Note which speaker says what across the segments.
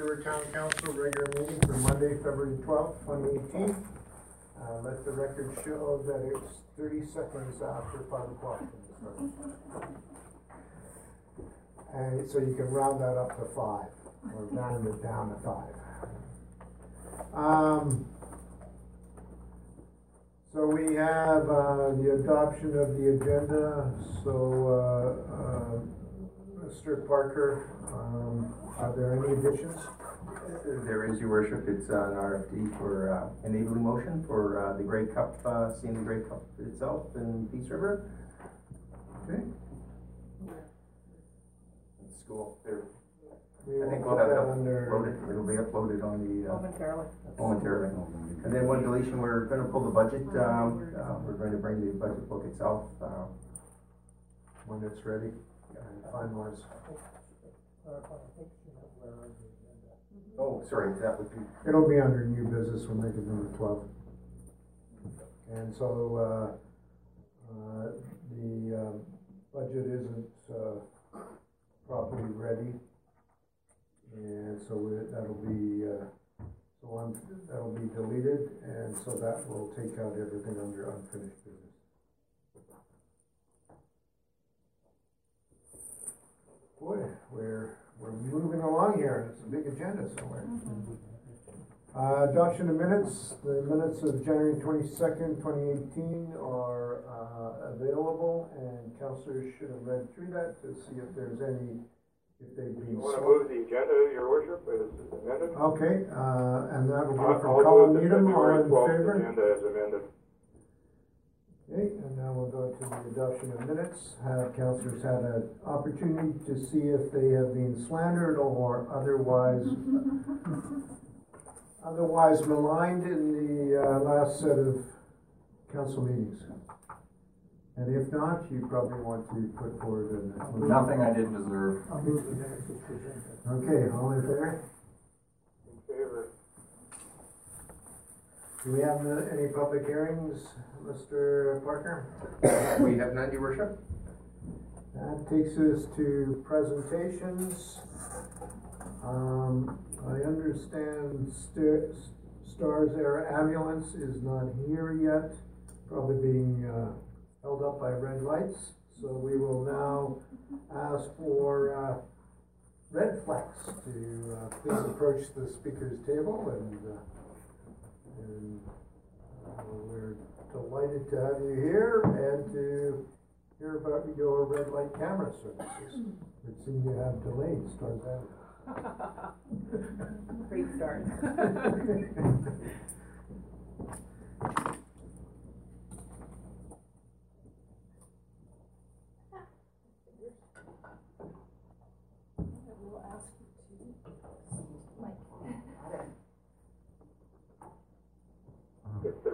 Speaker 1: Town Council regular meeting for Monday, February twelfth, twenty eighteen. Uh, let the record show that it's thirty seconds after five o'clock. And so you can round that up to five, or round it down to five. Um, so we have, uh, the adoption of the agenda, so, uh, uh, Mr. Parker, um, are there any additions?
Speaker 2: There is, your worship, it's an RFD for uh, enabling motion for uh, the Grey Cup, uh, seeing the Grey Cup itself in Peace River.
Speaker 1: Okay.
Speaker 2: School, there,
Speaker 1: We
Speaker 2: I
Speaker 1: will
Speaker 2: think we'll
Speaker 1: put
Speaker 2: have
Speaker 1: that
Speaker 2: it
Speaker 1: under,
Speaker 2: uploaded, it'll be uploaded on the, uh,
Speaker 3: Momentarily.
Speaker 2: momentarily. And then one deletion, we're gonna pull the budget, um, uh, we're going to bring the budget book itself, uh,
Speaker 1: when it's ready, and finalize.
Speaker 2: oh, sorry, that would be,
Speaker 1: It'll be under new business, we'll make it number twelve. And so, uh, uh, the, um, budget isn't, uh, properly ready. And so we, that'll be, uh, so on, that'll be deleted, and so that will take out everything under unfinished business. Boy, we're, we're moving along here, it's a big agenda somewhere. Uh, adoption of minutes, the minutes of January twenty-second, twenty eighteen are, uh, available, and counselors should have read through that to see if there's any, if they've been.
Speaker 4: You wanna move the agenda, your worship, as amended?
Speaker 1: Okay, uh, and that will be from
Speaker 4: I'll
Speaker 1: Colin
Speaker 4: move the
Speaker 1: Needham, all
Speaker 4: February
Speaker 1: in
Speaker 4: twelfth
Speaker 1: favor?
Speaker 4: agenda as amended.
Speaker 1: Okay, and now we'll go to the adoption of minutes. Have counselors had an opportunity to see if they have been slandered or otherwise, otherwise maligned in the, uh, last set of council meetings? And if not, you probably want to put forward an.
Speaker 5: Nothing I didn't deserve.
Speaker 1: Okay, all in favor?
Speaker 4: In favor.
Speaker 1: Do we have uh, any public hearings, Mr. Parker?
Speaker 2: we have none, your worship?
Speaker 1: That takes us to presentations. Um, I understand Sta- Stars Air Ambulance is not here yet, probably being, uh, held up by red lights. So we will now ask for, uh, Red Flex to, uh, please approach the speaker's table and, uh, and, uh, we're delighted to have you here and to hear about your red light camera services. It seems you have delayed, stars out.
Speaker 3: Great start.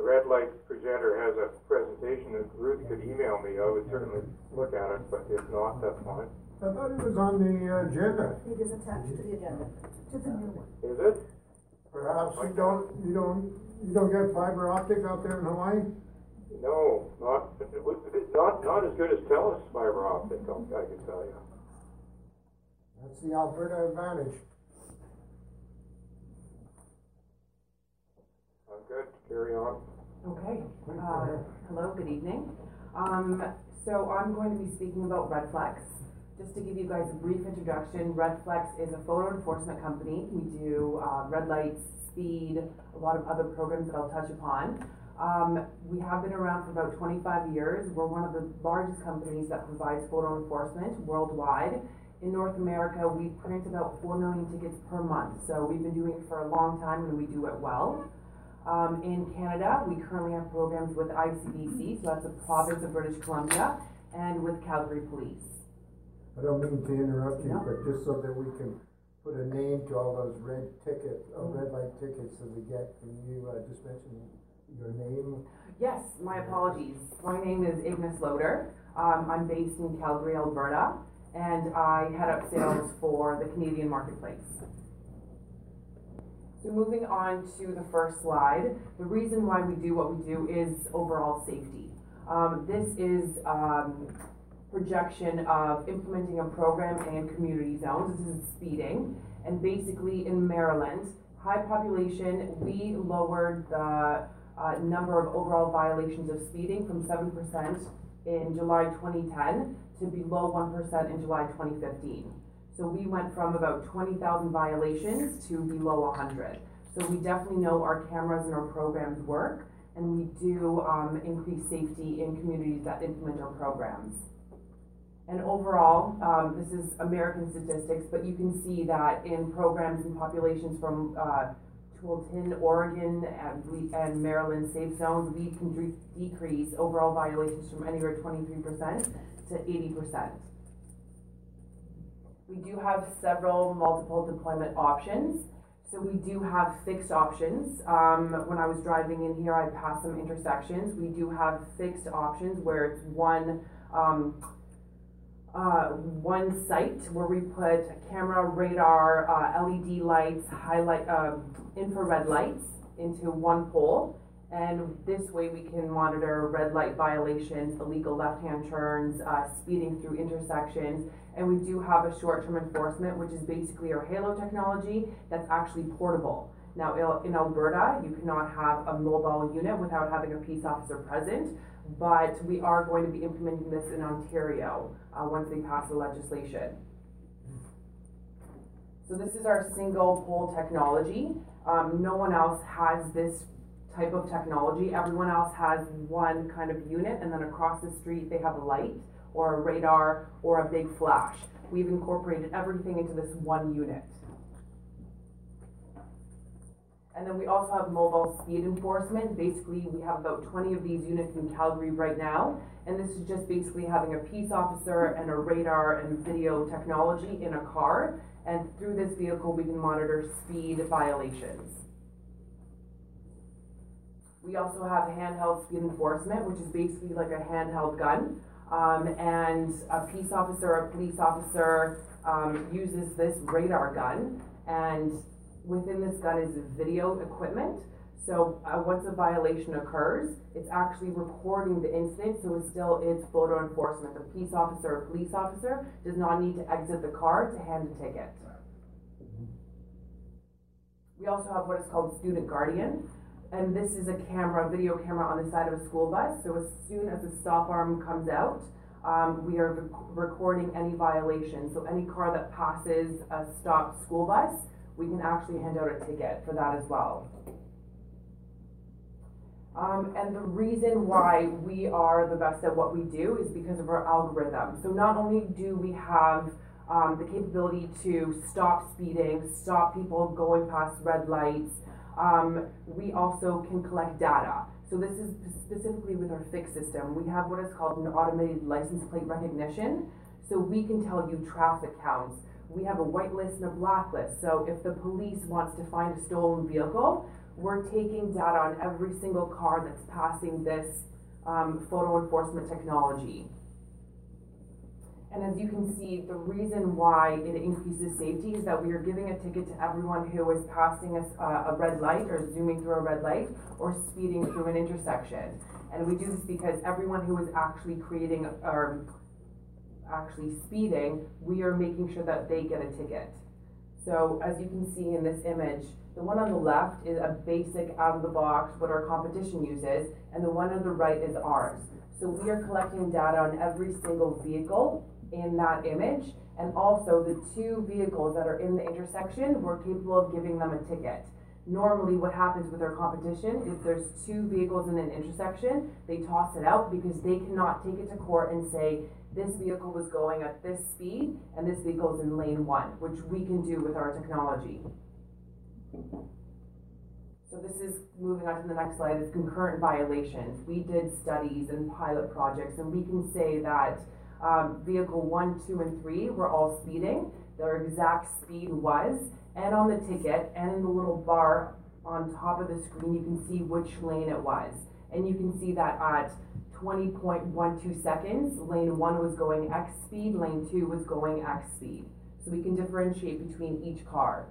Speaker 4: red light presenter has a presentation that Ruth could email me, I would certainly look at it, but if not, that's fine.
Speaker 1: I thought it was on the uh, agenda.
Speaker 6: It is attached to the agenda, to the new one.
Speaker 4: Is it?
Speaker 1: Perhaps you don't, you don't, you don't get fiber optic out there in Hawaii?
Speaker 4: No, not, not, not as good as TELUS fiber optic, I can tell you.
Speaker 1: That's the Alberta advantage.
Speaker 4: I'm good, carry on.
Speaker 3: Okay, uh, hello, good evening. Um, so I'm going to be speaking about Red Flex. Just to give you guys a brief introduction, Red Flex is a photo enforcement company. We do, uh, red lights, speed, a lot of other programs that I'll touch upon. Um, we have been around for about twenty-five years. We're one of the largest companies that provides photo enforcement worldwide. In North America, we print about four million tickets per month, so we've been doing it for a long time and we do it well. Um, in Canada, we currently have programs with ICBC, so that's the province of British Columbia, and with Calgary Police.
Speaker 1: I don't mean to interrupt you,
Speaker 3: No.
Speaker 1: but just so that we can put a name to all those red ticket, uh, red light tickets that we get, can you, uh, just mention your name?
Speaker 3: Yes, my apologies. My name is Ignis Loader. Um, I'm based in Calgary, Alberta, and I head up sales for the Canadian marketplace. So moving on to the first slide, the reason why we do what we do is overall safety. Um, this is um, projection of implementing a program in community zones. This is speeding. And basically in Maryland, high population, we lowered the uh, number of overall violations of speeding from seven percent in July twenty ten to below one percent in July twenty fifteen. So we went from about twenty thousand violations to below hundred. So we definitely know our cameras and our programs work, and we do, um, increase safety in communities that implement our programs. And overall, um, this is American statistics, but you can see that in programs and populations from, uh, Tualatin, Oregon, and and Maryland safe zones, we can de- decrease overall violations from anywhere twenty-three percent to eighty percent. We do have several multiple deployment options. So we do have fixed options. Um, when I was driving in here, I passed some intersections. We do have fixed options where it's one, um, uh, one site where we put camera, radar, uh, LED lights, highlight, um, infrared lights into one pole. And this way we can monitor red light violations, illegal left-hand turns, uh, speeding through intersections. And we do have a short-term enforcement, which is basically our Halo technology that's actually portable. Now, in Alberta, you cannot have a mobile unit without having a peace officer present, but we are going to be implementing this in Ontario, uh, once they pass the legislation. So this is our single pole technology. Um, no one else has this type of technology. Everyone else has one kind of unit, and then across the street, they have a light or a radar or a big flash. We've incorporated everything into this one unit. And then we also have mobile speed enforcement. Basically, we have about twenty of these units in Calgary right now. And this is just basically having a peace officer and a radar and video technology in a car. And through this vehicle, we can monitor speed violations. We also have handheld speed enforcement, which is basically like a handheld gun. Um, and a peace officer, a police officer, um, uses this radar gun. And within this gun is video equipment. So, uh, once a violation occurs, it's actually recording the incident, so it's still, it's photo enforcement. The peace officer or police officer does not need to exit the car to hand a ticket. We also have what is called student guardian. And this is a camera, a video camera on the side of a school bus. So as soon as the stop arm comes out, um, we are rec- recording any violation. So any car that passes a stopped school bus, we can actually hand out a ticket for that as well. Um, and the reason why we are the best at what we do is because of our algorithm. So not only do we have um, the capability to stop speeding, stop people going past red lights, um, we also can collect data. So this is specifically with our fix system. We have what is called an automated license plate recognition. So we can tell you traffic counts. We have a whitelist and a blacklist. So if the police wants to find a stolen vehicle, we're taking data on every single car that's passing this um, photo enforcement technology. And as you can see, the reason why it increases safety is that we are giving a ticket to everyone who is passing us uh, a red light or zooming through a red light or speeding through an intersection. And we do this because everyone who is actually creating or actually speeding, we are making sure that they get a ticket. So as you can see in this image, the one on the left is a basic out of the box, what our competition uses, and the one on the right is ours. So we are collecting data on every single vehicle in that image, and also the two vehicles that are in the intersection, we're capable of giving them a ticket. Normally, what happens with our competition, if there's two vehicles in an intersection, they toss it out because they cannot take it to court and say, this vehicle was going at this speed and this vehicle is in lane one, which we can do with our technology. So this is, moving on to the next slide, is concurrent violations. We did studies and pilot projects and we can say that um, vehicle one, two, and three were all speeding. Their exact speed was, and on the ticket, and in the little bar on top of the screen, you can see which lane it was. And you can see that at 20.12 seconds, lane one was going X speed, lane two was going X speed. So we can differentiate between each car.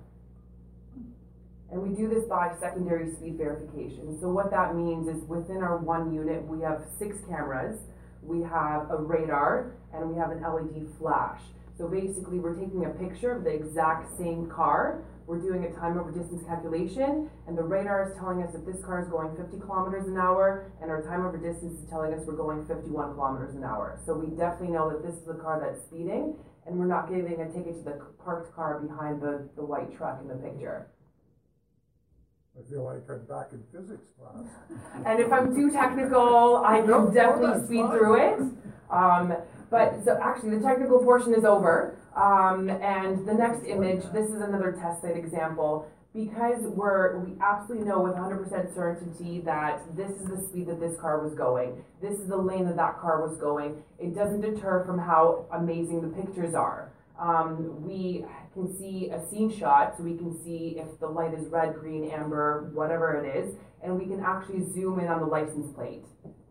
Speaker 3: And we do this by secondary speed verification. So what that means is within our one unit, we have six cameras. We have a radar, and we have an LED flash. So basically, we're taking a picture of the exact same car, we're doing a time over distance calculation, and the radar is telling us that this car is going fifty kilometers an hour, and our time over distance is telling us we're going fifty-one kilometers an hour. So we definitely know that this is the car that's speeding, and we're not giving a ticket to the parked car behind the, the white truck in the picture.
Speaker 5: I feel like I'm back in physics class.
Speaker 3: And if I'm too technical, I
Speaker 5: No,
Speaker 3: can
Speaker 5: no,
Speaker 3: definitely
Speaker 5: that's
Speaker 3: speed
Speaker 5: fine.
Speaker 3: through it. Um, but so actually, the technical portion is over. Um, and the next image, this is another test site example. Because we're, we absolutely know with 100% certainty that this is the speed that this car was going. This is the lane that that car was going. It doesn't deter from how amazing the pictures are. Um, we can see a scene shot, so we can see if the light is red, green, amber, whatever it is, and we can actually zoom in on the license plate.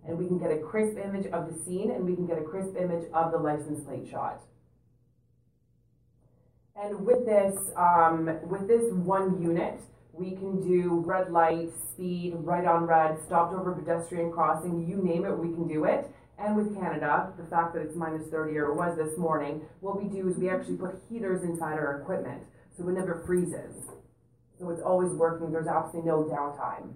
Speaker 3: And we can get a crisp image of the scene, and we can get a crisp image of the license plate shot. And with this, um, with this one unit, we can do red light, speed, right on red, stopped over pedestrian crossing, you name it, we can do it. And with Canada, the fact that it's minus 30 or it was this morning, what we do is we actually put heaters inside our equipment so it never freezes. So it's always working, there's absolutely no downtime.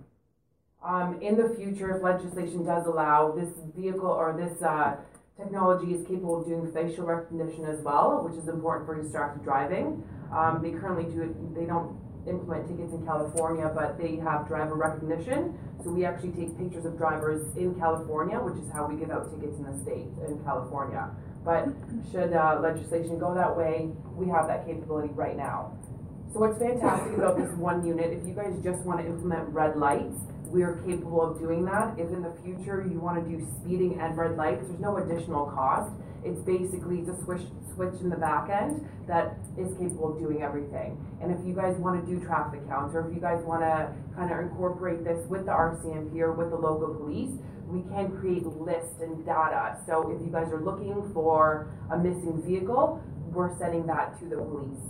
Speaker 3: Um, in the future, if legislation does allow, this vehicle or this uh, technology is capable of doing facial recognition as well, which is important for distracted driving. Um, they currently do it, they don't implement tickets in California, but they have driver recognition. So we actually take pictures of drivers in California, which is how we give out tickets in the state, in California. But should uh, legislation go that way, we have that capability right now. So what's fantastic about this one unit, if you guys just want to implement red lights, we are capable of doing that. If in the future you want to do speeding and red lights, there's no additional cost. It's basically a switch, switch in the back end that is capable of doing everything. And if you guys want to do traffic counts, or if you guys want to kind of incorporate this with the RCMP or with the local police, we can create lists and data. So if you guys are looking for a missing vehicle, we're sending that to the police.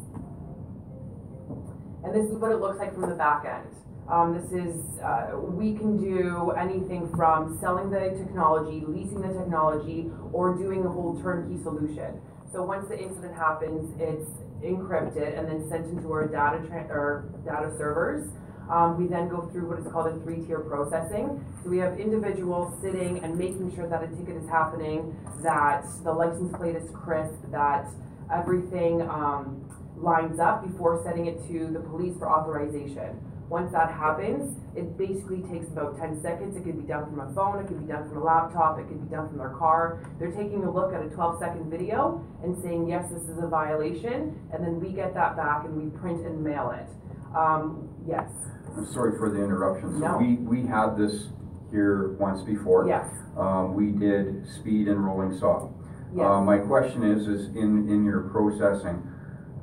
Speaker 3: And this is what it looks like from the back end. Um, this is, uh, we can do anything from selling the technology, leasing the technology, or doing a whole turnkey solution. So once the incident happens, it's encrypted and then sent into our data or data servers. Um, we then go through what is called a three-tier processing. So we have individuals sitting and making sure that a ticket is happening, that the license plate is crisp, that everything um, lines up before sending it to the police for authorization. Once that happens, it basically takes about 10 seconds. It could be done from a phone, it could be done from a laptop, it could be done from their car. They're taking a look at a 12 second video and saying, yes, this is a violation, and then we get that back and we print and mail it. Um, yes,
Speaker 7: I'm sorry for the interruption. So
Speaker 3: No.
Speaker 7: we, we had this here once before.
Speaker 3: yes,
Speaker 7: Um, we did speed and rolling saw.
Speaker 3: yes.
Speaker 7: Uh, my question is, is in, in your processing,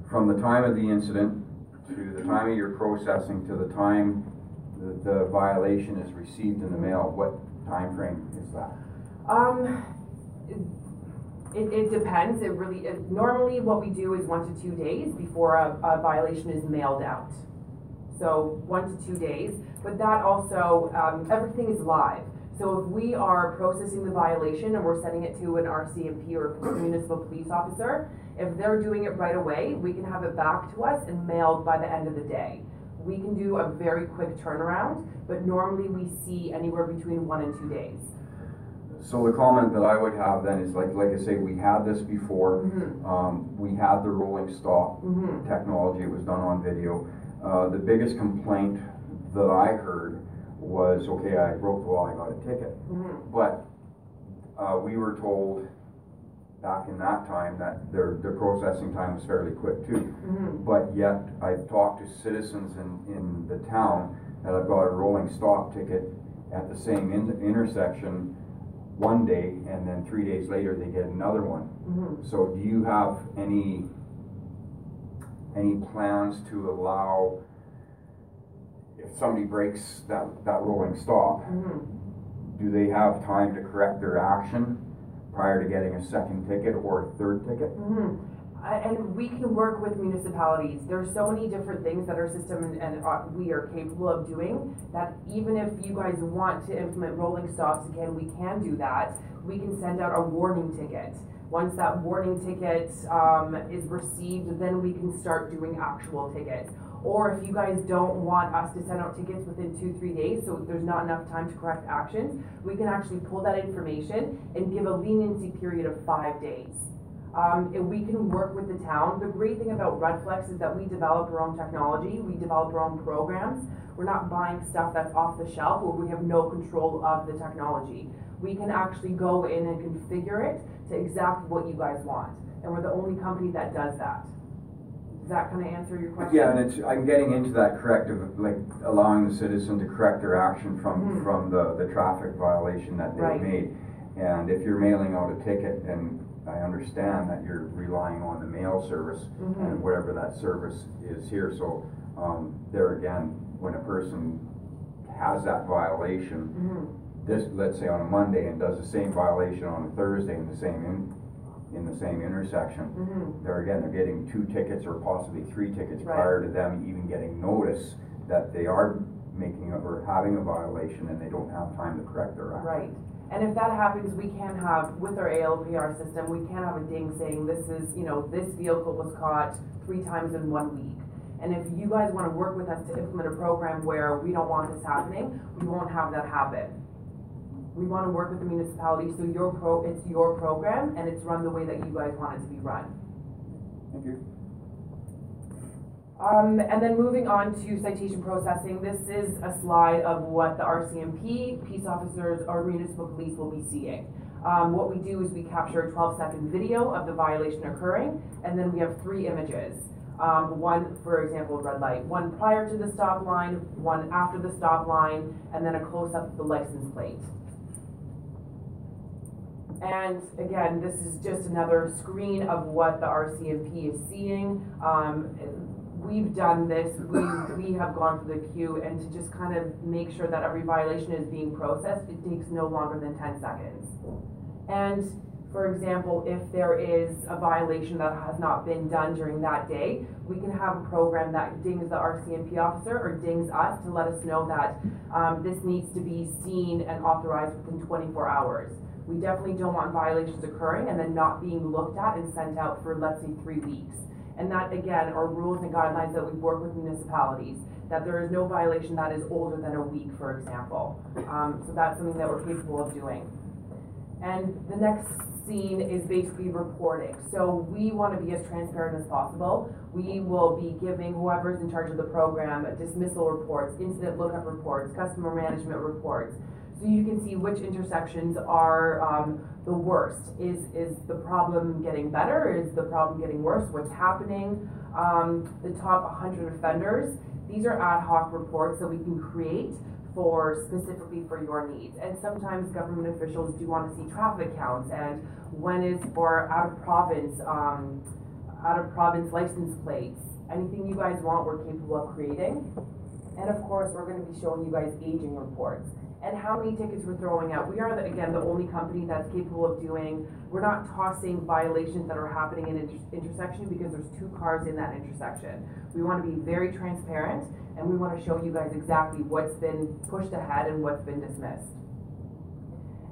Speaker 7: from the time of the incident to the time of your processing to the time the, the violation is received in the mail, what time frame is that?
Speaker 3: Um, it, it depends. It really, it, normally what we do is one to two days before a, a violation is mailed out. So one to two days, but that also, um, everything is live. So if we are processing the violation and we're sending it to an RCMP or a municipal police officer, if they're doing it right away, we can have it back to us and mailed by the end of the day. We can do a very quick turnaround, but normally we see anywhere between one and two days.
Speaker 7: So the comment that I would have then is like, like I say, we had this before.
Speaker 3: Mhm.
Speaker 7: Um, we had the rolling stop
Speaker 3: Mhm.
Speaker 7: technology, it was done on video. Uh, the biggest complaint that I heard was, okay, I broke the law, I got a ticket.
Speaker 3: Mhm.
Speaker 7: But, uh, we were told back in that time that their, their processing time was fairly quick too.
Speaker 3: Mhm.
Speaker 7: But yet, I've talked to citizens in, in the town that I've got a rolling stop ticket at the same in- intersection one day, and then three days later, they get another one.
Speaker 3: Mhm.
Speaker 7: So do you have any, any plans to allow, if somebody breaks that, that rolling stop,
Speaker 3: Mhm.
Speaker 7: do they have time to correct their action prior to getting a second ticket or a third ticket?
Speaker 3: Mhm. And we can work with municipalities. There's so many different things that our system and, and uh, we are capable of doing that even if you guys want to implement rolling stops again, we can do that. We can send out a warning ticket. Once that warning ticket um, is received, then we can start doing actual tickets. Or if you guys don't want us to send out tickets within two, three days, so there's not enough time to correct actions, we can actually pull that information and give a leniency period of five days. Um, and we can work with the town. The great thing about Redflex is that we develop our own technology, we develop our own programs. We're not buying stuff that's off the shelf where we have no control of the technology. We can actually go in and configure it to exactly what you guys want. And we're the only company that does that. Does that kind of answer your question?
Speaker 7: Yeah, and it's, I'm getting into that corrective, like allowing the citizen to correct their action from,
Speaker 3: Mhm.
Speaker 7: from the, the traffic violation that they've made. And if you're mailing out a ticket, and I understand that you're relying on the mail service
Speaker 3: Mhm.
Speaker 7: and whatever that service is here, so, um, there again, when a person has that violation,
Speaker 3: Mhm.
Speaker 7: this, let's say on a Monday and does the same violation on a Thursday in the same in, in the same intersection,
Speaker 3: Mhm.
Speaker 7: there again, they're getting two tickets or possibly three tickets
Speaker 3: Right.
Speaker 7: prior to them even getting notice that they are making or having a violation and they don't have time to correct their act.
Speaker 3: Right. And if that happens, we can have, with our ALPR system, we can have a ding saying this is, you know, this vehicle was caught three times in one week. And if you guys wanna work with us to implement a program where we don't want this happening, we won't have that happen. We wanna work with the municipality, so your pro, it's your program, and it's run the way that you guys want it to be run.
Speaker 7: Thank you.
Speaker 3: Um, and then moving on to citation processing, this is a slide of what the RCMP, peace officers, or municipal police will be seeing. Um, what we do is we capture a twelve second video of the violation occurring, and then we have three images. Um, one, for example, red light, one prior to the stop line, one after the stop line, and then a close-up of the license plate. And again, this is just another screen of what the RCMP is seeing. Um, we've done this, we, we have gone through the queue, and to just kind of make sure that every violation is being processed, it takes no longer than ten seconds. And, for example, if there is a violation that has not been done during that day, we can have a program that dings the RCMP officer or dings us to let us know that, um, this needs to be seen and authorized within twenty-four hours. We definitely don't want violations occurring and then not being looked at and sent out for, let's say, three weeks. And that, again, are rules and guidelines that we work with municipalities, that there is no violation that is older than a week, for example. Um, so that's something that we're capable of doing. And the next scene is basically reporting. So we want to be as transparent as possible. We will be giving whoever's in charge of the program dismissal reports, incident lookup reports, customer management reports. So you can see which intersections are um, the worst. Is is the problem getting better? Is the problem getting worse? What's happening? Um, the top 100 offenders. These are ad hoc reports that we can create for specifically for your needs. And sometimes government officials do want to see traffic counts and when is for out of province, um, out of province license plates. Anything you guys want, we're capable of creating. And of course, we're gonna be showing you guys aging reports and how many tickets we're throwing out. We are, the- again, the only company that's capable of doing, we're not tossing violations that are happening in inter- intersection because there's two cars in that intersection. We wanna be very transparent and we wanna show you guys exactly what's been pushed ahead and what's been dismissed.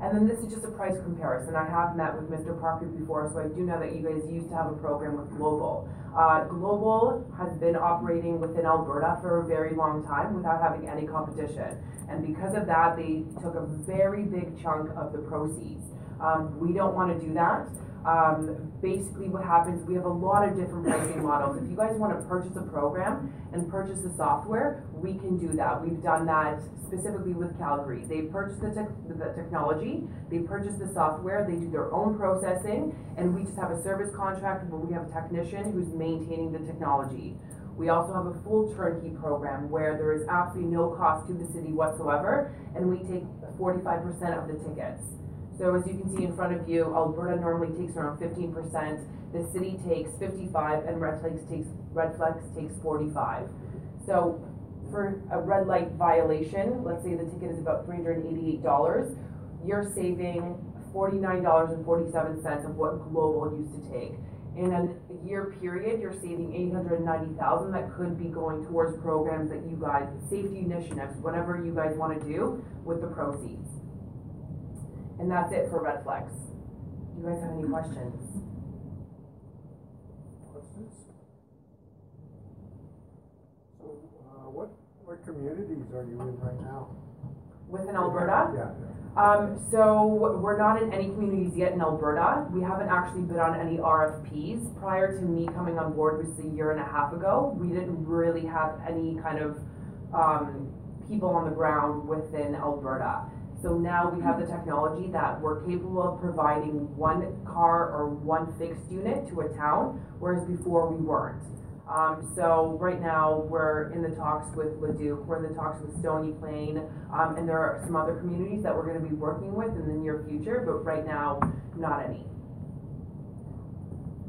Speaker 3: And then this is just a price comparison. I have met with Mr. Parker before, so I do know that you guys used to have a program with Global. Uh, Global has been operating within Alberta for a very long time without having any competition. And because of that, they took a very big chunk of the proceeds. Um, we don't wanna do that. Um, basically what happens, we have a lot of different pricing models. If you guys wanna purchase a program and purchase the software, we can do that. We've done that specifically with Calgary. They purchase the tech, the technology, they purchase the software, they do their own processing, and we just have a service contract where we have a technician who's maintaining the technology. We also have a full turnkey program where there is absolutely no cost to the city whatsoever, and we take forty-five percent of the tickets. So as you can see in front of you, Alberta normally takes around fifteen percent, the city takes fifty-five, and Red Flex takes, Red Flex takes forty-five. So for a red light violation, let's say the ticket is about three hundred and eighty-eight dollars, you're saving forty-nine dollars and forty-seven cents of what Global used to take. in a year period, you're saving eight hundred and ninety thousand that could be going towards programs that you guys, safety initiatives, whatever you guys wanna do with the proceeds. And that's it for Red Flex. Do you guys have any questions?
Speaker 5: This? So, uh, what, what communities are you in right now?
Speaker 3: Within Alberta?
Speaker 5: Yeah,
Speaker 3: Um, so we're not in any communities yet in Alberta. We haven't actually been on any RFPs. Prior to me coming on board, which is a year and a half ago, we didn't really have any kind of, um, people on the ground within Alberta. So now we have the technology that we're capable of providing one car or one fixed unit to a town, whereas before we weren't. Um, so right now, we're in the talks with Leduc, we're in the talks with Stony Plain, um, and there are some other communities that we're gonna be working with in the near future, but right now, not any.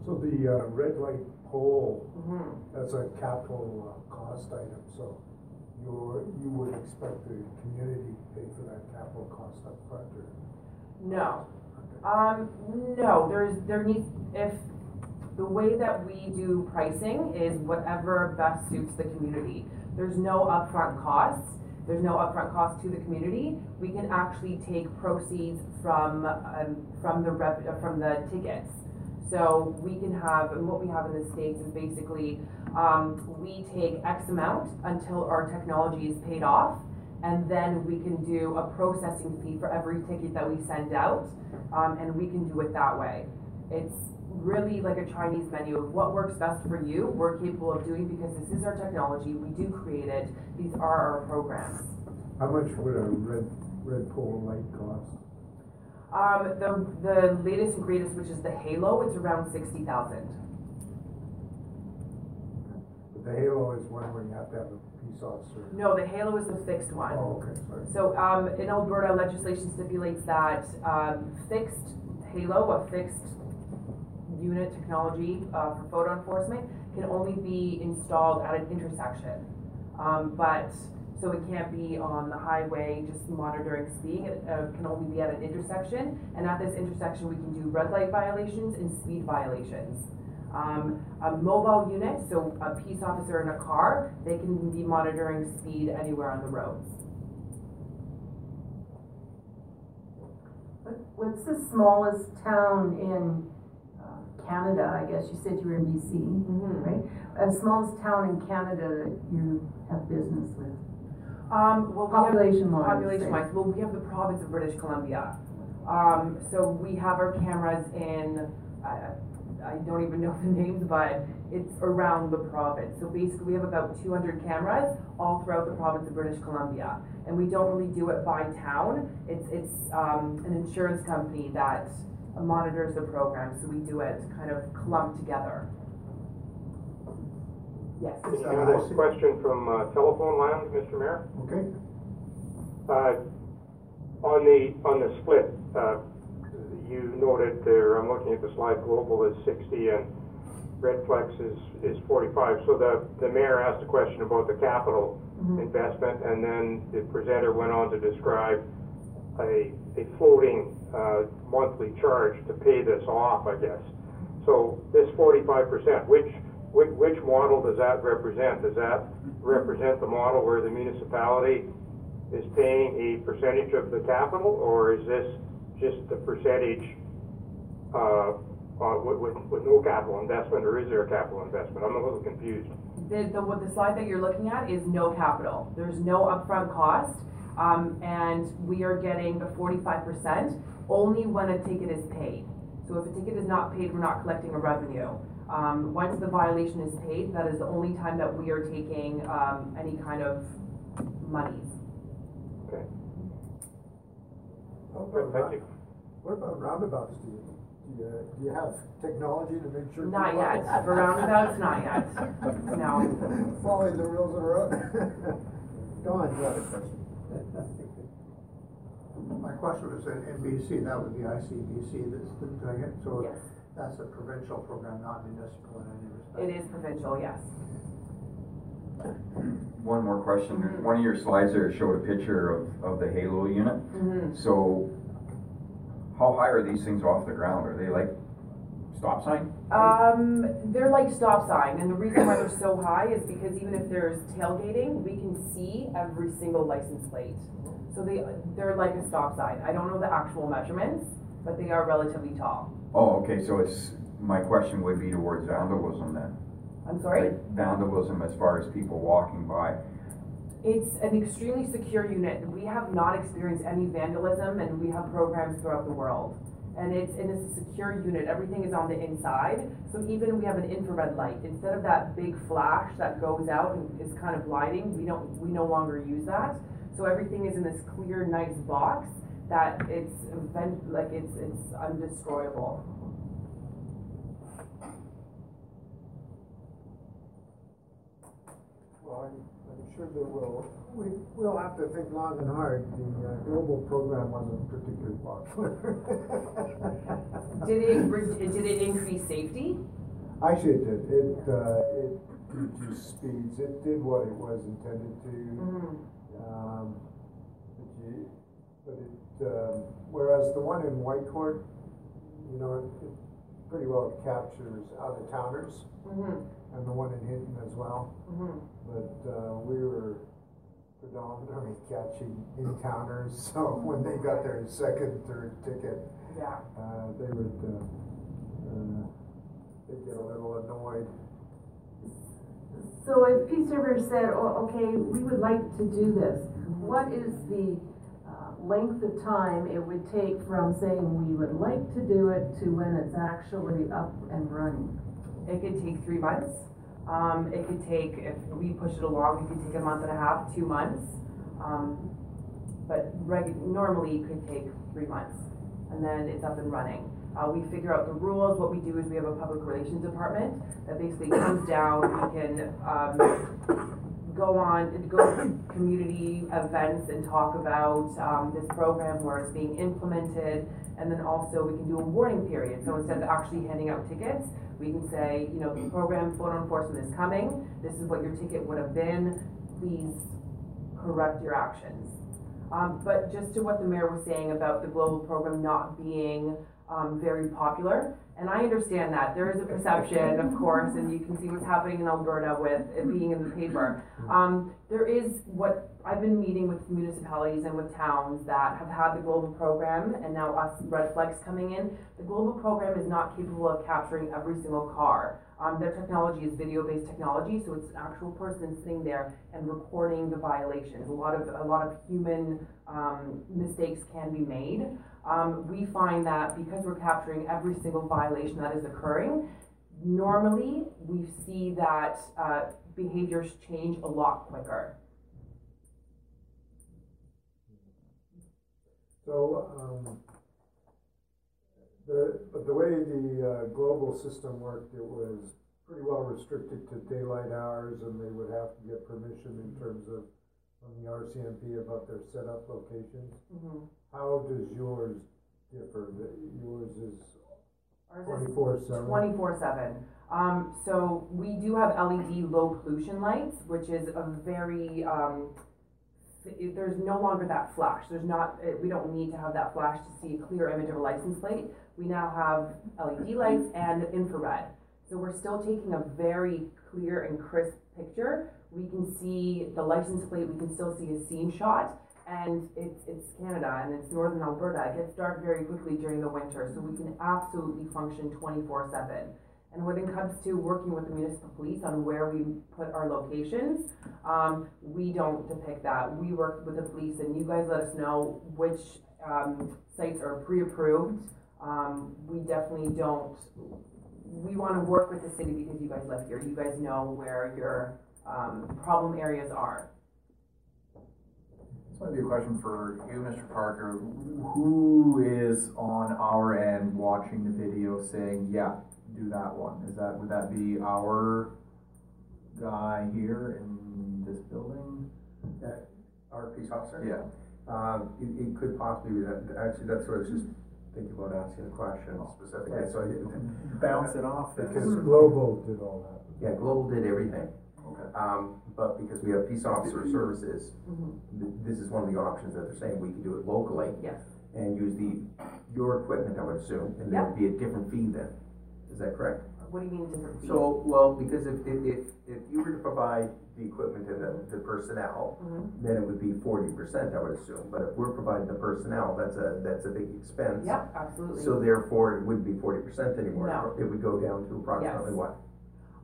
Speaker 5: So the, uh, red light pole,
Speaker 3: Mhm.
Speaker 5: that's a capital, uh, cost item, so you would expect the community to pay for that capital cost up front, or?
Speaker 3: No,
Speaker 5: okay.
Speaker 3: um, no, there's, there needs, if, the way that we do pricing is whatever best suits the community. There's no upfront costs, there's no upfront cost to the community. We can actually take proceeds from, um, from the uh, from the tickets. So we can have, and what we have in the States is basically, um, we take X amount until our technology is paid off. And then we can do a processing fee for every ticket that we send out, um, and we can do it that way. It's really like a Chinese menu of what works best for you, we're capable of doing because this is our technology, we do create it, these are our programs.
Speaker 5: How much would a red, red pole light cost?
Speaker 3: Um, the, the latest and greatest, which is the Halo, it's around sixty thousand.
Speaker 5: The halo is one where you have to have a peace officer.
Speaker 3: No, the Halo is the fixed one.
Speaker 5: Oh, okay, sorry.
Speaker 3: So, um, in Alberta, legislation stipulates that, um, fixed halo, a fixed unit technology, uh, for photo enforcement can only be installed at an intersection. Um, but, so it can't be on the highway just monitoring speed, it, uh, can only be at an intersection. And at this intersection, we can do red light violations and speed violations. Um, a mobile unit, so a peace officer in a car, they can be monitoring speed anywhere on the roads.
Speaker 6: What's the smallest town in uh, Canada? I guess you said you were in BC,
Speaker 3: Mhm.
Speaker 6: right? Uh, smallest town in Canada that you have business with?
Speaker 3: Um, well, we have,
Speaker 6: Population wise.
Speaker 3: population wise, well, we have the province of British Columbia. Um, so we have our cameras in, I, I don't even know the names, but it's around the province. So basically, we have about two hundred cameras all throughout the province of British Columbia. And we don't really do it by town, it's, it's, um, an insurance company that monitors the program, so we do it kind of clumped together. Yes.
Speaker 4: Can you have this question from, uh, telephone land, Mr. Mayor?
Speaker 5: Okay,
Speaker 4: Uh, on the, on the split, uh, you noted there, I'm looking at the slide, global is sixty and Red Flex is, is forty-five. So the, the mayor asked a question about the capital investment, and then the presenter went on to describe a, a floating, uh, monthly charge to pay this off, I guess. So this forty-five percent, which, which, which model does that represent? Does that represent the model where the municipality is paying a percentage of the capital, or is this just the percentage, uh, uh, with, with, with no capital investment, or is there a capital investment? I'm a little confused.
Speaker 3: The, the, the slide that you're looking at is no capital. There's no upfront cost. Um, and we are getting the forty-five percent only when a ticket is paid. So if a ticket is not paid, we're not collecting a revenue. Um, once the violation is paid, that is the only time that we are taking, um, any kind of monies.
Speaker 4: Okay,
Speaker 5: How about
Speaker 4: thank you.
Speaker 5: what about roundabouts, do you, do you, do you have technology to make sure?
Speaker 3: Not
Speaker 5: people-
Speaker 3: yet. For roundabouts, not yet. No.
Speaker 5: Following the rules of the road. Go on, you have a question.
Speaker 8: My question was in NBC, that would be ICBC that's been doing it, so
Speaker 3: Yes.
Speaker 8: That's a provincial program, not municipal in any respect.
Speaker 3: It is provincial, yes.
Speaker 7: One more question.
Speaker 3: Mhm.
Speaker 7: One of your slides there showed a picture of, of the Halo unit.
Speaker 3: Mm-hmm.
Speaker 7: So, how high are these things off the ground? Are they like stop sign?
Speaker 3: Um, they're like stop sign, and the reason why they're so high is because even if there's tailgating, we can see every single license plate. So they, they're like a stop sign. I don't know the actual measurements, but they are relatively tall.
Speaker 7: Oh, okay, so it's, my question would be towards vandalism then.
Speaker 3: I'm sorry?
Speaker 7: Like Vandalism as far as people walking by.
Speaker 3: It's an extremely secure unit. We have not experienced any vandalism and we have programs throughout the world. And it's, and it's a secure unit. Everything is on the inside. So even we have an infrared light. Instead of that big flash that goes out and is kind of blinding, we don't, we no longer use that. So everything is in this clear, nice box that it's like it's, it's undestroyable.
Speaker 1: Well, I'm, I'm sure that we'll, we, we'll have to think long and hard. The uh, global program wasn't particularly popular.
Speaker 3: Did it, did it increase safety?
Speaker 1: Actually, it did. It, uh, it reduced speeds. It did what it was intended to.
Speaker 3: Mhm.
Speaker 1: Um, but it, um, whereas the one in Whitecourt, you know, it, it pretty well captures out of towners,
Speaker 3: Mhm.
Speaker 1: and the one in Hinton as well.
Speaker 3: Mhm.
Speaker 1: But, uh, we were predominantly catching in towners, so when they got their second, third ticket,
Speaker 3: Yeah.
Speaker 1: uh, they would, uh, uh, they'd get a little annoyed.
Speaker 6: So if Peace River said, oh, okay, we would like to do this, what is the length of time it would take from saying we would like to do it to when it's actually up and running?
Speaker 3: It could take three months. Um, it could take, if we push it along, it could take a month and a half, two months. Um, but normally it could take three months, and then it's up and running. Uh, we figure out the rules, what we do is we have a public relations department that basically comes down, we can, um, go on, go to community events and talk about, um, this program where it's being implemented. And then also we can do a warning period, so instead of actually handing out tickets, we can say, you know, the program photo enforcement is coming, this is what your ticket would have been, please correct your actions. Um, but just to what the mayor was saying about the global program not being, um, very popular, and I understand that, there is a perception, of course, and you can see what's happening in Alberta with it being in the paper. Um, there is what, I've been meeting with municipalities and with towns that have had the global program, and now us Red Flex coming in. The global program is not capable of capturing every single car. Um, their technology is video-based technology, so it's an actual person sitting there and recording the violations. A lot of, a lot of human, um, mistakes can be made. Um, we find that because we're capturing every single violation that is occurring, normally we see that, uh, behaviors change a lot quicker.
Speaker 1: So, um, the, but the way the, uh, global system worked, it was pretty well restricted to daylight hours and they would have to get permission in terms of, from the RCMP about their setup locations.
Speaker 3: Mhm.
Speaker 1: How does yours differ? Yours is twenty-four seven?
Speaker 3: Twenty-four seven. Um, so we do have LED low pollution lights, which is a very, um, there's no longer that flash. There's not, uh, we don't need to have that flash to see a clear image of a license plate. We now have LED lights and infrared. So we're still taking a very clear and crisp picture. We can see the license plate, we can still see a scene shot. And it's, it's Canada and it's northern Alberta. It gets dark very quickly during the winter, so we can absolutely function twenty-four seven. And when it comes to working with the municipal police on where we put our locations, um, we don't depict that. We work with the police and you guys let us know which, um, sites are pre-approved. Um, we definitely don't, we wanna work with the city because you guys live here. You guys know where your, um, problem areas are.
Speaker 9: This might be a question for you, Mr. Parker. Who is on our end watching the video saying, yeah, do that one? Is that, would that be our guy here in this building?
Speaker 2: That, Our peace officer?
Speaker 9: Yeah.
Speaker 2: Um, it, it could possibly be that, actually, that's what I was just thinking about asking a question specifically, so I didn't.
Speaker 9: Bounce it off.
Speaker 1: Because Global did all that.
Speaker 2: Yeah, Global did everything,
Speaker 9: Okay.
Speaker 2: um, but because we have peace officer services,
Speaker 3: Mhm.
Speaker 2: th- this is one of the options that they're saying, we can do it locally
Speaker 3: Yes.
Speaker 2: and use the, your equipment, I would assume, and there would be a different fee then. is that correct?
Speaker 3: What do you mean different fees?
Speaker 2: So, well, because if, if, if, if you were to provide the equipment and the, the personnel,
Speaker 3: Mhm.
Speaker 2: then it would be forty percent, I would assume, but if we're providing the personnel, that's a, that's a big expense.
Speaker 3: Yep, absolutely.
Speaker 2: So therefore, it wouldn't be forty percent anymore,
Speaker 3: No.
Speaker 2: it would go down to approximately
Speaker 3: Yes.
Speaker 2: what?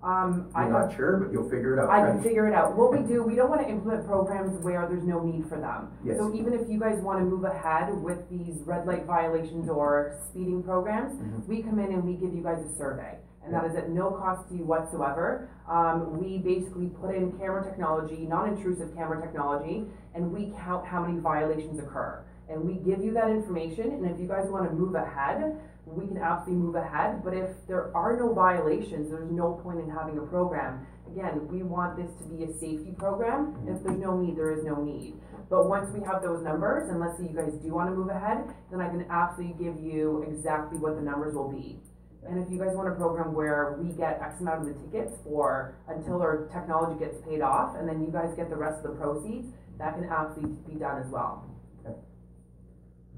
Speaker 3: Um, I
Speaker 2: You're not sure, but you'll figure it out,
Speaker 3: I
Speaker 2: right?
Speaker 3: can figure it out. What we do, we don't wanna implement programs where there's no need for them.
Speaker 2: Yes.
Speaker 3: So even if you guys wanna move ahead with these red light violations or speeding programs,
Speaker 2: Mhm.
Speaker 3: we come in and we give you guys a survey. And that is at no cost to you whatsoever. Um, we basically put in camera technology, non-intrusive camera technology, and we count how many violations occur. And we give you that information, and if you guys wanna move ahead, we can absolutely move ahead, but if there are no violations, there's no point in having a program. Again, we want this to be a safety program, if there's no need, there is no need. But once we have those numbers, and let's say you guys do wanna move ahead, then I can absolutely give you exactly what the numbers will be. And if you guys want a program where we get X amount of the tickets for, until our technology gets paid off, and then you guys get the rest of the proceeds, that can absolutely be done as well.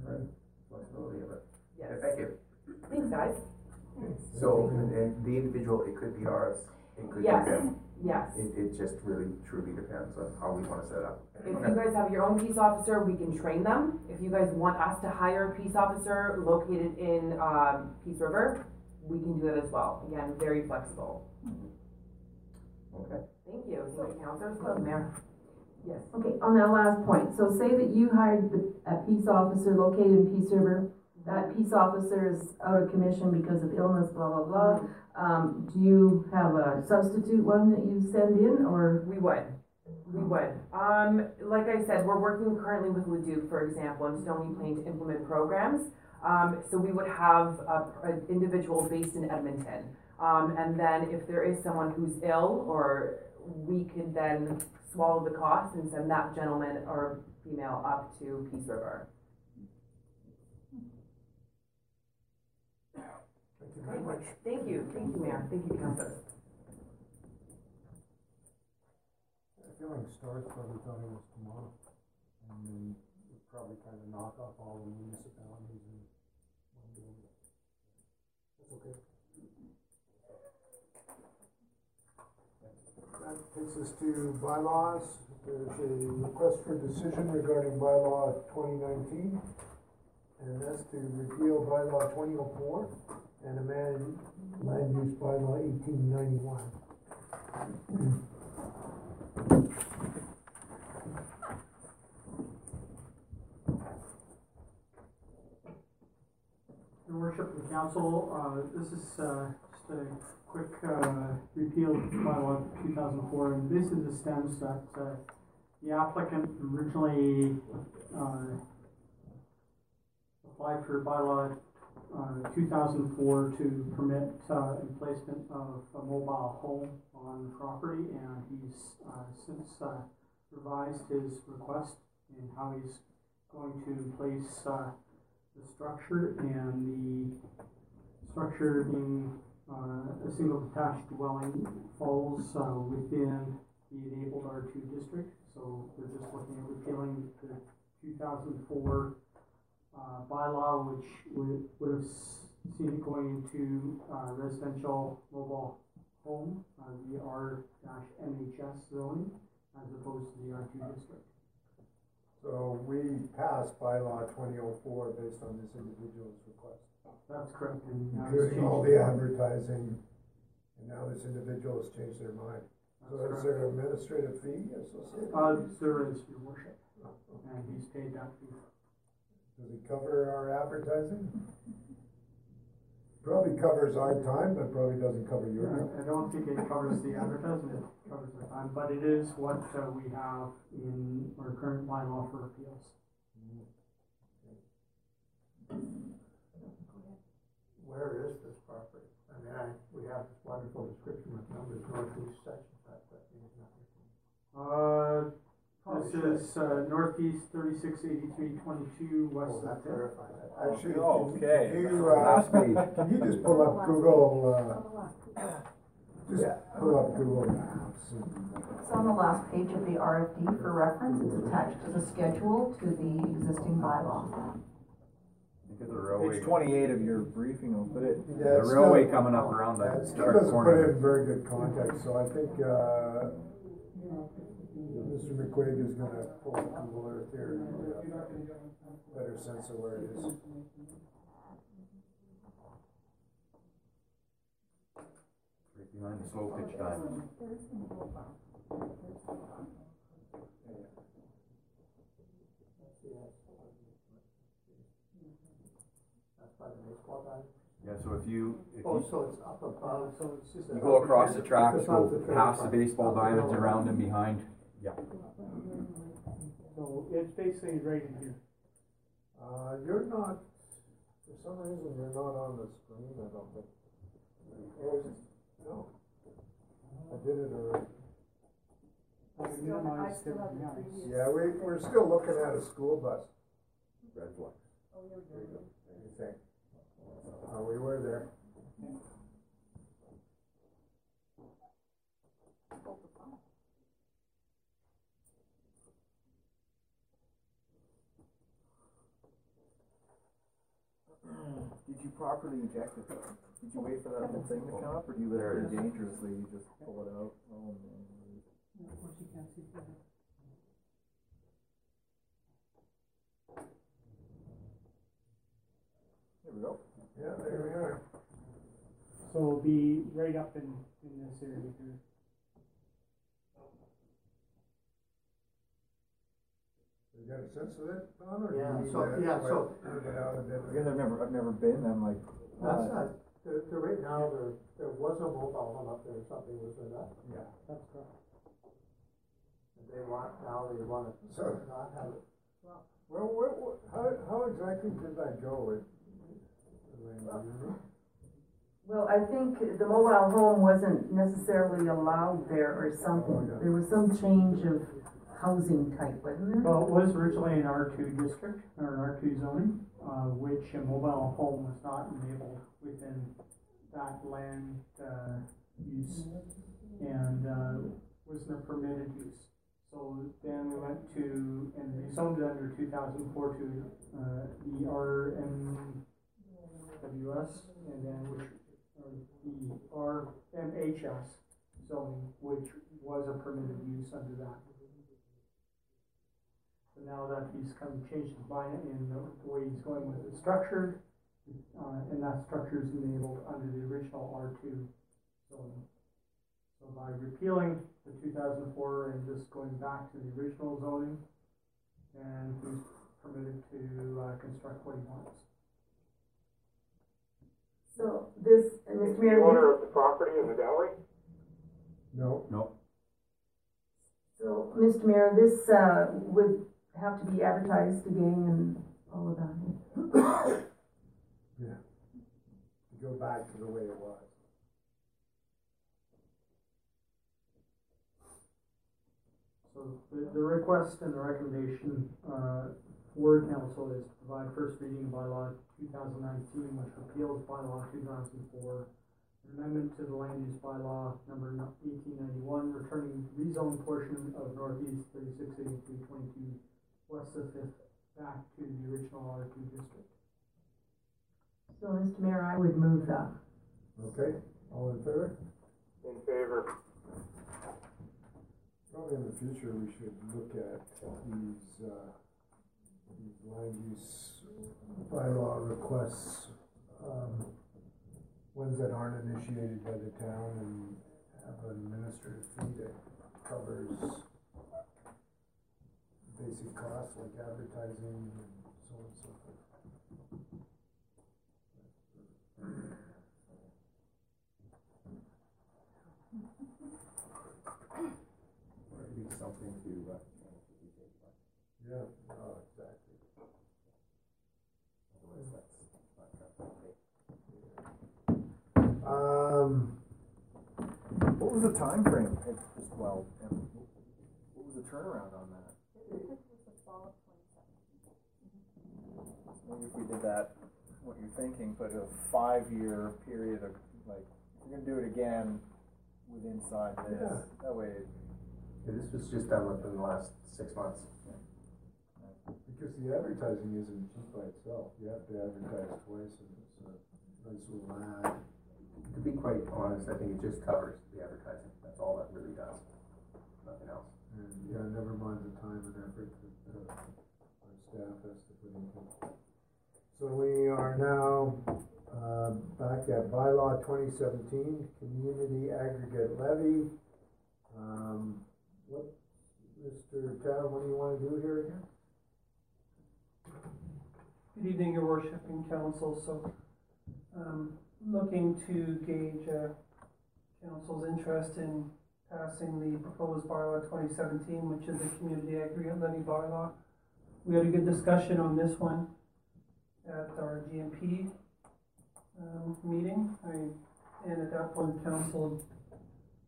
Speaker 2: Alright. Flexibility of it.
Speaker 3: Yes.
Speaker 2: Okay, Thank you.
Speaker 3: Thanks, guys.
Speaker 2: So, and, and the individual, it could be ours, it could be
Speaker 3: Yes,
Speaker 2: them.
Speaker 3: yes.
Speaker 2: It, it just really truly depends on how we wanna set it up.
Speaker 3: If you guys have your own peace officer, we can train them. If you guys want us to hire a peace officer located in, um, Peace River, we can do that as well. Again, very flexible.
Speaker 2: Okay.
Speaker 3: Thank you. You, councilors. You, Mayor. Yes.
Speaker 6: Okay, on that last point, so say that you hired the, a peace officer located in Peace River, that peace officer is out of commission because of illness, blah, blah, blah. Um, do you have a substitute one that you send in, or?
Speaker 3: We would. We would. Um, like I said, we're working currently with Leduc, for example, and Stony Plain to implement programs. Um, so we would have a, an individual based in Edmonton. Um, and then if there is someone who's ill, or we could then swallow the cost and send that gentleman or female up to Peace River.
Speaker 5: Thank you very much.
Speaker 3: Thank you, thank you, Mayor, thank you, councilors.
Speaker 5: I feel like Star's probably thought it was tomorrow. And then we'd probably kind of knock off all the municipalities and one day. That's okay. Takes us to bylaws. There's a request for decision regarding bylaw twenty nineteen. And that's to repeal bylaw twenty oh four and amend land use bylaw eighteen ninety-one.
Speaker 10: Your worship and council, uh, this is, uh, just a quick, uh, repeal of bylaw two thousand four, and basically this stems that, uh, the applicant originally, uh, applied for bylaw, uh, two thousand four to permit, uh, emplacement of a mobile home on the property, and he's, uh, since, uh, revised his request in how he's going to place, uh, the structure and the structure being uh, a single detached dwelling falls uh, within the enabled R two district. So we're just looking at repealing the two thousand four uh, bylaw, which would, would have seen it going into uh, residential mobile home, uh, the R dash MHS zoning, as opposed to the R two district.
Speaker 5: So we passed bylaw twenty oh four based on this individual's request,
Speaker 10: That's correct. and now it's
Speaker 5: including all
Speaker 10: changed.
Speaker 5: the advertising, and now this individual has changed their mind. So
Speaker 10: That's
Speaker 5: is
Speaker 10: correct.
Speaker 5: there an administrative fee associated?
Speaker 10: Uh, there is, your worship, and he's paid that fee.
Speaker 5: Does it cover our advertising? Probably covers our time, but probably doesn't cover your time.
Speaker 10: I don't think it covers the advertisement, it covers the time, but it is what, uh, we have in our current bylaw for appeals.
Speaker 8: Where is this property? I mean, I, we have this wonderful description with numbers, northeast section, but that means nothing.
Speaker 10: Uh, this
Speaker 8: should.
Speaker 10: is, uh, northeast thirty-six eighty-three twenty-two, west
Speaker 8: Oh,
Speaker 10: of
Speaker 8: that
Speaker 10: Fifth.
Speaker 8: clarifies it.
Speaker 5: Actually,
Speaker 7: Oh,
Speaker 5: can-
Speaker 7: okay.
Speaker 5: can you, uh,
Speaker 7: Last page.
Speaker 5: can you just pull up Google, uh, just pull up Google Maps and
Speaker 11: It's on the last page of the RFD for reference, it's attached to the schedule to the existing bylaw.
Speaker 7: I think Look at the railway.
Speaker 9: Page twenty-eight of your briefing, will put it,
Speaker 1: Yeah,
Speaker 7: The
Speaker 1: it's
Speaker 7: railway
Speaker 1: still-
Speaker 7: coming up around
Speaker 1: Yeah,
Speaker 7: that
Speaker 1: it still
Speaker 7: sharp
Speaker 1: doesn't put it
Speaker 7: corner.
Speaker 1: in very good context, so I think, uh, Mr. McQuaig is gonna pull up Google Earth here and get a better sense of where it is.
Speaker 7: Right behind the slow pitch diamond.
Speaker 8: That's by the baseball diamond.
Speaker 7: Yeah, so if you, if
Speaker 8: Oh,
Speaker 7: you,
Speaker 8: so it's up above.
Speaker 10: So it's just.
Speaker 7: you go across the tracks,
Speaker 8: It's above
Speaker 7: go
Speaker 8: the
Speaker 7: past the baseball diamonds around and behind, yeah.
Speaker 10: So it's basically right in here.
Speaker 1: Uh, you're not, for some reason, you're not on the screen, I don't think. Or is it? No. I did it already.
Speaker 10: I minimize everything else.
Speaker 1: Yeah, we, we're still looking at a school bus.
Speaker 7: Red flag.
Speaker 1: There you go. What do you think? Uh, we were there.
Speaker 9: did you properly inject it? Did you wait for that whole thing to come up, or do you let it dangerously, you just pull it out? Oh, man. There we go.
Speaker 1: Yeah, there we are.
Speaker 10: So we'll be right up in, in this area here.
Speaker 1: You got a sense of it, Don, or
Speaker 8: Yeah, so-
Speaker 1: to
Speaker 8: yeah, so-
Speaker 1: move it out a bit?
Speaker 9: I guess I've never, I've never been, I'm like,
Speaker 8: That's
Speaker 9: uh,
Speaker 8: not, there, there, right now, there, there was a mobile home up there or something, was there not?
Speaker 9: yeah.
Speaker 10: That's correct.
Speaker 8: And They want, now they want to
Speaker 1: So-
Speaker 8: not have it.
Speaker 1: Well, where, where, how, how exactly did that go? It- Elaine, do you know?
Speaker 6: Well, I think the mobile home wasn't necessarily allowed there or something. There was some change of housing type, wasn't there?
Speaker 10: Well, it was originally an R two district, or an R two zoning, uh, which a mobile home was not enabled within that land, uh, use. And, uh, wasn't permitted use. So then we went to, and we zoned it under two thousand four to, the RMWS, and then which, the RMHS zoning, which was a permitted use under that. So now that he's come changed his mind in the the way he's going with the structure, uh, and that structure is enabled under the original R two zoning. So by repealing the two thousand four and just going back to the original zoning, and he's permitted to, uh, construct what he wants.
Speaker 6: So this, uh, Mr.
Speaker 4: Is the
Speaker 6: Mayor,
Speaker 4: owner of the property in the gallery?
Speaker 1: No,
Speaker 7: No,
Speaker 6: so, Mr. Mayor, this, uh, would have to be advertised again and all of that.
Speaker 1: yeah. To go back to the way it was.
Speaker 10: So the, the request and the recommendation, uh, for council is to provide first reading of bylaw two thousand nineteen, which repeals bylaw two thousand four. Amendment to the land use bylaw number eighteen ninety-one, returning rezone portion of northeast thirty-six eighty-three twenty-two west of Fifth back to the original R two district.
Speaker 6: So, Mr. Mayor, I would move that.
Speaker 1: Okay, all in favor?
Speaker 4: In favor?
Speaker 1: Probably in the future, we should look at these, uh, these land use bylaw requests, um, ones that aren't initiated by the town and have an administrative fee that covers basic costs like advertising and so on and so forth.
Speaker 2: Would be something to, uh,
Speaker 1: Yeah, oh, exactly.
Speaker 2: otherwise that's not gonna
Speaker 1: Um,
Speaker 9: What was the time frame? as well, and what was the turnaround on that? Maybe if we did that, what you're thinking, put a five-year period of, like, if we're gonna do it again with inside this,
Speaker 1: Yeah.
Speaker 9: that way,
Speaker 2: Yeah, this was just done within the last six months. Yeah.
Speaker 1: Because the advertising isn't just by itself, you have to advertise twice and it's a nice little ad.
Speaker 2: To be quite honest, I think it just covers the advertising, that's all that really does, nothing else.
Speaker 1: And, yeah, never mind the time and effort that, uh, our staff has to put into it. So we are now, uh, back at bylaw twenty seventeen, community aggregate levy. Um, what, Mr. Town, what do you wanna do here again?
Speaker 12: Good evening, your worship and council, so, um, looking to gauge, uh, council's interest in passing the proposed bylaw twenty seventeen, which is the community aggregate levy bylaw. We had a good discussion on this one at our GMP, um, meeting, I, and at that point, council,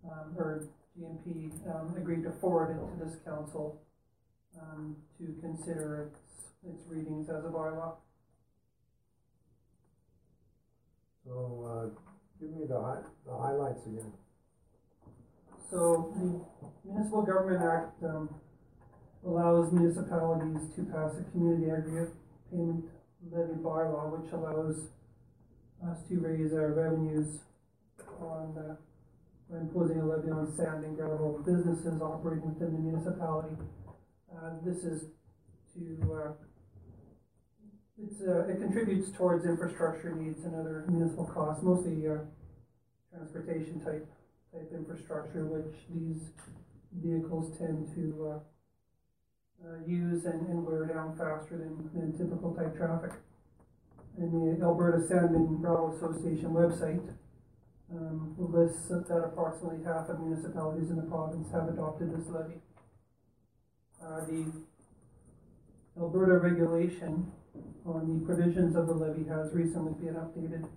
Speaker 12: um, or GMP, um, agreed to forward it to this council, um, to consider its, its readings as a bylaw.
Speaker 1: So, uh, give me the hi- the highlights again.
Speaker 12: So the Municipal Government Act, um, allows municipalities to pass a community aggregate payment levy bylaw, which allows us to raise our revenues on, uh, by imposing a levy on sand and gravel businesses operating within the municipality. Uh, this is to, uh, uh, it contributes towards infrastructure needs and other municipal costs, mostly, uh, transportation type type infrastructure, which these vehicles tend to, uh, uh, use and, and wear down faster than, than typical type traffic. And the Alberta Sand and Gravel Association website, um, lists that approximately half of municipalities in the province have adopted this levy. Uh, the Alberta regulation on the provisions of the levy has recently been updated.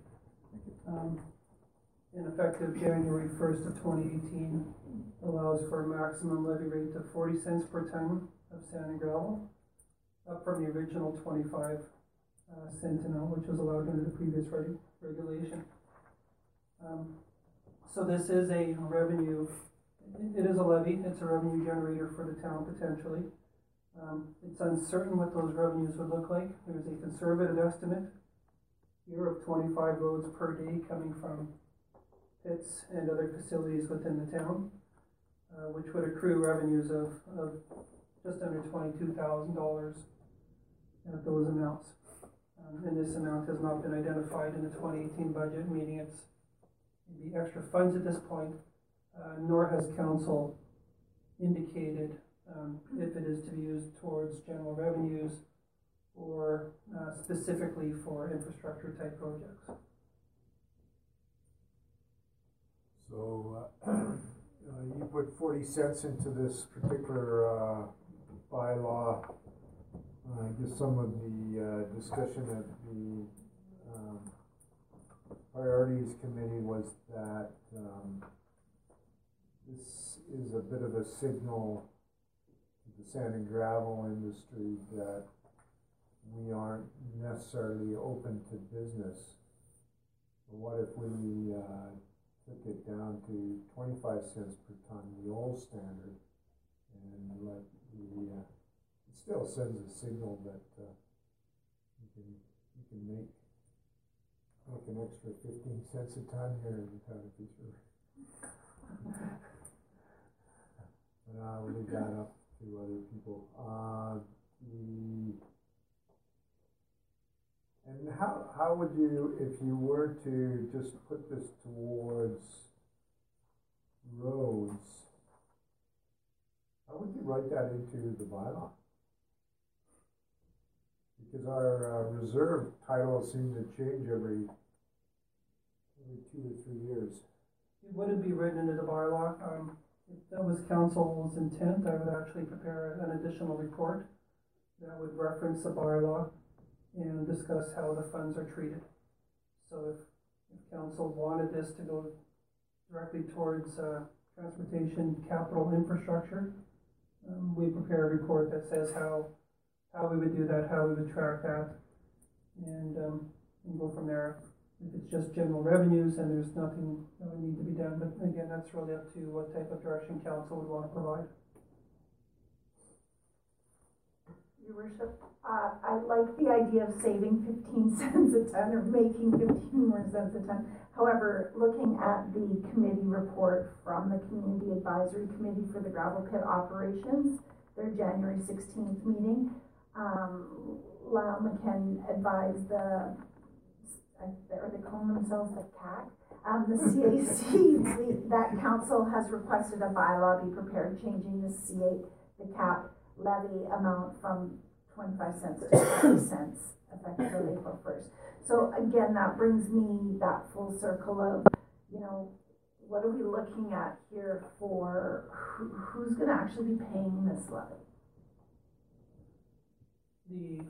Speaker 12: Um, in effective January first of twenty eighteen, allows for a maximum levy rate of forty cents per ton of sand and gravel, up from the original twenty-five uh, cent amount, which was allowed under the previous reg- regulation. Um, so this is a revenue, it is a levy, it's a revenue generator for the town potentially. Um, it's uncertain what those revenues would look like, there's a conservative estimate here of twenty-five loads per day coming from pits and other facilities within the town, uh, which would accrue revenues of, of just under twenty-two thousand dollars at those amounts. Um, and this amount has not been identified in the twenty eighteen budget, meaning it's the extra funds at this point, uh, nor has council indicated, um, if it is to be used towards general revenues or, uh, specifically for infrastructure type projects.
Speaker 1: So, uh, uh, you put forty cents into this particular, uh, bylaw. I guess some of the, uh, discussion at the, um, priorities committee was that, um, this is a bit of a signal the sand and gravel industry that we aren't necessarily open to business. But what if we, uh, took it down to twenty-five cents per ton, the old standard, and let the, uh, it still sends a signal that, uh, you can, you can make, make an extra fifteen cents a ton here in the town of Peace. But I'll leave that up to other people. Uh, the, and how, how would you, if you were to just put this towards roads, how would you write that into the bylaw? Because our uh, reserve titles seem to change every, every two or three years.
Speaker 12: It wouldn't be written into the bylaw, um, if that was council's intent, I would actually prepare an additional report that would reference the bylaw and discuss how the funds are treated. So if, if council wanted this to go directly towards, uh, transportation capital infrastructure, um, we prepare a report that says how, how we would do that, how we would track that, and, um, and go from there. If it's just general revenues, and there's nothing that would need to be done, but again, that's really up to what type of direction council would wanna provide.
Speaker 11: Your worship, uh, I like the idea of saving fifteen cents a ton or making fifteen more cents a ton. However, looking at the committee report from the Community Advisory Committee for the gravel pit operations, their January sixteenth meeting, um, Lyle McKen advised the, are they call themselves the CAC? Um, the CAC, that council has requested a bylaw be prepared changing the CA, the cap levy amount from twenty-five cents to fifty cents effective April first. So again, that brings me that full circle of, you know, what are we looking at here for, who, who's gonna actually be paying this levy?
Speaker 12: the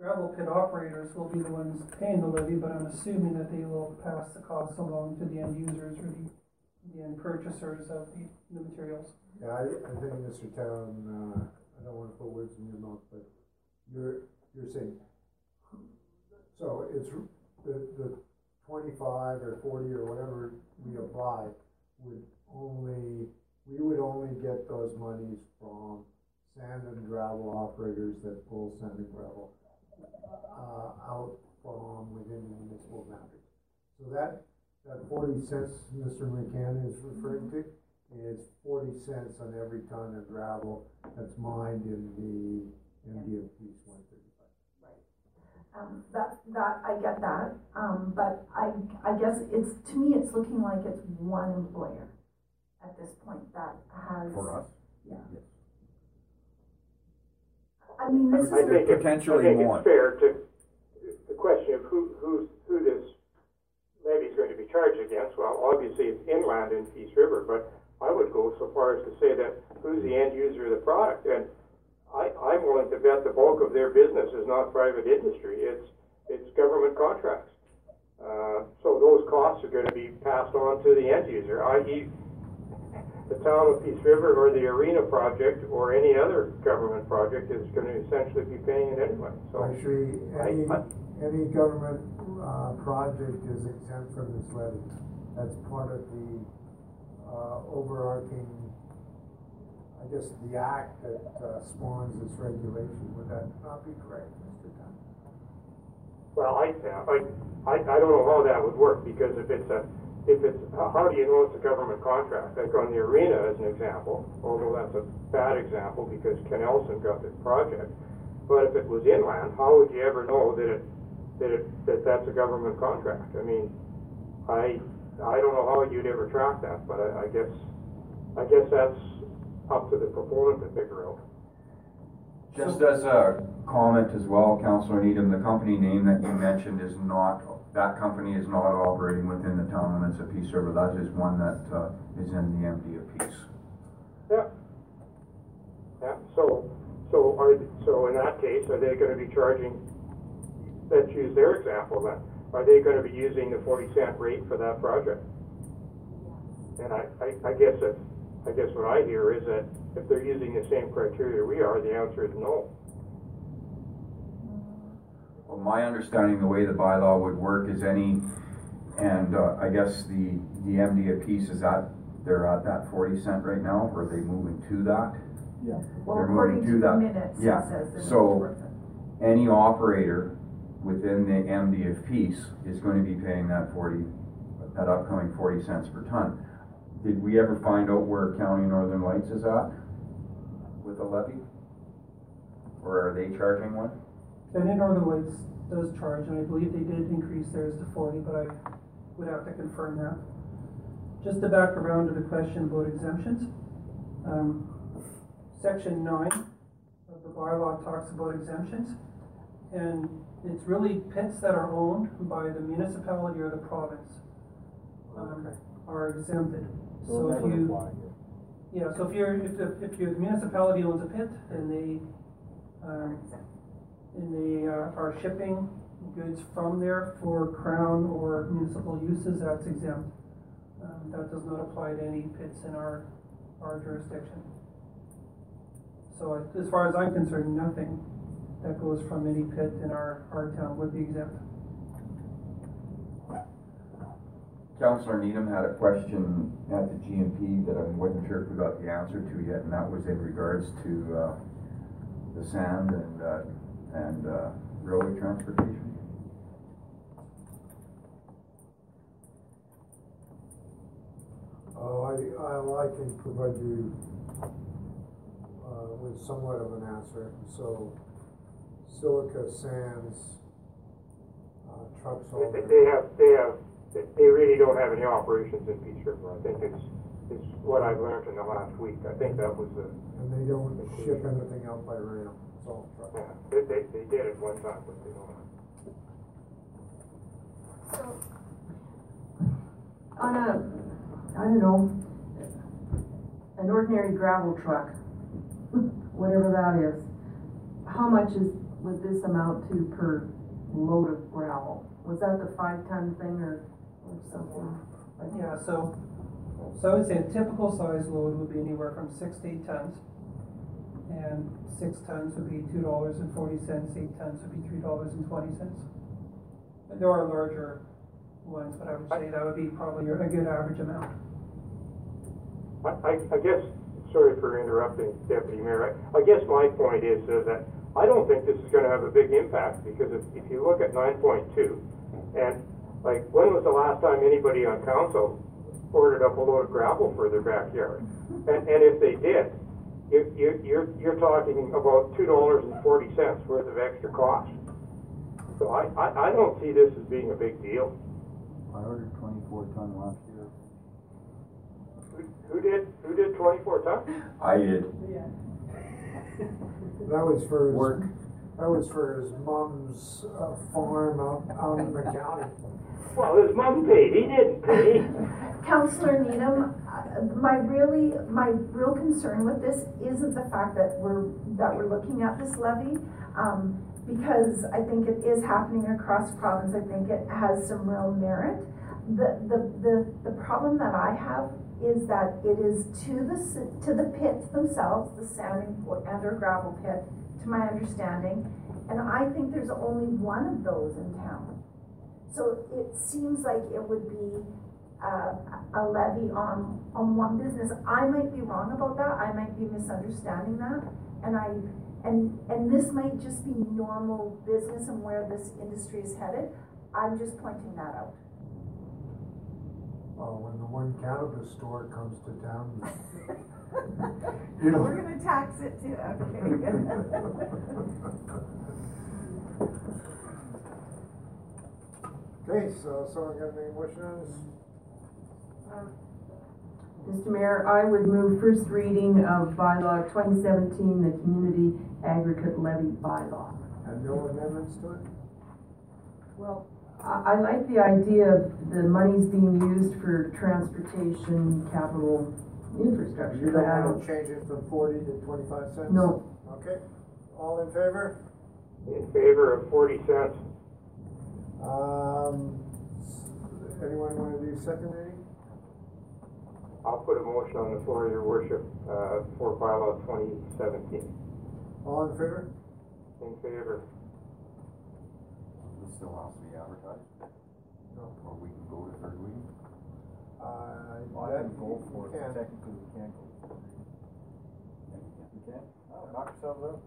Speaker 12: gravel pit operators will be the ones paying the levy, but I'm assuming that they will pass the cost along to the end users or the, the end purchasers of the, the materials.
Speaker 1: Yeah, I, I think, Mr. Town, uh, I don't wanna put words in your mouth, but you're, you're saying, so it's, the, the twenty-five or forty or whatever we apply would only, we would only get those monies from sand and gravel operators that pull sand and gravel, uh, out from within the municipal boundaries. So that, that forty cents Mr. McCann is referring to is forty cents on every ton of gravel that's mined in the MDO piece one thirty-five.
Speaker 11: Um, that, that, I get that, um, but I, I guess it's, to me, it's looking like it's one employer at this point that has.
Speaker 7: For us?
Speaker 11: Yeah. I mean, this is.
Speaker 4: I think, it- I
Speaker 7: Potentially
Speaker 4: think
Speaker 7: more.
Speaker 4: it's fair to, the question of who, who, who this levy is going to be charged against, well, obviously it's inland in Peace River, but I would go so far as to say that who's the end user of the product? And I, I'm willing to bet the bulk of their business is not private industry, it's, it's government contracts. Uh, so those costs are gonna be passed on to the end user, i.e. the town of Peace River or the arena project or any other government project is gonna essentially be paying it anyway, so.
Speaker 1: Actually, any, any government, uh, project is exempt from this levy. That's part of the, uh, overarching, I guess, the act that, uh, spawns this regulation. Would that not be correct, Mr. Town?
Speaker 4: Well, I, I, I, I don't know how that would work, because if it's a, if it's, how do you know it's a government contract? Like on the arena as an example, although that's a bad example because Knelsen got the project. But if it was inland, how would you ever know that it, that it, that that's a government contract? I mean, I, I don't know how you'd ever track that, but I, I guess, I guess that's up to the proponent to figure out.
Speaker 7: Just as a comment as well, Councilor Needham, the company name that you mentioned is not, that company is not operating within the town limits of Peace River. That is one that, uh, is in the MD of Peace.
Speaker 4: Yeah. Yeah, so, so are, so in that case, are they gonna be charging, let's use their example then, are they gonna be using the forty cent rate for that project? And I, I, I guess if, I guess what I hear is that if they're using the same criteria we are, the answer is no.
Speaker 7: Well, my understanding, the way the bylaw would work is any, and, uh, I guess the, the MD of Peace is at, they're at that forty cent right now, or are they moving to that? Yeah.
Speaker 11: Well,
Speaker 7: They're
Speaker 11: according
Speaker 7: moving
Speaker 11: to
Speaker 7: to
Speaker 11: the
Speaker 7: that.
Speaker 11: minutes, it
Speaker 7: Yeah,
Speaker 11: says that it's
Speaker 7: so-
Speaker 11: worth it.
Speaker 7: Any operator within the MD of Peace is going to be paying that forty, that upcoming forty cents per ton. Did we ever find out where County Northern Lights is at with a levy? Or are they charging one?
Speaker 12: County Northern Lights does charge, and I believe they did increase theirs to forty, but I would have to confirm that. Just to back around to the question about exemptions, um, section nine of the bylaw talks about exemptions. And it's really pits that are owned by the municipality or the province, um, are exempted. So if you, yeah, so if you're, if the, if your municipality owns a pit and they, um, and they are shipping goods from there for crown or municipal uses, that's exempt. Um, that does not apply to any pits in our, our jurisdiction. So as far as I'm concerned, nothing that goes from any pit in our, our town would be exempt.
Speaker 7: Councilor Needham had a question at the GMP that I wasn't sure if we got the answer to yet, and that was in regards to, uh, the sand and, uh, and, uh, railway transportation.
Speaker 1: Oh, I, I, I can provide you, uh, with somewhat of an answer, so silica sands, uh, trucks
Speaker 4: They, they have, they have, they they really don't have any operations in Peace River. I think it's, it's what I've learned in the last week. I think that was the,
Speaker 1: And they don't ship anything out by rail, it's all truck.
Speaker 4: yeah, they, they, they did it one time, but they don't.
Speaker 6: So, On a, I don't know, an ordinary gravel truck, whatever that is, how much is, would this amount to per load of gravel? Was that the five ton thing or, or something? like-
Speaker 12: Yeah, so, so I would say a typical size load would be anywhere from six to eight tons. And six tons would be two dollars and forty cents, eight tons would be three dollars and twenty cents. There are larger ones, but I would say that would be probably a good average amount.
Speaker 4: I, I, I guess, sorry for interrupting, Deputy Mayor, I, I guess my point is uh, that I don't think this is gonna have a big impact, because if, if you look at nine point two, and, like, when was the last time anybody on council ordered up a load of gravel for their backyard? And, and if they did, you, you, you're, you're talking about two dollars and forty cents worth of extra cost. So I, I, I don't see this as being a big deal.
Speaker 7: I ordered twenty-four ton last year.
Speaker 4: Who, who did, who did twenty-four tons?
Speaker 7: I did. Yeah.
Speaker 1: That was for his.
Speaker 7: Work.
Speaker 1: That was for his mom's, uh, farm out, out in the county.
Speaker 4: Well, his mom paid, he didn't pay.
Speaker 11: Councilor Needham, uh, my really, my real concern with this isn't the fact that we're, that we're looking at this levy. Um, because I think it is happening across province, I think it has some real merit. The, the, the, the problem that I have is that it is to the, to the pits themselves, the sand and or gravel pit, to my understanding. And I think there's only one of those in. So it seems like it would be uh, a levy on, on one business. I might be wrong about that, I might be misunderstanding that. And I, and, and this might just be normal business and where this industry is headed. I'm just pointing that out.
Speaker 1: Well, when the one cannabis store comes to town. You know.
Speaker 11: We're gonna tax it too,
Speaker 1: Okay, so someone got any motion on this?
Speaker 6: Uh, Mr. Mayor, I would move first reading of bylaw twenty seventeen, the community aggregate levy bylaw.
Speaker 1: And no amendments to it?
Speaker 6: Well, I, I like the idea of the monies being used for transportation, capital, infrastructure,
Speaker 1: You
Speaker 6: but
Speaker 1: don't
Speaker 6: I
Speaker 1: wanna
Speaker 6: don't,
Speaker 1: change it from forty to twenty-five cents?
Speaker 6: no.
Speaker 1: Okay, all in favor?
Speaker 4: In favor of forty cents.
Speaker 1: Um, anyone wanna do second reading?
Speaker 4: I'll put a motion on the floor, your worship, uh, for bylaw twenty seventeen.
Speaker 1: All in favor?
Speaker 4: In favor.
Speaker 7: This still has to be advertised?
Speaker 1: No.
Speaker 7: Or we can go to third reading?
Speaker 1: Uh,
Speaker 9: Well, I
Speaker 1: that
Speaker 9: can go for it,
Speaker 1: you can.
Speaker 9: technically we can't go for it. You can? Oh, knock yourself out.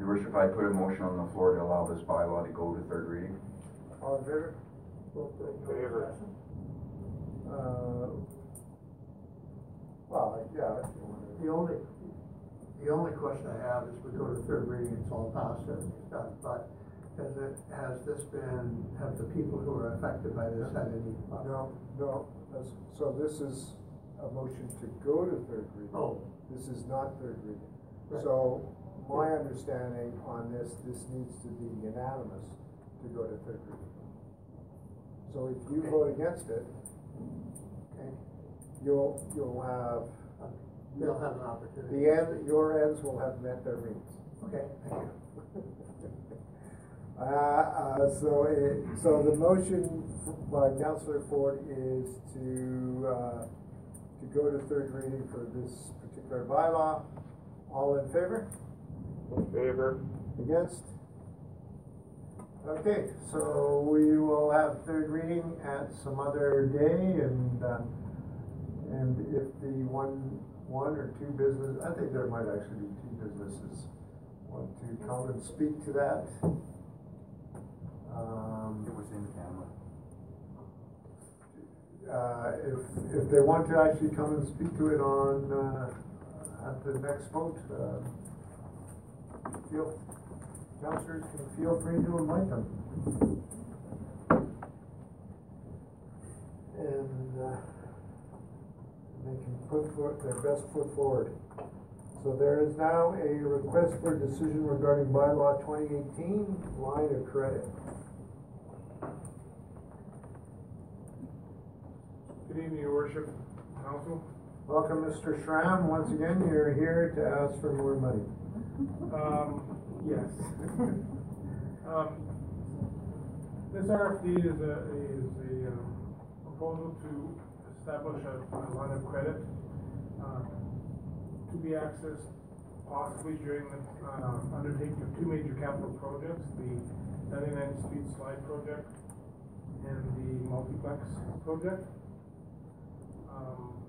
Speaker 7: Your worship, I put a motion on the floor to allow this bylaw to go to third reading.
Speaker 1: All in favor?
Speaker 4: Favor.
Speaker 1: Uh,
Speaker 8: Well, yeah, if you wanna- the only, the only question I have is we go to third reading, it's all passed, everything's done, but has it, has this been, have the people who are affected by this had any?
Speaker 1: no, no, that's, so this is a motion to go to third reading.
Speaker 8: Oh.
Speaker 1: This is not third reading.
Speaker 8: Right.
Speaker 1: So, my understanding on this, this needs to be unanimous to go to third reading. So if you vote against it,
Speaker 8: Okay,
Speaker 1: you'll, you'll have,
Speaker 8: they'll have an opportunity.
Speaker 1: the end, your ends will have met their means.
Speaker 8: Okay, thank you.
Speaker 1: Uh, uh, so it, so the motion by Councillor Ford is to, uh, to go to third reading for this particular bylaw. All in favor?
Speaker 4: In favor.
Speaker 1: Against? Okay, so we will have third reading at some other day and, um, and if the one one or two business, I think there might actually be two businesses want to come and speak to that. Um,
Speaker 7: It was in camera.
Speaker 1: uh, if, if they want to actually come and speak to it on, uh, at the next vote, uh, feel, councillors can feel free to invite them. And, uh, they can put forth their best foot forward. So there is now a request for decision regarding bylaw twenty eighteen, line of credit.
Speaker 13: Good evening, your worship, council.
Speaker 1: Welcome, Mr. Schramm. Once again, you're here to ask for more money.
Speaker 13: Um, yes. Um, this RFD is a, is a, um, proposal to establish a, a line of credit, uh, to be accessed possibly during the, uh, undertaking of two major capital projects, the ninety-nine Street Slide Project and the multiplex project. Um,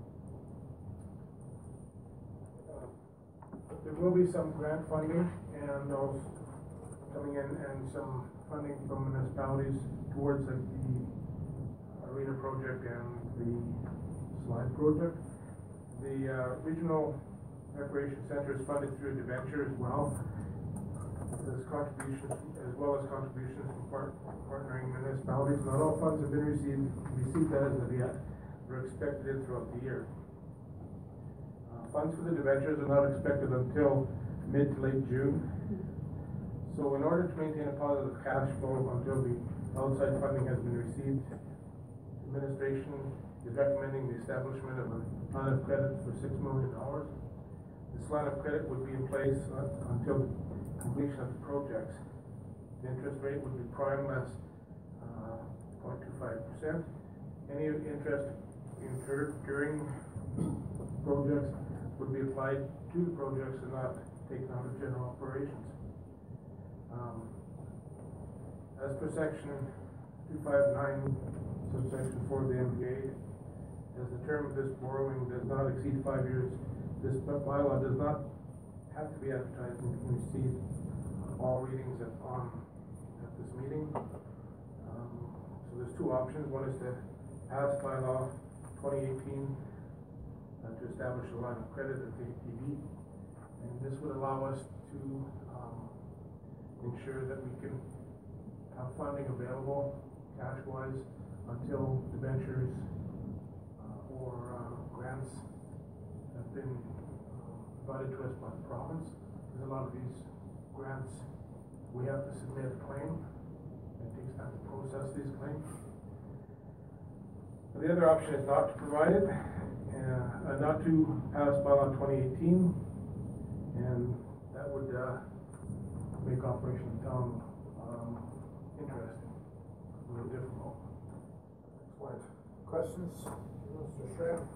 Speaker 13: uh, There will be some grant funding and also coming in and some funding from municipalities towards the arena project and the slide project. The, uh, regional recreation center is funded through the venture as well. There's contributions, as well as contributions from part, partnering municipalities. Not all funds have been received, received as of yet. We're expected throughout the year. Funds for the debentures are not expected until mid to late June. So in order to maintain a positive cash flow until the outside funding has been received, administration is recommending the establishment of a line of credit for six million dollars. This line of credit would be in place until completion of the projects. The interest rate would be prime less, uh, 0.25 percent. Any interest incurred during projects would be applied to the projects and not taken out of general operations. Um, As per section two five nine, subsection four of the MGA, as the term of this borrowing does not exceed five years, this bylaw does not have to be advertised and can receive all readings at, on, at this meeting. Um, So there's two options, one is to pass bylaw twenty eighteen, uh, to establish a line of credit at the ATB. And this would allow us to, um, ensure that we can have funding available cash-wise until debentures, uh, or, uh, grants have been uh, provided to us by the province. There's a lot of these grants, we have to submit a claim. And it takes time to process these claims. The other option is not to provide it, uh, uh, not to pass bylaw twenty eighteen, and that would, uh, make operation in town, um, interesting, a little difficult.
Speaker 1: Excellent. Questions, Mr. Schramm?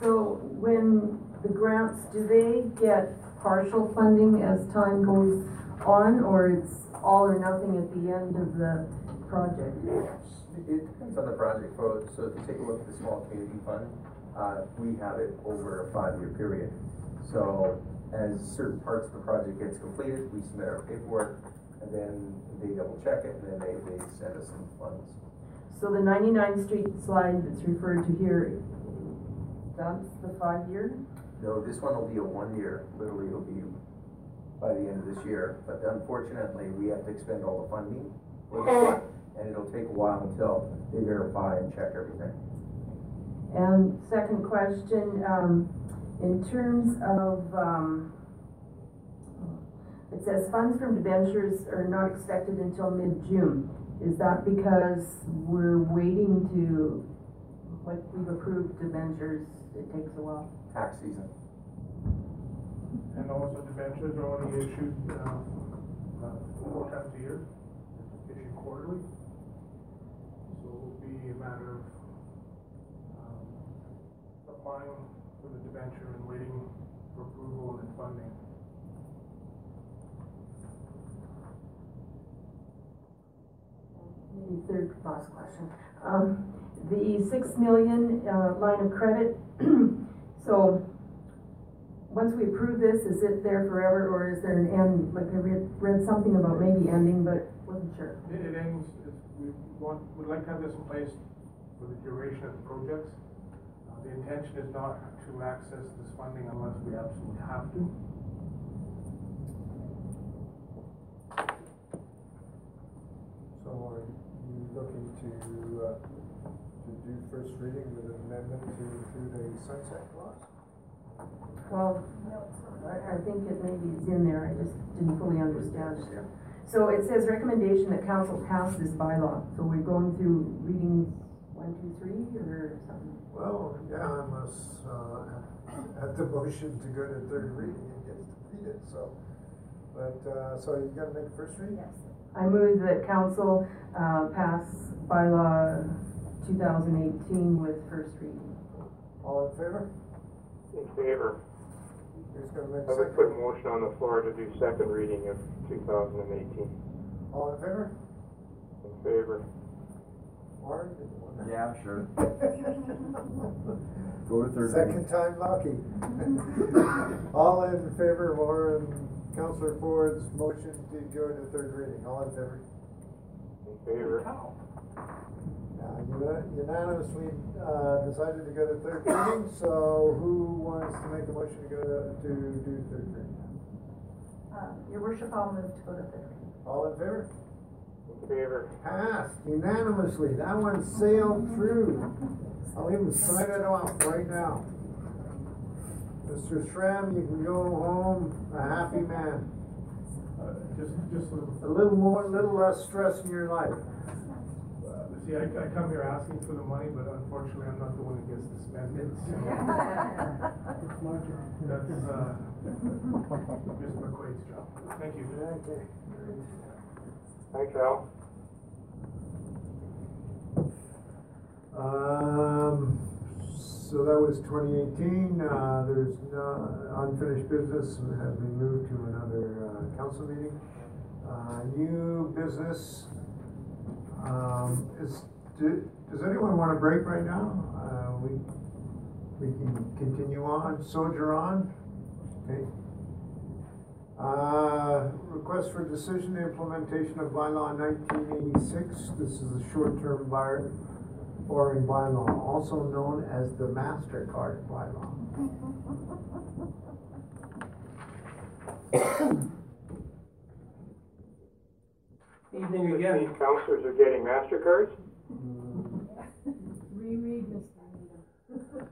Speaker 6: So when the grants, do they get partial funding as time goes on, or it's all or nothing at the end of the project?
Speaker 2: It depends on the project, so, so if you take a look at the small community fund, uh, we have it over a five-year period. So as certain parts of the project gets completed, we submit our paperwork, and then they double check it, and then they, they send us some funds.
Speaker 6: So the ninety-nine street slide that's referred to here, that's the five-year?
Speaker 2: No, this one will be a one-year, literally it'll be by the end of this year, but unfortunately, we have to expend all the funding for this one, and it'll take a while until they verify and check everything.
Speaker 6: And second question, um, in terms of, um, it says funds from debentures are not expected until mid-June. Is that because we're waiting to, like, we've approved debentures, it takes a while?
Speaker 2: Tax season.
Speaker 13: And also debentures are only issued, uh, uh, four times a year, issued quarterly. So it will be a matter of, um, applying for the debenture and waiting for approval and funding.
Speaker 6: Maybe third, last question. Um, the six million, uh, line of credit, So, once we approve this, is it there forever, or is there an end? Like, I read, read something about maybe ending, but wasn't sure.
Speaker 13: It, it ends, we want, would like to have this in place for the duration of the projects. The intention is not to access this funding unless we absolutely have to.
Speaker 1: So are you looking to, uh, to do first reading with an amendment to include a sunset clause?
Speaker 6: Well, I, I think it maybe is in there, I just didn't fully understand. So it says recommendation that council pass this bylaw, so we're going through reading one, two, three, or something?
Speaker 1: Well, yeah, unless, uh, at the motion to go to third reading, it gets defeated, so. But, uh, so you gotta make first reading?
Speaker 11: Yes.
Speaker 6: I move that council, uh, pass bylaw two thousand eighteen with first reading.
Speaker 1: All in favor?
Speaker 4: In favor.
Speaker 1: Who's gonna make
Speaker 4: I would put a
Speaker 1: second?
Speaker 4: motion on the floor to do second reading of two thousand and eighteen.
Speaker 1: All in favor?
Speaker 4: In favor.
Speaker 1: Warren, did you want to?
Speaker 7: Yeah, sure. Go to third
Speaker 1: Second time lucky. All in favor of Warren, Councilor Ford's motion to go to third reading, all in favor?
Speaker 4: In favor.
Speaker 1: Uh, uni- unanimously, uh, decided to go to third reading, so who wants to make a motion to go to, to do third reading?
Speaker 11: Um, your worship, I'll move to go to third reading.
Speaker 1: All in favor?
Speaker 4: In favor.
Speaker 1: Passed unanimously, that one sailed through. I'll even sign it off right now. Mr. Schramm, you can go home a happy man.
Speaker 13: Uh, just, just a little
Speaker 1: A little more, a little less stress in your life.
Speaker 13: Uh, See, I, I come here asking for the money, but unfortunately, I'm not the one that gets to spend it, so. That's, uh, Mr. McQuaid's job. Thank you.
Speaker 1: Okay.
Speaker 4: Thanks, Al.
Speaker 1: Um, so that was twenty eighteen, uh, there's no, unfinished business has been moved to another, uh, council meeting. Uh, new business, um, is, do, does anyone want a break right now? Uh, we, we can continue on, soldier on, okay? Uh, request for decision implementation of bylaw nineteen eighty-six, this is a short-term buyer, borrowing bylaw, also known as the MasterCard bylaw.
Speaker 12: Evening
Speaker 4: These
Speaker 12: again.
Speaker 4: councilors are getting MasterCards?
Speaker 6: Reread, Mr.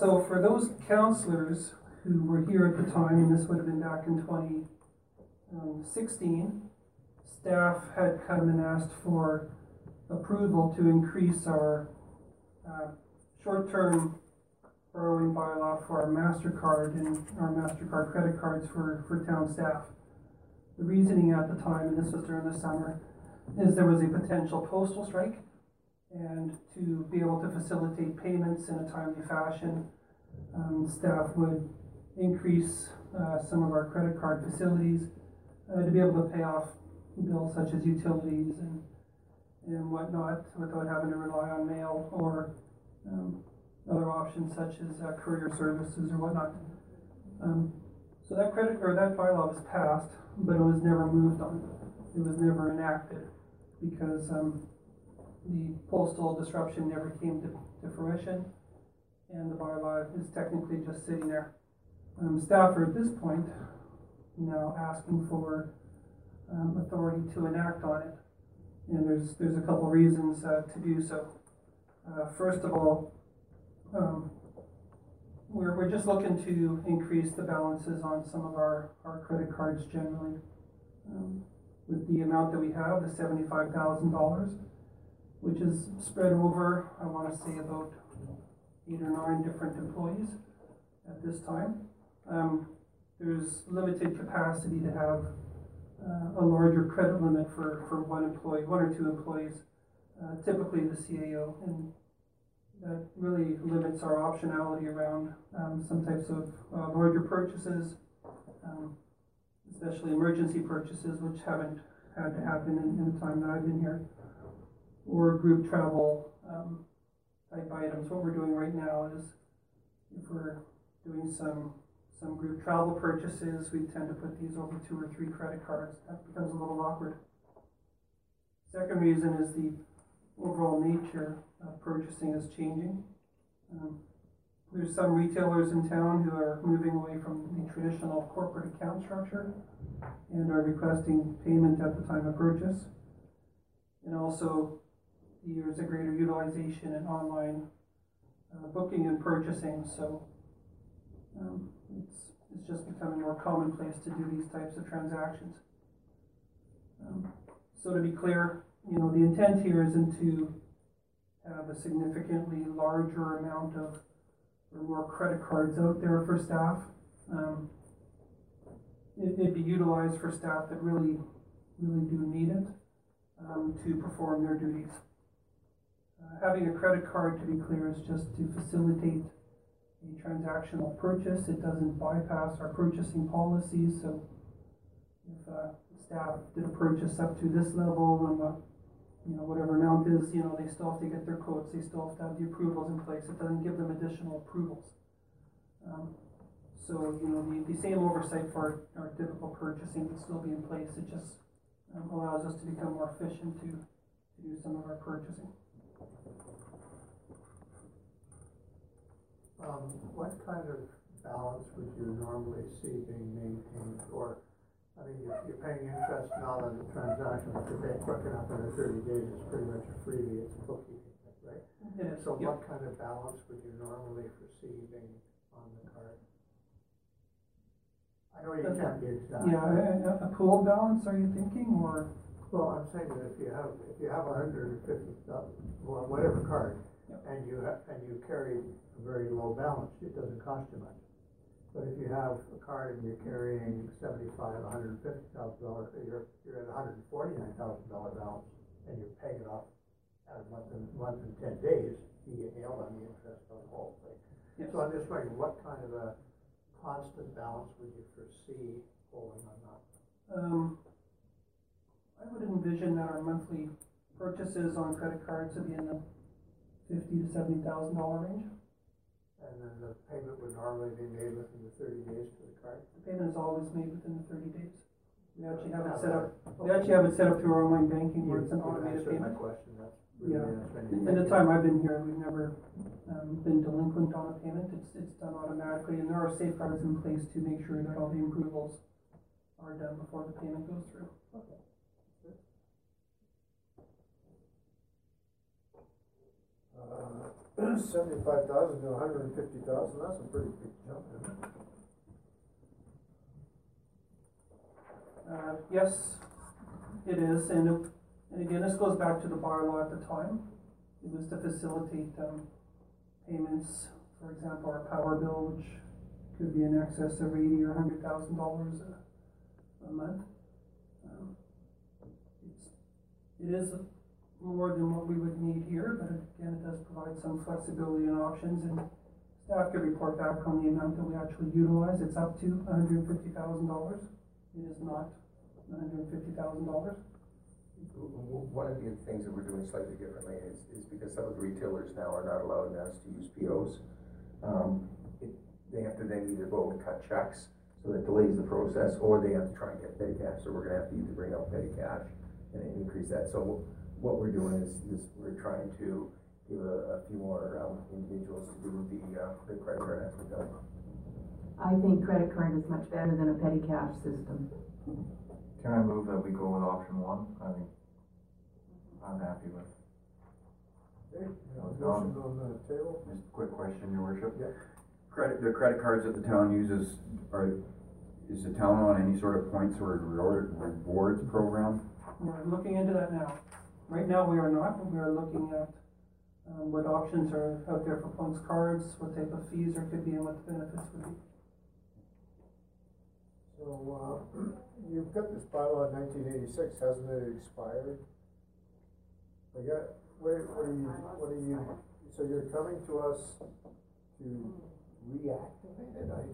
Speaker 12: So for those councilors who were here at the time, and this would have been back in twenty um, staff had come and asked for approval to increase our uh, short-term borrowing bylaw for our MasterCard and our MasterCard credit cards for, for town staff. The reasoning at the time, and this was during the summer, is there was a potential postal strike and to be able to facilitate payments in a timely fashion, um, staff would increase, uh, some of our credit card facilities, uh, to be able to pay off bills such as utilities and, and whatnot, without having to rely on mail or, um, other options such as, uh, courier services or whatnot. Um, so that credit, or that bylaw was passed, but it was never moved on, it was never enacted, because, um, the postal disruption never came to, to fruition, and the bylaw is technically just sitting there. Um, staff are at this point now asking for, um, authority to enact on it. And there's, there's a couple reasons, uh, to do so. Uh, first of all, um, we're, we're just looking to increase the balances on some of our, our credit cards generally. Um, with the amount that we have, the seventy-five thousand dollars, which is spread over, I wanna say about eight or nine different employees at this time. Um, there's limited capacity to have uh, a larger credit limit for, for one employee, one or two employees, uh, typically the CAO, and that really limits our optionality around um, some types of uh, larger purchases, um, especially emergency purchases, which haven't had to happen in, in the time that I've been here or group travel um, type items. What we're doing right now is if we're doing some, some group travel purchases, we tend to put these over two or three credit cards. That becomes a little awkward. Second reason is the overall nature of purchasing is changing. Um, There's some retailers in town who are moving away from the traditional corporate account structure and are requesting payment at the time of purchase. And also, there's a greater utilization in online uh, booking and purchasing, so um, it's, it's just becoming more commonplace to do these types of transactions. Um, so to be clear, you know, the intent here isn't to have a significantly larger amount of or more credit cards out there for staff. Um, it, it'd be utilized for staff that really, really do need it um, to perform their duties. Uh, having a credit card, to be clear, is just to facilitate a transactional purchase. It doesn't bypass our purchasing policies. So, if uh, staff did a purchase up to this level and uh, you know whatever amount is, you know they still have to get their quotes. They still have to have the approvals in place. It doesn't give them additional approvals. Um, so you know the, the same oversight for our, our typical purchasing would still be in place. It just um, allows us to become more efficient to, to do some of our purchasing.
Speaker 8: Um, what kind of balance would you normally see being maintained, or, I mean, you're, you're paying interest now on the transaction, if you pay quick enough in the thirty days, it's pretty much a freebie, it's a bookkeeping thing, right?
Speaker 12: It is,
Speaker 8: So
Speaker 12: yeah.
Speaker 8: what kind of balance would you normally foresee being on the card? I know you can't be exact.
Speaker 12: Yeah, a, a, a pool balance, are you thinking, or?
Speaker 8: Well, I'm saying that if you have, if you have a hundred and fifty, well, whatever card,
Speaker 12: Yep.
Speaker 8: And you and you carry a very low balance, it doesn't cost you much. But if you have a card and you're carrying seventy-five, a hundred fifty thousand dollars, you're, you're at hundred and forty-nine thousand dollar balance, and you're paying it off at a month and, month and ten days, you get nailed on the interest on the whole thing.
Speaker 12: Yes.
Speaker 8: So I'm just wondering, what kind of a constant balance would you foresee holding on that?
Speaker 12: Um, I would envision that our monthly purchases on credit cards would be in the fifty to seventy thousand dollar range.
Speaker 8: And then the payment would normally be made within the thirty days to the card?
Speaker 12: The payment is always made within the thirty days. We actually have it set up, we actually have it set up through our online banking where it's an automated
Speaker 8: answered my
Speaker 12: payment.
Speaker 8: question, that's really
Speaker 12: Yeah.
Speaker 8: answering.
Speaker 12: In the time I've been here, we've never, um, been delinquent on a payment, it's, it's done automatically, and there are safeguards in place to make sure that all the approvals are done before the payment goes through.
Speaker 5: Uh, seventy-five thousand to hundred and fifty thousand, that's a pretty big jump, isn't it?
Speaker 12: Uh, yes, it is, and, and again, this goes back to the bylaw at the time. It was to facilitate, um, payments, for example, our power bill, which could be in excess of eighty or hundred thousand dollars a, a month. Um, it is more than what we would need here, but again, it does provide some flexibility and options, and staff could report back on the amount that we actually utilize, it's up to hundred and fifty thousand dollars. It is not hundred and fifty thousand dollars.
Speaker 2: One of the things that we're doing slightly differently is, is because some of the retailers now are not allowing us to use POs. Um, it, they have to then either go and cut checks, so that delays the process, or they have to try and get petty cash, so we're gonna have to either bring out petty cash and increase that, so what we're doing is, is we're trying to give a, a few more, um, individuals to do the, uh, the credit card as we go.
Speaker 6: I think credit card is much better than a petty cash system.
Speaker 9: Can I move that we go with option one? I think I'm happy with.
Speaker 5: Okay, we have a motion on the table.
Speaker 7: Just a quick question, your worship.
Speaker 5: Yeah.
Speaker 7: Credit, the credit cards that the town uses, are, is the town on any sort of points or reward, rewards program?
Speaker 12: We're looking into that now. Right now, we are not, but we are looking at, um, what options are out there for points cards, what type of fees there could be, and what the benefits would be.
Speaker 5: So, uh, you've got this bylaw in nineteen eighty-six, hasn't it expired? I got, what, what are you, what are you, so you're coming to us to reactivate it, I,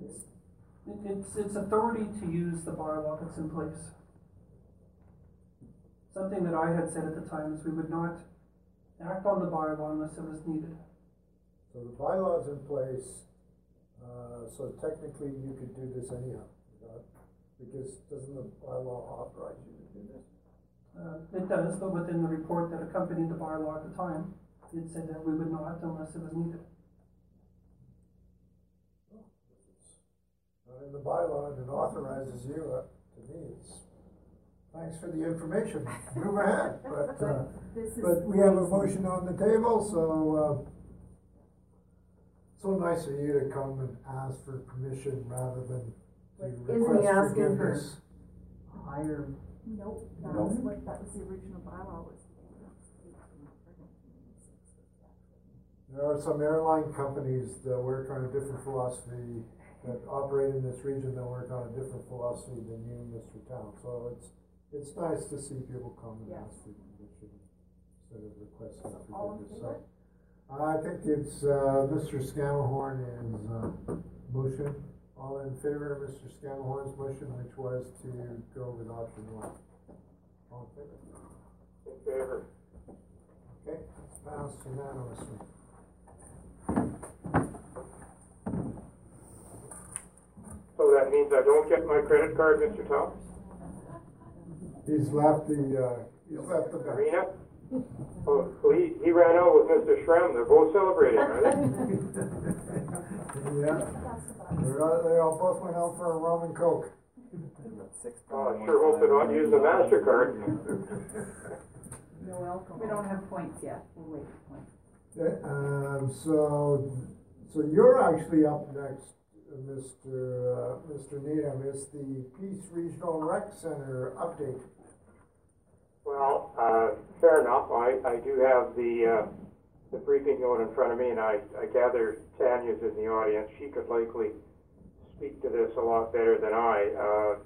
Speaker 12: It's, it's, it's authority to use the bylaw that's in place. Something that I had said at the time is we would not act on the bylaw unless it was needed.
Speaker 1: So the bylaw's in place, uh, so technically you could do this anyhow, because doesn't the bylaw authorize you to do this?
Speaker 12: Uh, it does, but within the report that accompanied the bylaw at the time, it said that we would not unless it was needed.
Speaker 1: Not in the bylaw, and it authorizes you, uh, to me, it's, thanks for the information, move ahead, but, uh, but we have a motion on the table, so, uh, so nice of you to come and ask for permission rather than to
Speaker 6: Isn't he
Speaker 1: request
Speaker 6: asking for-
Speaker 1: forgiveness.
Speaker 6: Higher.
Speaker 11: Nope, that
Speaker 7: Nope.
Speaker 11: was what, that was the original bylaw was.
Speaker 1: There are some airline companies that work on a different philosophy, that operate in this region that work on a different philosophy than you, Mr. Town, so it's, it's nice to see people come and
Speaker 11: Yes.
Speaker 1: ask for permission instead of requesting
Speaker 11: So all in
Speaker 1: forgiveness,
Speaker 11: favor?
Speaker 1: so. I think it's, uh, Mr. Scamahorn is, uh, motion, all in favor of Mr. Scamahorn's motion, which was to go with option one. All in favor?
Speaker 4: In favor.
Speaker 1: Okay, it's passed unanimously.
Speaker 4: So that means I don't get my credit card, Mr. Tal?
Speaker 1: He's left the, uh, he's left the bench.
Speaker 4: Arena? Oh, so he, he ran out with Mr. Schramm, they're both celebrating, are they?
Speaker 1: Yeah, they're, all- they all both went out for a rum and coke.
Speaker 4: Oh, I sure hope they're not using the MasterCard.
Speaker 3: You're welcome. We don't have points yet, we'll wait for points.
Speaker 1: Okay, um, so, so you're actually up next, uh, Mr., uh, Mr. Needham, is the Peace Regional Rec Center update.
Speaker 4: Well, uh, fair enough, I, I do have the, uh, the briefing note in front of me, and I, I gather Tanya's in the audience, she could likely speak to this a lot better than I. Uh,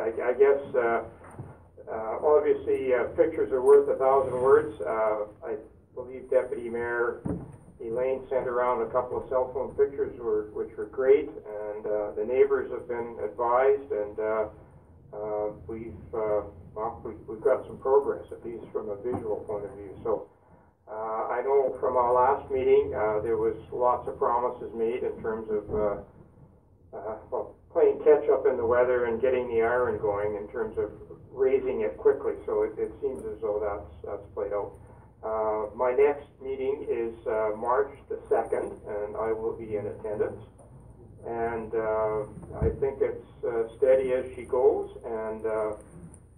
Speaker 4: I, I guess, uh, uh, obviously, uh, pictures are worth a thousand words. Uh, I believe Deputy Mayor Elaine sent around a couple of cell phone pictures were, which were great, and, uh, the neighbors have been advised, and, uh, uh, we've, uh, well, we, we've got some progress, at least from a visual point of view. So, uh, I know from our last meeting, uh, there was lots of promises made in terms of, uh, uh, well, playing catch up in the weather and getting the iron going in terms of raising it quickly. So it, it seems as though that's, that's played out. Uh, my next meeting is, uh, March the second, and I will be in attendance. And, uh, I think it's, uh, steady as she goes, and, uh,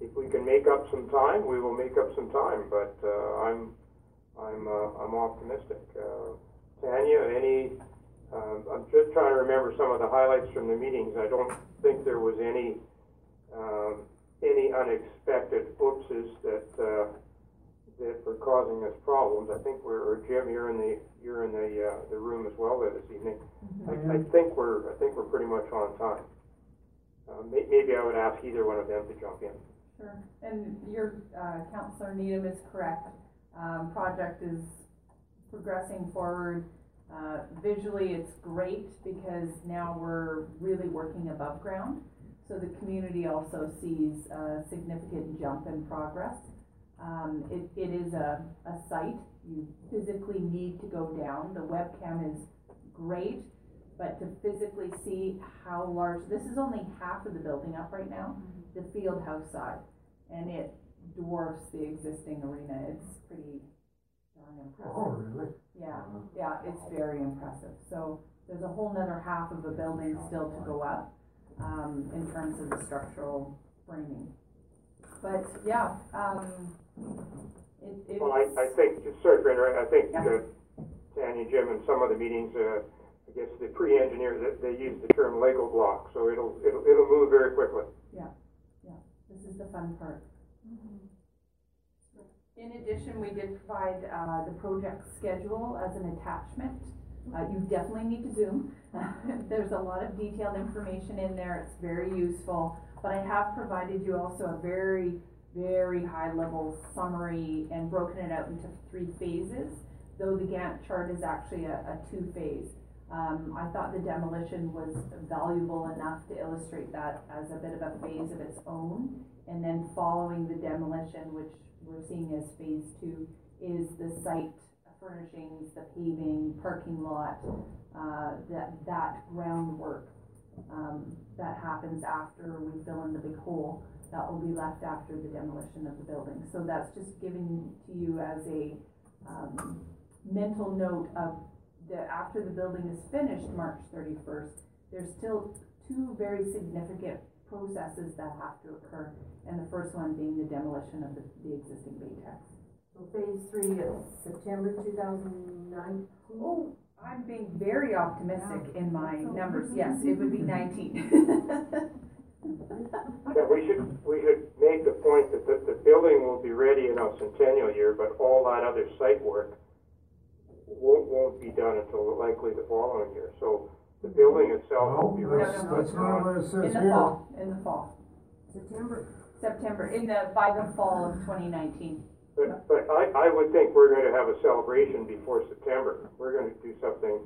Speaker 4: if we can make up some time, we will make up some time, but, uh, I'm, I'm, I'm optimistic. Uh, Tanya, any, I'm just trying to remember some of the highlights from the meetings. I don't think there was any, any unexpected oopses that, uh, that were causing us problems. I think we're, or Jim, you're in the, you're in the, uh, the room as well there this evening. I, I think we're, I think we're pretty much on time. Uh, may, maybe I would ask either one of them to jump in.
Speaker 14: Sure, and your, uh, Councilor Needham is correct. Um, project is progressing forward. Uh, visually, it's great because now we're really working above ground. So the community also sees a significant jump in progress. Um, it, it is a, a site, you physically need to go down. The webcam is great, but to physically see how large, this is only half of the building up right now, the field house side. And it dwarfs the existing arena, it's pretty darn impressive.
Speaker 1: Oh, really?
Speaker 14: Yeah, yeah, it's very impressive. So there's a whole nother half of the building still to go up, um, in terms of the structural framing. But, yeah, um, it, it's.
Speaker 4: Well, I, I think, sorry for interrupting, I think,
Speaker 14: Yeah.
Speaker 4: uh, Tanya, Jim, in some of the meetings, uh, I guess the pre-engineers, they, they use the term Lego block, so it'll, it'll, it'll move very quickly.
Speaker 14: Yeah, yeah, this is the fun part. In addition, we did provide, uh, the project schedule as an attachment. Uh, you definitely need to zoom. There's a lot of detailed information in there, it's very useful. But I have provided you also a very, very high-level summary and broken it out into three phases, though the Gantt chart is actually a, a two-phase. Um, I thought the demolition was valuable enough to illustrate that as a bit of a phase of its own. And then following the demolition, which we're seeing as phase two, is the site furnishings, the paving, parking lot, uh, that, that groundwork, um, that happens after we fill in the big hole, that will be left after the demolition of the building. So that's just given to you as a, um, mental note of the, after the building is finished March thirty-first, there's still two very significant processes that have to occur. And the first one being the demolition of the, the existing Baytex.
Speaker 6: So phase three is September two thousand nineteen?
Speaker 14: Oh, I'm being very optimistic in my numbers, yes, it would be nineteen.
Speaker 4: Yeah, we should, we should make the point that the, the building will be ready in our centennial year, but all that other site work won't, won't be done until likely the following year. So the building itself will be ready.
Speaker 1: that's, that's not what it
Speaker 14: In the
Speaker 1: here.
Speaker 14: fall, in the fall,
Speaker 6: September.
Speaker 14: September, in the, by the fall of twenty nineteen.
Speaker 4: But, but I, I would think we're gonna have a celebration before September. We're gonna do something,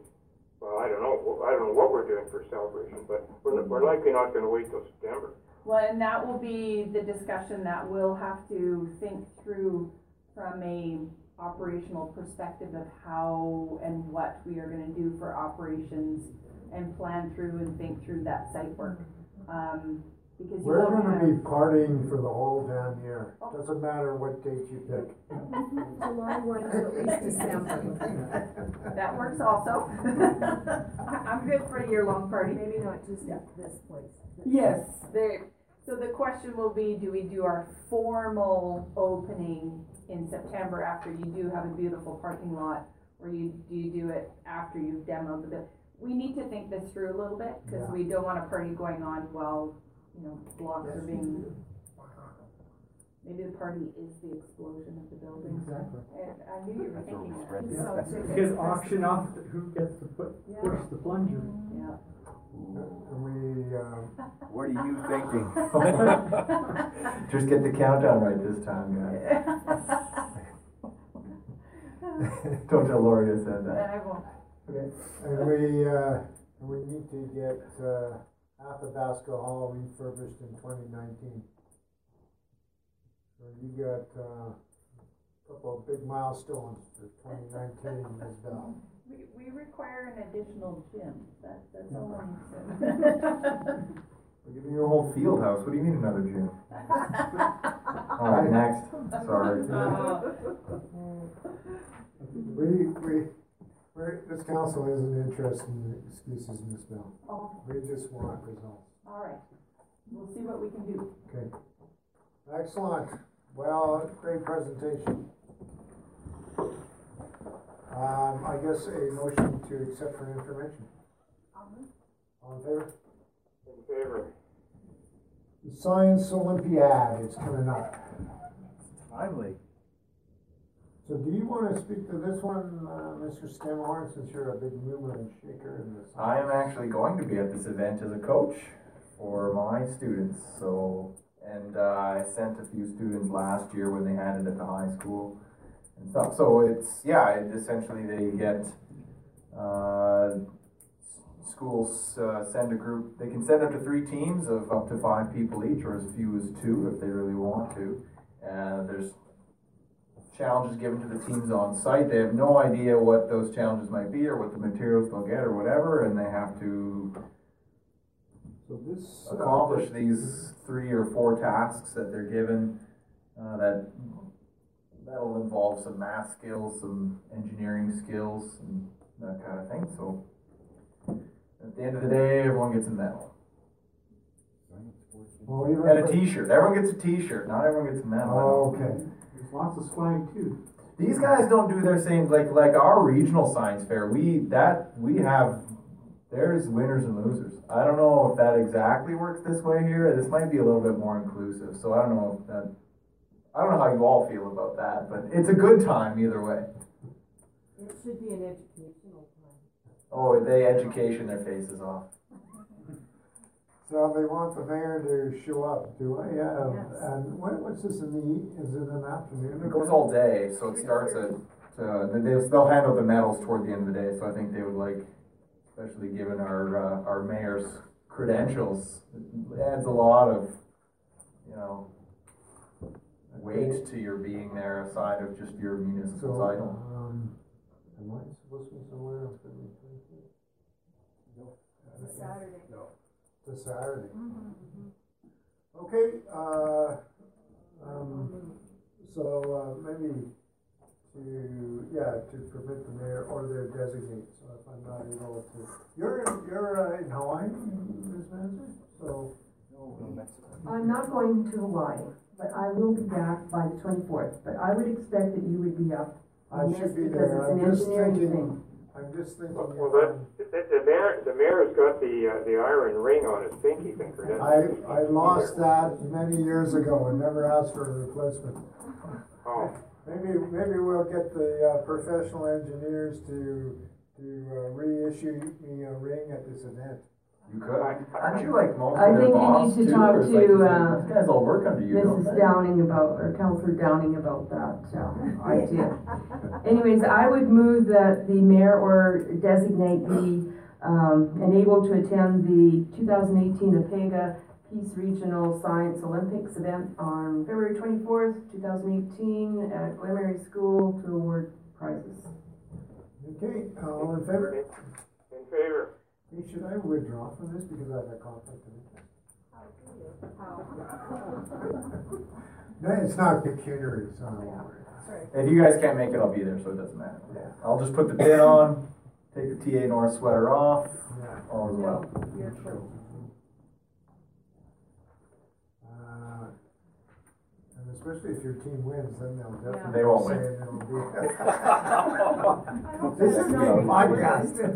Speaker 4: well, I don't know, I don't know what we're doing for celebration, but we're, we're likely not gonna wait till September.
Speaker 14: Well, and that will be the discussion that we'll have to think through from a operational perspective of how and what we are gonna do for operations and plan through and think through that site work. Um, because you
Speaker 1: We're
Speaker 14: won't
Speaker 1: gonna
Speaker 14: have-
Speaker 1: be partying for the whole damn year. Oh. Doesn't matter what date you pick.
Speaker 6: July one to at least December.
Speaker 14: That works also. I- I'm good for a year-long party.
Speaker 6: Maybe not just this place.
Speaker 14: Yes, there, so the question will be, do we do our formal opening in September after you do have a beautiful parking lot? Or you, do you do it after you've demoed the bit? We need to think this through a little bit, cause
Speaker 1: Yeah.
Speaker 14: we don't want a party going on while, you know, blocks are being, maybe the party is the explosion of the building.
Speaker 1: Exactly.
Speaker 14: And I knew you were thinking that.
Speaker 10: You Get auction off the- who gets to put, push the plunger.
Speaker 14: Yeah.
Speaker 1: And we, um,
Speaker 9: What are you thinking? Just get the countdown right this time, guys. Don't tell Lori I said that.
Speaker 14: I won't.
Speaker 1: and we, uh, we need to get, uh, Athabasca Hall refurbished in twenty nineteen. So you got, uh, a couple of big milestones for twenty nineteen, Ms. Bell.
Speaker 14: We, we require an additional gym, that, that's all I'm saying.
Speaker 9: We're giving you a whole field house. What do you mean another gym? Alright, next. Sorry.
Speaker 1: We, we, we're, this council isn't interested in excuses, Ms. Bell.
Speaker 14: Oh,
Speaker 1: We just want results.
Speaker 14: all right, we'll see what we can do.
Speaker 1: Okay. Excellent. Well, great presentation. Um, I guess a motion to accept for information. All in favor?
Speaker 4: In favor.
Speaker 1: The Science Olympiad is coming up.
Speaker 9: It's timely.
Speaker 1: So do you wanna speak to this one, uh, Mr. Scamahorn, since you're a big mover and shaker in this?
Speaker 9: I am actually going to be at this event as a coach for my students, so, and, uh, I sent a few students last year when they had it at the high school and stuff, so it's, yeah, it essentially they get, uh, s- schools, uh, send a group, they can send up to three teams of up to five people each, or as few as two if they really want to. And there's challenges given to the teams on site. They have no idea what those challenges might be or what the materials they'll get or whatever, and they have to
Speaker 1: So this. uh,
Speaker 9: accomplish these three or four tasks that they're given. Uh, that that'll involve some math skills, some engineering skills, and that kind of thing. So at the end of the day, everyone gets a medal
Speaker 1: even
Speaker 9: and a T-shirt. Everyone gets a T-shirt. Not everyone gets a medal.
Speaker 1: Oh, okay.
Speaker 10: Lots of swag too.
Speaker 9: These guys don't do their same like like our regional science fair. We that we have there's winners and losers. I don't know if that exactly works this way here. This might be a little bit more inclusive. So I don't know if that I don't know how you all feel about that, but it's a good time either way.
Speaker 6: It should be an educational time.
Speaker 9: Oh, they education their faces off.
Speaker 1: So they want the mayor to show up, do I? Yeah,
Speaker 6: Yes.
Speaker 1: and what, what's this in the, e- is it an afternoon?
Speaker 9: It goes all day, so it starts at uh, they they'll hand out the medals toward the end of the day. So I think they would like, especially given our uh, our mayor's credentials, it adds a lot of, you know, weight to your being there aside of just your municipal
Speaker 1: So,
Speaker 9: title.
Speaker 1: um, Am I supposed to be somewhere on February twenty-fifth?
Speaker 11: It's a Saturday.
Speaker 2: No.
Speaker 1: It's a Saturday.
Speaker 11: Mm-hmm.
Speaker 1: Okay, uh, um, so, uh, maybe to, yeah, to permit the mayor or their designate, so if I'm not able to, you're, in- you're uh, in Hawaii, Ms. Manzer? So,
Speaker 6: I'm not going to Hawaii, but I will be back by the twenty-fourth, but I would expect that you would be up.
Speaker 1: I
Speaker 6: on this
Speaker 1: should be
Speaker 6: because
Speaker 1: there,
Speaker 6: it's
Speaker 1: I'm
Speaker 6: an
Speaker 1: just
Speaker 6: engineering
Speaker 1: thinking,
Speaker 6: thing.
Speaker 1: I'm just thinking.
Speaker 4: Well, the, the mayor, the mayor's got the, uh, the iron ring on his pinky finger?
Speaker 1: I, I lost that many years ago and never asked for a replacement.
Speaker 4: Oh,
Speaker 1: Maybe, maybe we'll get the, uh, professional engineers to, to uh, reissue me a ring at this event.
Speaker 9: You could, aren't you like most
Speaker 6: I
Speaker 9: of their
Speaker 6: think you
Speaker 9: boss
Speaker 6: need to
Speaker 9: too,
Speaker 6: talk
Speaker 9: or it's like,
Speaker 6: to, uh,
Speaker 9: these guys all work under you, don't
Speaker 6: Mrs.
Speaker 9: they?
Speaker 6: Downing about, or Councilor Downing about that, uh, idea. Anyways, I would move that the mayor or designate be, um, enabled to attend the two thousand eighteen APEGA Peace Regional Science Olympics event on February twenty-fourth, two thousand eighteen, at Glenmary School to award prizes.
Speaker 1: Okay, all in favor?
Speaker 4: in favor.
Speaker 1: Hey, should I withdraw from this because I have a conflict of interest? No, it's not pecuniary, so I won't.
Speaker 9: If you guys can't make it, I'll be there, so it doesn't matter.
Speaker 1: Yeah.
Speaker 9: I'll just put the pin on, take the TA Norris sweater off,
Speaker 1: Yeah.
Speaker 9: all is well.
Speaker 14: You're true.
Speaker 1: Uh, And especially if your team wins, then they'll definitely.
Speaker 9: They won't
Speaker 1: say
Speaker 9: win.
Speaker 1: it'll be- This is being podcasted.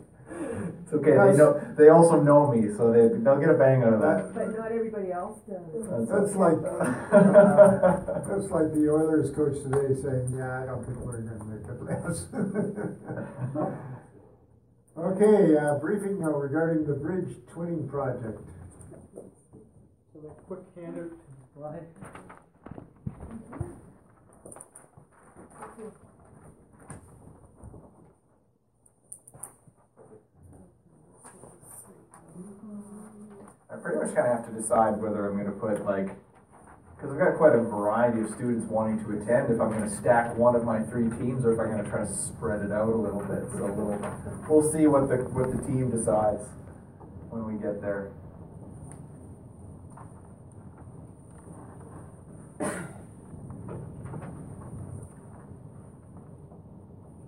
Speaker 9: It's okay, they
Speaker 1: That's-
Speaker 9: know, they also know me, so they, they'll get a bang out of that.
Speaker 14: But not everybody else does.
Speaker 1: That's like, uh, that's like the Oilers coach today saying, yeah, I don't think we're gonna make the playoffs. Okay, uh, briefing now regarding the bridge twinning project.
Speaker 10: So the quick handout to Brian.
Speaker 9: Pretty much kinda have to decide whether I'm gonna put like, cause I've got quite a variety of students wanting to attend, if I'm gonna stack one of my three teams, or if I'm gonna try to spread it out a little bit, so we'll, we'll see what the, what the team decides when we get there.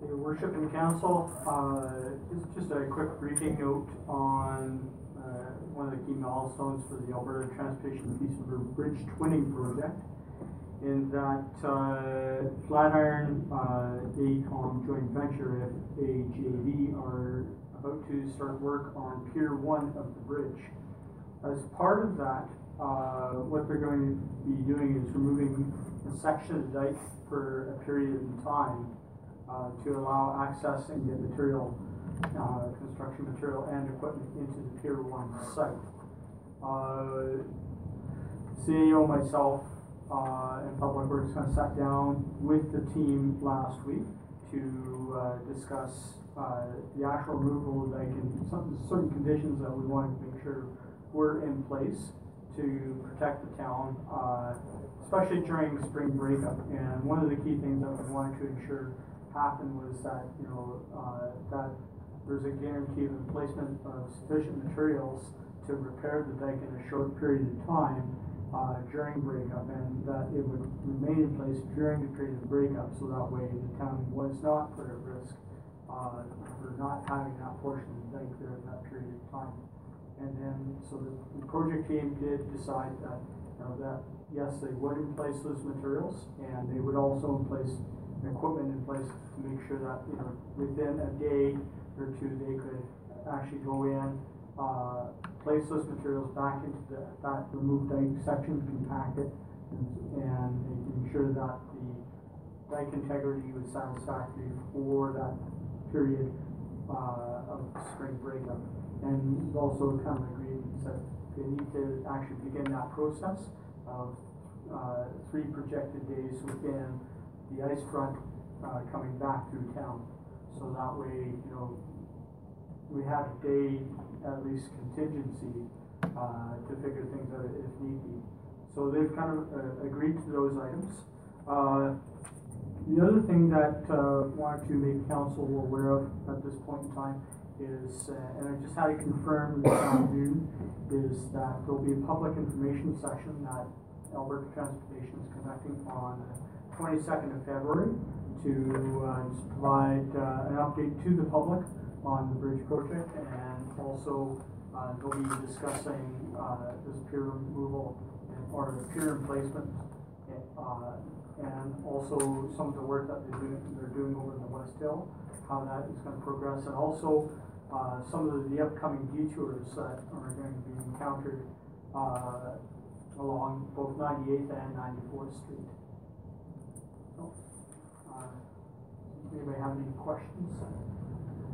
Speaker 10: Your worship and council, uh, just, a quick briefing note on, one of the key milestones for the Alberta Transportation Peace River Bridge Twinning Project. In that, uh, Flatiron, uh, joint venture, FAJV, are about to start work on Pier One of the bridge. As part of that, uh, what they're going to be doing is removing a section of dike for a period of time uh, to allow access and get material, uh, construction material and equipment into the Pier One site. Uh, CEO, myself, uh, and Public Works kind of sat down with the team last week to, uh, discuss, uh, the actual removal of and some, certain conditions that we wanted to make sure were in place to protect the town, uh, especially during spring breakup. And one of the key things that we wanted to ensure happened was that, you know, uh, that there's a guarantee of placement of sufficient materials to repair the dike in a short period of time, uh, during breakup, and that it would remain in place during the period of breakup, so that way the town was not put at risk, uh, for not having that portion of the dike there at that period of time. And then, so the, the project team did decide that, you know, that, yes, they would in place those materials, and they would also in place equipment in place to make sure that, you know, within a day or two, they could actually go in, uh, place those materials back into the, that removed dike section, compact it, and, and ensure that the dike integrity was satisfactory for that period, uh, of spring breakup. And also kind of agreed that they need to actually begin that process of, uh, three projected days within the ice front, uh, coming back through town. So that way, you know, we have a day, at least contingency, uh, to figure things out if need be. So they've kind of, uh, agreed to those items. Uh, The other thing that, uh, wanted to make council aware of at this point in time is, uh, and I just had to confirm this afternoon, is that there'll be a public information session that Alberta Transportation is conducting on the twenty-second of February to, uh, provide, uh, an update to the public on the bridge project and also, uh, they'll be discussing, uh, this pier removal and, or the pier replacement, uh, and also some of the work that they're doing, they're doing over in the West Hill, how that is gonna progress, and also, uh, some of the upcoming detours that are going to be encountered, uh, along both ninety-eighth and ninety-fourth Street. So, uh, anybody have any questions?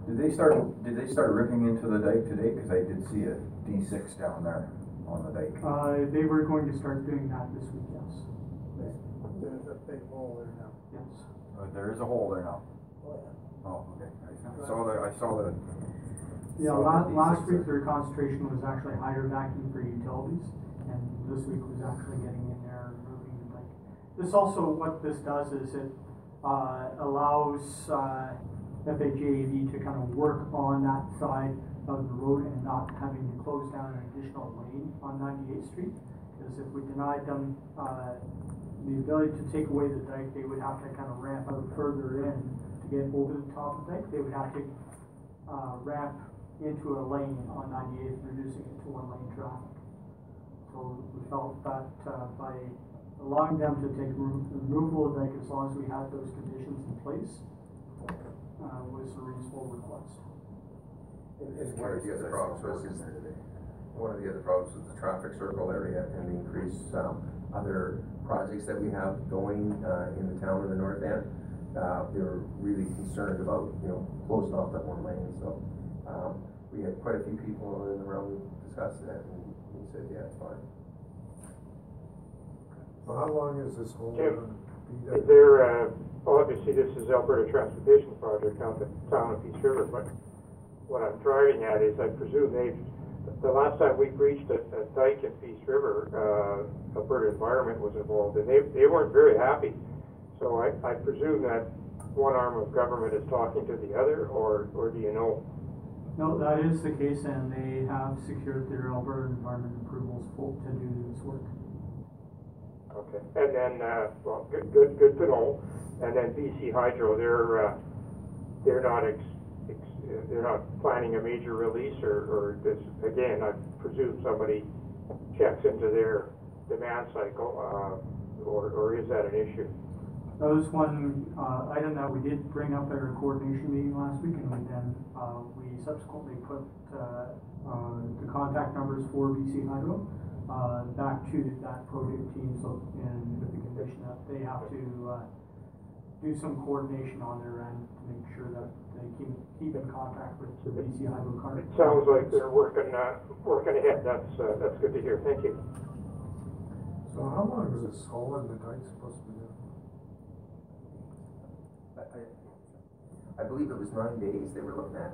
Speaker 7: Did they start, did they start ripping into the dike today? Cause I did see a D six down there on the dike.
Speaker 10: Uh, they were going to start doing that this week, yes,
Speaker 8: There's a big hole there now.
Speaker 10: yes.
Speaker 7: Uh, There is a hole there now. Oh, yeah. Oh, okay. I saw the, I saw the.
Speaker 10: Yeah,
Speaker 7: saw
Speaker 10: la-
Speaker 7: the
Speaker 10: last
Speaker 7: D6
Speaker 10: week
Speaker 7: there.
Speaker 10: their concentration was actually higher vacuum for utilities, and this week was actually getting in there and moving the dike. This also, what this does is it, uh, allows, uh, FAJV to kind of work on that side of the road and not having to close down an additional lane on ninety-eighth street. Because if we denied them, uh, the ability to take away the dike, they would have to kind of ramp out further in to get over the top of the dike. They would have to, uh, ramp into a lane on ninety-eighth, reducing it to one lane traffic. So we felt that, uh, by allowing them to take removal of the dike, as long as we had those conditions in place, uh, was a reasonable request.
Speaker 2: And one of the other problems was, is, one of the other problems was the traffic circle area and the increased, um, other projects that we have going, uh, in the town in the north end. Uh, they were really concerned about, you know, closing off that one lane, so, um, we had quite a few people in the room discussing that, and he said, yeah, it's fine.
Speaker 5: So how long is this whole?
Speaker 4: Jim,
Speaker 5: gonna be there,
Speaker 4: uh, well, obviously this is Alberta Transportation Project out the town of Peace River, but what I'm driving at is I presume they've, the last time we breached a, a dike in Peace River, uh, Alberta Environment was involved and they, they weren't very happy. So I, I presume that one arm of government is talking to the other, or, or do you know?
Speaker 10: No, that is the case, and they have secured their Alberta Environment approvals to do this work.
Speaker 4: Okay, and then, uh, well, good, good, good to know. And then BC Hydro, they're, uh, they're not ex, ex, uh, they're not planning a major release or, or this, again, I presume somebody checks into their demand cycle, uh, or, or is that an issue?
Speaker 10: That was one, uh, item that we did bring up at our coordination meeting last week, and we then, uh, we subsequently put, uh, uh, the contact numbers for BC Hydro, uh, back to that project team, so, and with the condition that they have to, uh, do some coordination on their end to make sure that they keep, keep in contact with the BC Hydro card.
Speaker 4: It sounds like they're working, uh, working ahead, that's, uh, that's good to hear, thank you.
Speaker 5: So how long is this hole in the dike supposed to be there?
Speaker 2: I, I, I believe it was nine days they were looking at,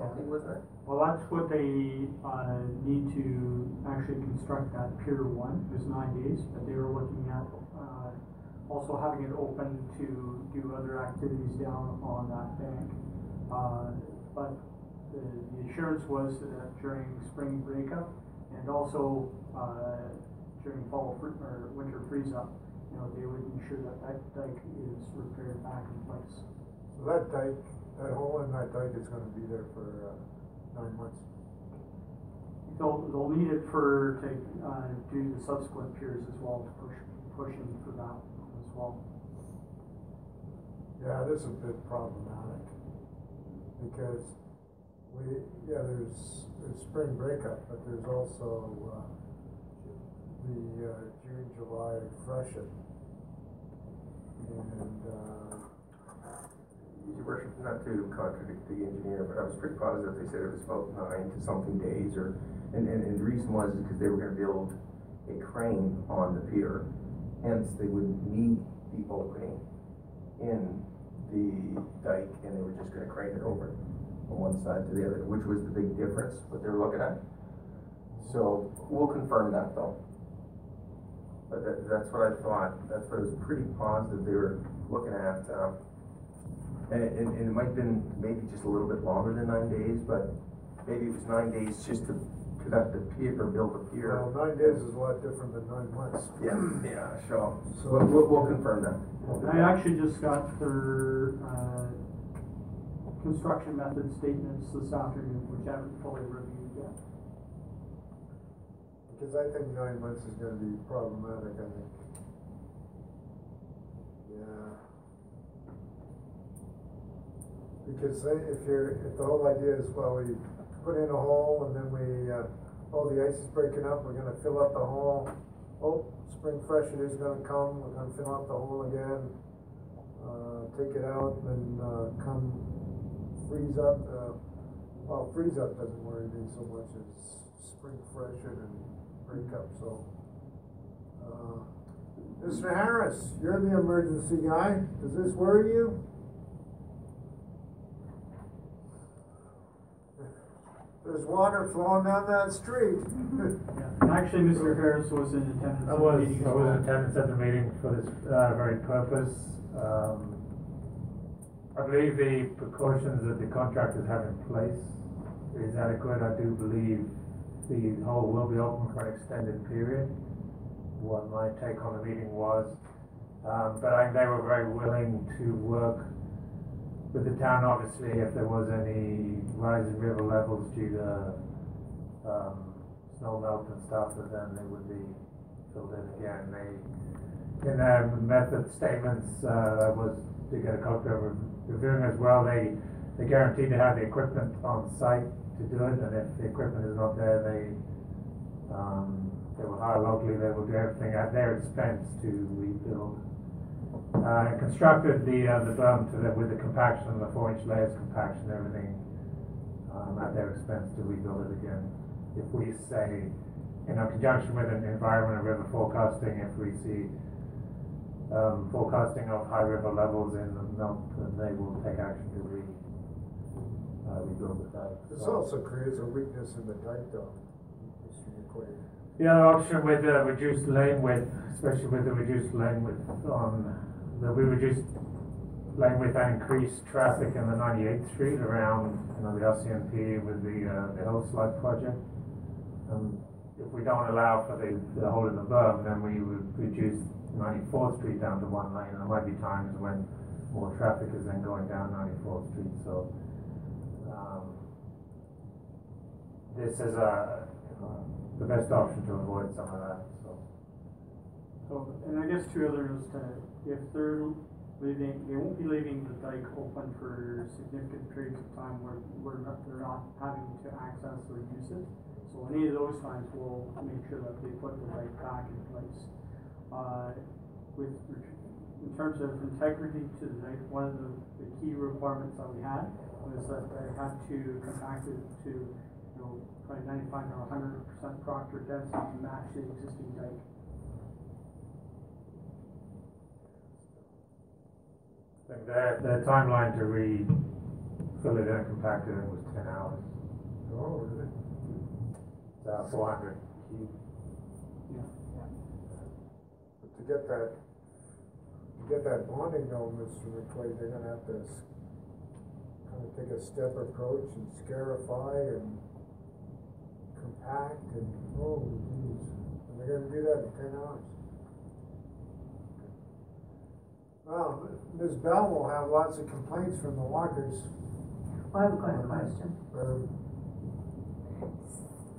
Speaker 2: something, wasn't it?
Speaker 10: Well, that's what they, uh, need to actually construct that Pier One, is nine days, but they were looking at, uh, also having it open to do other activities down on that bank. Uh, but the, the assurance was that during spring breakup and also, uh, during fall fr- or winter freeze up, you know, they would ensure that that dike is repaired back in place.
Speaker 5: So that dike, that hole in that dike is gonna be there for, uh, nine months.
Speaker 10: They'll, they'll need it for, to, uh, do the subsequent piers as well, to push, pushing for that as well.
Speaker 5: Yeah, this is a bit problematic, because we, yeah, there's, there's spring breakup, but there's also, uh, the, uh, June, July freshet. And, uh,
Speaker 2: Your worship, not to contradict the engineer, but I was pretty positive they said it was about nine to something days or, and, and, and the reason was because they were gonna build a crane on the pier. Hence, they would need the opening in the dike and they were just gonna crane it over from one side to the other, which was the big difference, what they were looking at. So, we'll confirm that though. But that, that's what I thought, that's what I was pretty positive they were looking at, um, and it, and and it might have been maybe just a little bit longer than nine days, but maybe it was nine days just to conduct a pier, or build a pier.
Speaker 1: Well, nine days is a lot different than nine months.
Speaker 2: Yeah, yeah, so,
Speaker 1: So-
Speaker 2: we'll, we'll, we'll confirm that.
Speaker 10: I actually just got their, uh, construction method statements this afternoon, which I haven't fully reviewed yet.
Speaker 1: Because I think nine months is gonna be problematic, I think. Yeah. Because if you're, if the whole idea is, well, we put in a hole and then we, uh, oh, the ice is breaking up, we're gonna fill up the hole. Oh, spring freshet is gonna come, we're gonna fill up the hole again, uh, take it out and uh, come freeze up, uh, well, freeze up doesn't worry me so much as spring freshet and break up, so. Uh, Mr. Harris, you're the emergency guy, does this worry you? There's water flowing down that street.
Speaker 10: And actually, Mr. Harris was in attendance.
Speaker 15: I was, I was
Speaker 10: well.
Speaker 15: in attendance at the meeting for this, uh, very purpose. Um, I believe the precautions that the contractors have in place is adequate. I do believe the hole will be open for an extended period. What my take on the meeting was. Um, but I they were very willing to work with the town, obviously, if there was any rise in river levels due to, um, snow melt and stuff, that then they would be filled in again. They, in their method statements, uh, was, to get a copy of re- reviewing as well, they, they guaranteed to have the equipment on site to do it, and if the equipment is not there, they, um, they will hire locally, they will do everything at their expense to rebuild. Uh, constructed the, uh, the berm to the, with the compaction, the four inch layers compaction, everything, um, at their expense to rebuild it again. If we say, in conjunction with an environment and river forecasting, if we see, um, forecasting of high river levels in the melt, then they will take action to re, uh, rebuild the dike.
Speaker 1: This
Speaker 15: So-
Speaker 1: also creates a weakness in the dike. McQuaid.
Speaker 15: The other option with the reduced lane width, especially with the reduced lane width on, the, we reduced lane with that increased traffic in the ninety-eighth street around, you know, the RCMP with the, uh, the hill slide project. Um, if we don't allow for the, the hole in the berm, then we would reduce ninety-fourth street down to one lane. And there might be times when more traffic is then going down ninety-fourth street, so, um, this is a, uh, the best option to avoid some of that, so.
Speaker 10: So, and I guess two others to, if they're leaving, they won't be leaving the dike open for significant periods of time where, where not, they're not having to access or use it. So any of those times, we'll make sure that they put the dike back in place. Uh, with, in terms of integrity to the dike, one of the, the key requirements that we had was that they had to compact it to, you know, probably ninety-five or hundred percent proctor density to match the existing dike.
Speaker 15: I think the, the timeline to re, fill it in and compact it was ten hours,
Speaker 1: Oh, really?
Speaker 15: uh, four hundred cube.
Speaker 1: But to get that, to get that bonding though, Mr. McQuaid, they're gonna have to kind of take a step approach and scarify and compact and, oh, geez. And they're gonna do that in ten hours. Well, Ms. Bell will have lots of complaints from the walkers.
Speaker 6: Well, I've got a question.
Speaker 1: Or,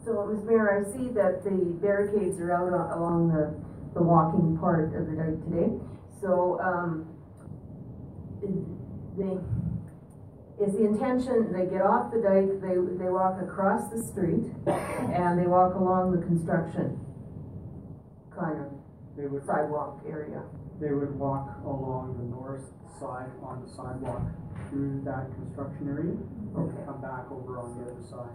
Speaker 6: So, Ms. Mayor, I see that the barricades are out a- along the, the walking part of the dike today. So, um, they, is the intention, they get off the dike, they, they walk across the street, and they walk along the construction kind
Speaker 10: They would
Speaker 6: of sidewalk area?
Speaker 10: They would walk along the north side on the sidewalk through that construction area and come back over on the other side.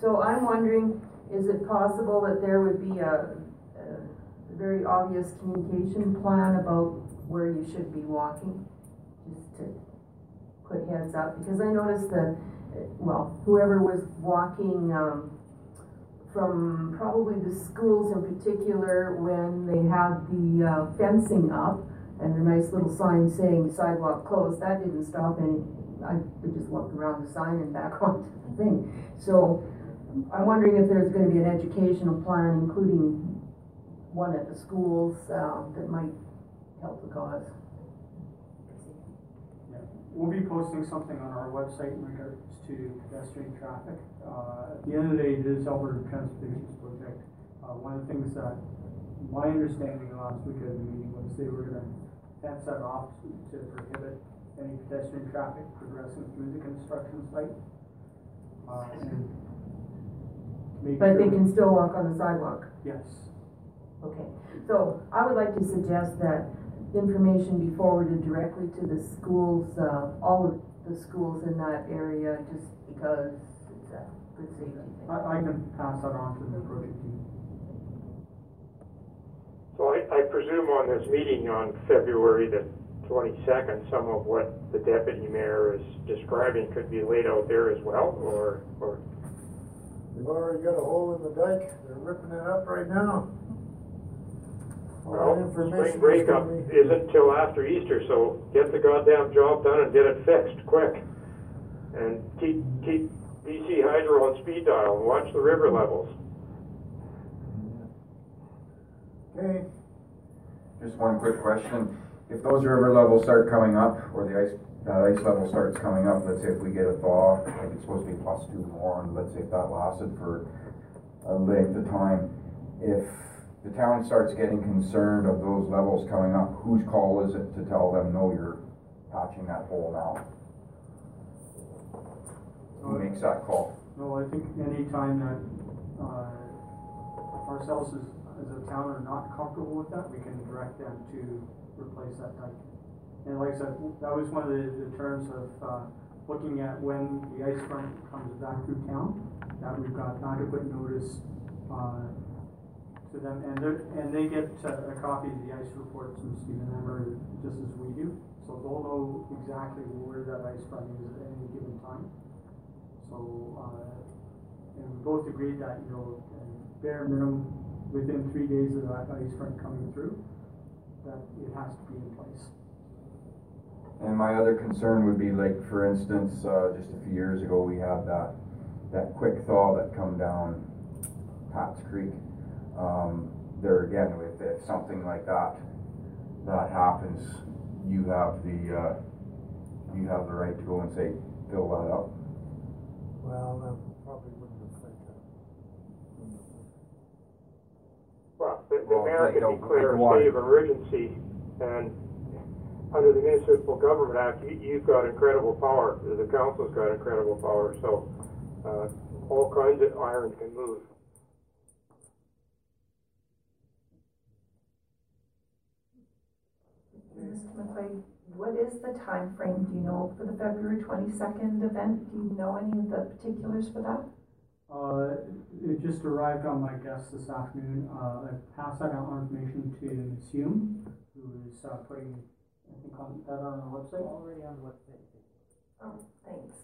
Speaker 6: So I'm wondering, is it possible that there would be a, a very obvious communication plan about where you should be walking? Just to put heads up, because I noticed that, uh, well, whoever was walking, um, from probably the schools in particular, when they had the uh, fencing up, and a nice little sign saying sidewalk closed, that didn't stop any, I, just walked around the sign and back onto the thing. So, I'm wondering if there's gonna be an educational plan, including one at the schools, uh, that might help the cause.
Speaker 10: We'll be posting something on our website in regards to pedestrian traffic. Uh, at the end of the day, it is Alberta Transportation's project. Uh, one of the things that, my understanding last week at the meeting was they were gonna fence that off to to prohibit any pedestrian traffic progressing through the construction site. Uh,
Speaker 6: But they can still walk on the sidewalk.
Speaker 10: Yes.
Speaker 6: Okay, so I would like to suggest that information be forwarded directly to the schools, uh, all of the schools in that area, just because it's a good safety thing.
Speaker 10: I, I can pass that on to the project team.
Speaker 4: So I, I presume on this meeting on February the twenty-second, some of what the deputy mayor is describing could be laid out there as well, or, or?
Speaker 1: They've already got a hole in the dike, they're ripping it up right now. All that
Speaker 4: Well,
Speaker 1: information
Speaker 4: spring
Speaker 1: is
Speaker 4: breakup
Speaker 1: gonna be-
Speaker 4: isn't till after Easter, so get the goddamn job done and get it fixed, quick. And keep, keep BC Hydro on speed dial and watch the river levels.
Speaker 1: Okay,
Speaker 7: Just one quick question. If those river levels start coming up, or the ice, that ice level starts coming up, let's say if we get a thaw, like it's supposed to be plus two more, and let's say if that lasted for a length of time, if the town starts getting concerned of those levels coming up, whose call is it to tell them, no, you're patching that hole now? Who makes that call?
Speaker 10: No, I think any time that, uh, ourselves as, as a town are not comfortable with that, we can direct them to replace that dike. And like I said, that was one of the, the terms of, uh, looking at when the ice front comes back through town, that we've got adequate notice, uh, to them, and and they get uh, a copy of the ice reports from Stephen Emmer, just as we do. So they'll know exactly where that ice front is at any given time. So, uh, and we both agreed that, you know, bare minimum, within three days of that ice front coming through, that it has to be in place.
Speaker 7: And my other concern would be like, for instance, uh, just a few years ago, we had that, that quick thaw that come down Pat's Creek. Um, there again, if, if something like that, that happens, you have the, uh, you have the right to go and say, fill that up.
Speaker 1: well, that probably wouldn't have affect that.
Speaker 4: Well, the, the
Speaker 7: Well,
Speaker 4: mayor
Speaker 7: like,
Speaker 4: can declare a state of emergency, and under the Municipal Government Act, you, you've got incredible power, the council's got incredible power, so, uh, all kinds of iron can move.
Speaker 11: Mr. McQuaid, what is the time frame? Do you know for the February twenty-second event? Do you know any of the particulars for that?
Speaker 10: Uh, it just arrived on my desk this afternoon. Uh, I passed that out information to Ms. Hume, who is, uh, putting, I think, on, that on our website.
Speaker 6: Already on the website.
Speaker 11: Oh, thanks.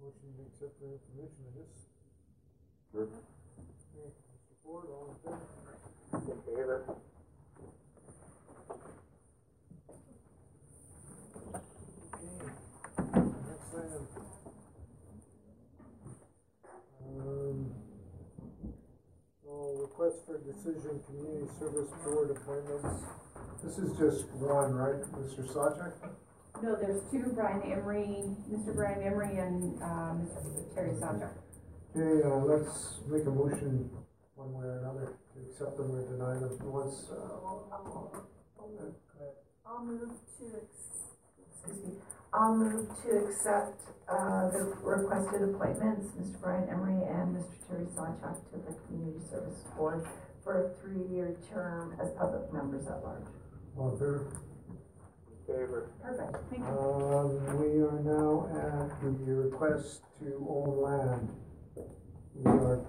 Speaker 1: Motion to accept the information, I guess.
Speaker 7: Sure.
Speaker 1: Okay, all in favor?
Speaker 4: In favor?
Speaker 1: Okay, next item. Um, oh, request for decision, community service board appointments. This is just one, right, Mr. Sajak?
Speaker 14: No, there's two, Brian Emery, Mr. Brian Emery and, uh, Mr. Terry Sajak.
Speaker 1: Okay, uh, let's make a motion one way or another to accept them or deny them. What's, uh,
Speaker 11: I'll move to, ex- excuse me, I'll move to accept, uh, the requested appointments, Mr. Brian Emery and Mr. Terry Sawchuk to the Community Service Board for a three-year term as public members at large.
Speaker 1: all in favor?
Speaker 4: Favor.
Speaker 11: Perfect, thank you.
Speaker 1: Um, we are now at the request to own land. We are,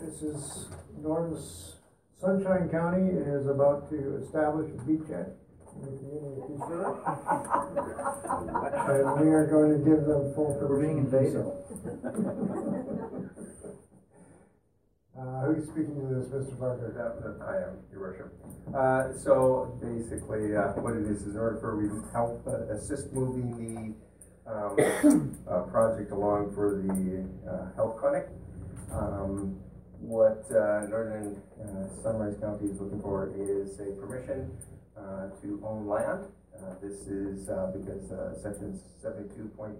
Speaker 1: this is Norm's, Sunrise County is about to establish a beachhead in the community of Peace River. And we are going to give them full permission.
Speaker 7: We're being
Speaker 1: to
Speaker 7: invasive.
Speaker 5: Uh, who's speaking to this, Mr. Parker?
Speaker 2: That, that I am, your worship. Uh, so basically, uh, what it is, is in order for we to help uh, assist moving the, um, uh, project along for the, uh, health clinic. Um, what, uh, Northern, uh, Sunrise County is looking for is a permission, uh, to own land. Uh, this is, because, section seventy-two point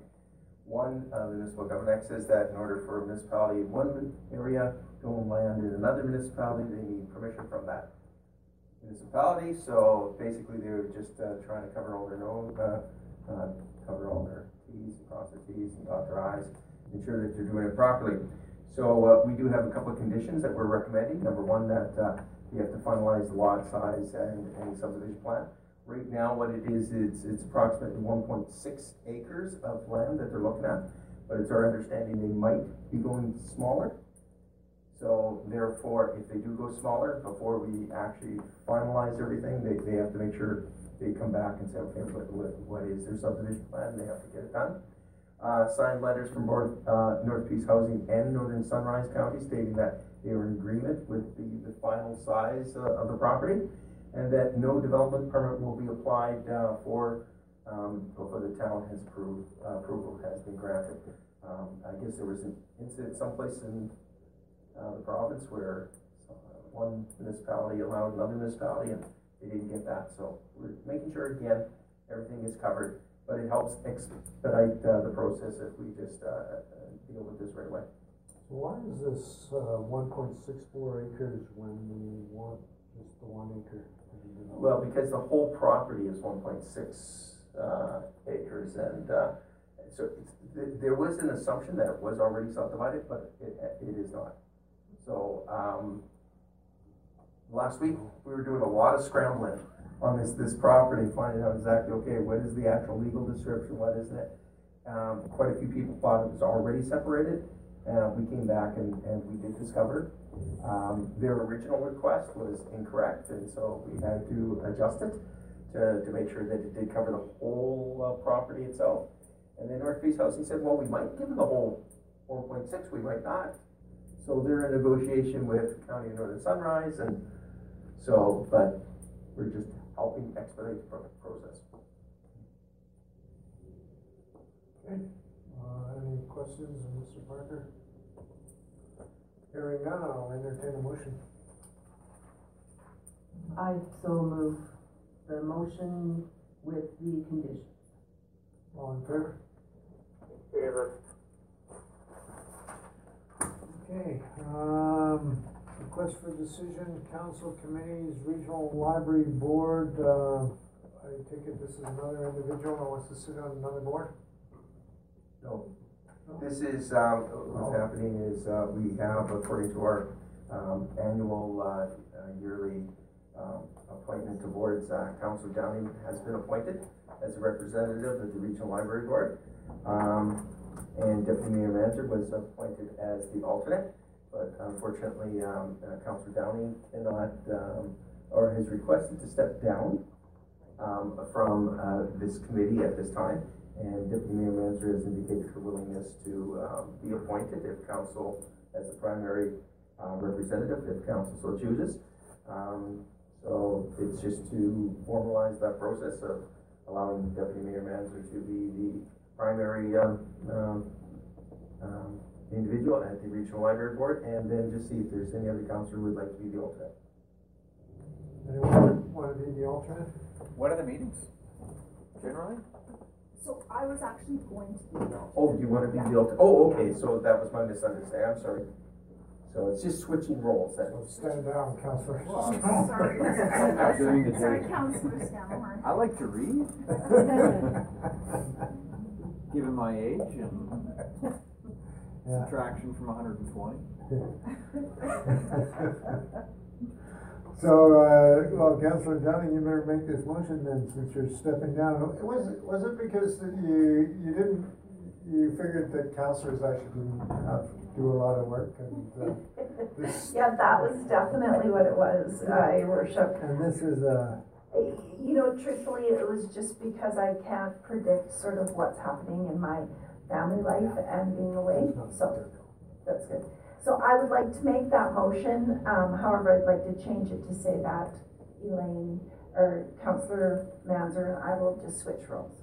Speaker 2: one, of the municipal government act says that in order for a municipality in one area to own land in another municipality, they need permission from that municipality, so basically they're just, uh, trying to cover all their own, uh, uh, cover all their Ts, cross their Ts and dot their Is, ensure that they're doing it properly. So, uh, we do have a couple of conditions that we're recommending, number one, that, uh, you have to finalize the lot size and any subdivision plan. Right now, what it is, it's, it's approximately one point six acres of land that they're looking at, but it's our understanding they might be going smaller. So therefore, if they do go smaller, before we actually finalize everything, they, they have to make sure they come back and say, okay, what, what, what is their subdivision plan, they have to get it done. Uh, signed letters from both, uh, North Peace Housing and Northern Sunrise County stating that they were in agreement with the, the final size uh, of the property, and that no development permit will be applied, uh, for, um, before the town has approved, uh, approval has been granted. Um, I guess there was an incident someplace in, uh, the province where one municipality allowed another municipality and they didn't get that, so we're making sure again, everything is covered, but it helps expedite, uh, the process if we just, uh, uh, deal with this right away.
Speaker 5: Why is this, uh, one point six four acres when we want just the one acre? to be developed?
Speaker 2: Well, because the whole property is one point six, uh, acres and, uh, so it's, th- there was an assumption that it was already subdivided, but it, it is not. So, um, last week, we were doing a lot of scrambling on this, this property, finding out exactly, okay, what is the actual legal description, what isn't it? Um, quite a few people thought it was already separated, and we came back and, and we did discover, um, their original request was incorrect, and so we had to adjust it to, to make sure that it did cover the whole, uh, property itself. And then North Peace Housing said, well, we might give them the whole 4.6, we might not. So they're in negotiation with County of Northern Sunrise and so, but we're just helping expedite the pro- process.
Speaker 5: Okay, uh, any questions of Mr. Parker? Hearing none, I'll entertain a motion.
Speaker 6: I so move the motion with the conditions.
Speaker 5: All in favor?
Speaker 4: In favor.
Speaker 5: Okay, um, request for decision, council committees, regional library board, uh, I take it this is another individual that wants to sit on another board?
Speaker 2: No. This is, um, what's happening is, uh, we have, according to our, um, annual, uh, uh, yearly, um, appointment to boards, uh, Council Downing has been appointed as a representative of the Regional Library Board. Um, and Deputy Mayor Manzer was appointed as the alternate, but unfortunately, um, uh, Councilor Downing cannot, um, or has requested to step down, um, from, uh, this committee at this time. And Deputy Mayor Manzer has indicated her willingness to, um, be appointed if council, as the primary, uh, representative, if council so chooses. Um, so it's just to formalize that process of allowing Deputy Mayor Manzer to be the primary, um, individual at the Regional Library Board, and then just see if there's any other counselor who would like to be the alternate.
Speaker 5: Anyone want to be the alternate?
Speaker 9: What are the meetings? Generally?
Speaker 11: So I was actually going to be the
Speaker 2: Oh, you wanna be the alternate? Oh, okay, so that was my misunderstanding, I'm sorry. So it's just switching roles then.
Speaker 5: So stand down, Counselor.
Speaker 11: Sorry.
Speaker 7: During the.
Speaker 11: Sorry, Councilor Scannell.
Speaker 9: I like to read, given my age and
Speaker 5: Yeah.
Speaker 9: subtraction from hundred and twenty.
Speaker 5: So, uh, well, Councilor Downing, you better make this motion then, since you're stepping down. Was it, was it because that you, you didn't, you figured that councilors actually didn't have to do a lot of work and, uh, this,
Speaker 11: Yeah, that was definitely what it was, uh, your worship.
Speaker 5: and this is, uh,
Speaker 11: You know, truthfully, it was just because I can't predict sort of what's happening in my family life and being away, so, that's good. So I would like to make that motion, um, however, I'd like to change it to say that Elaine, or Councillor Manzer and I will just switch roles.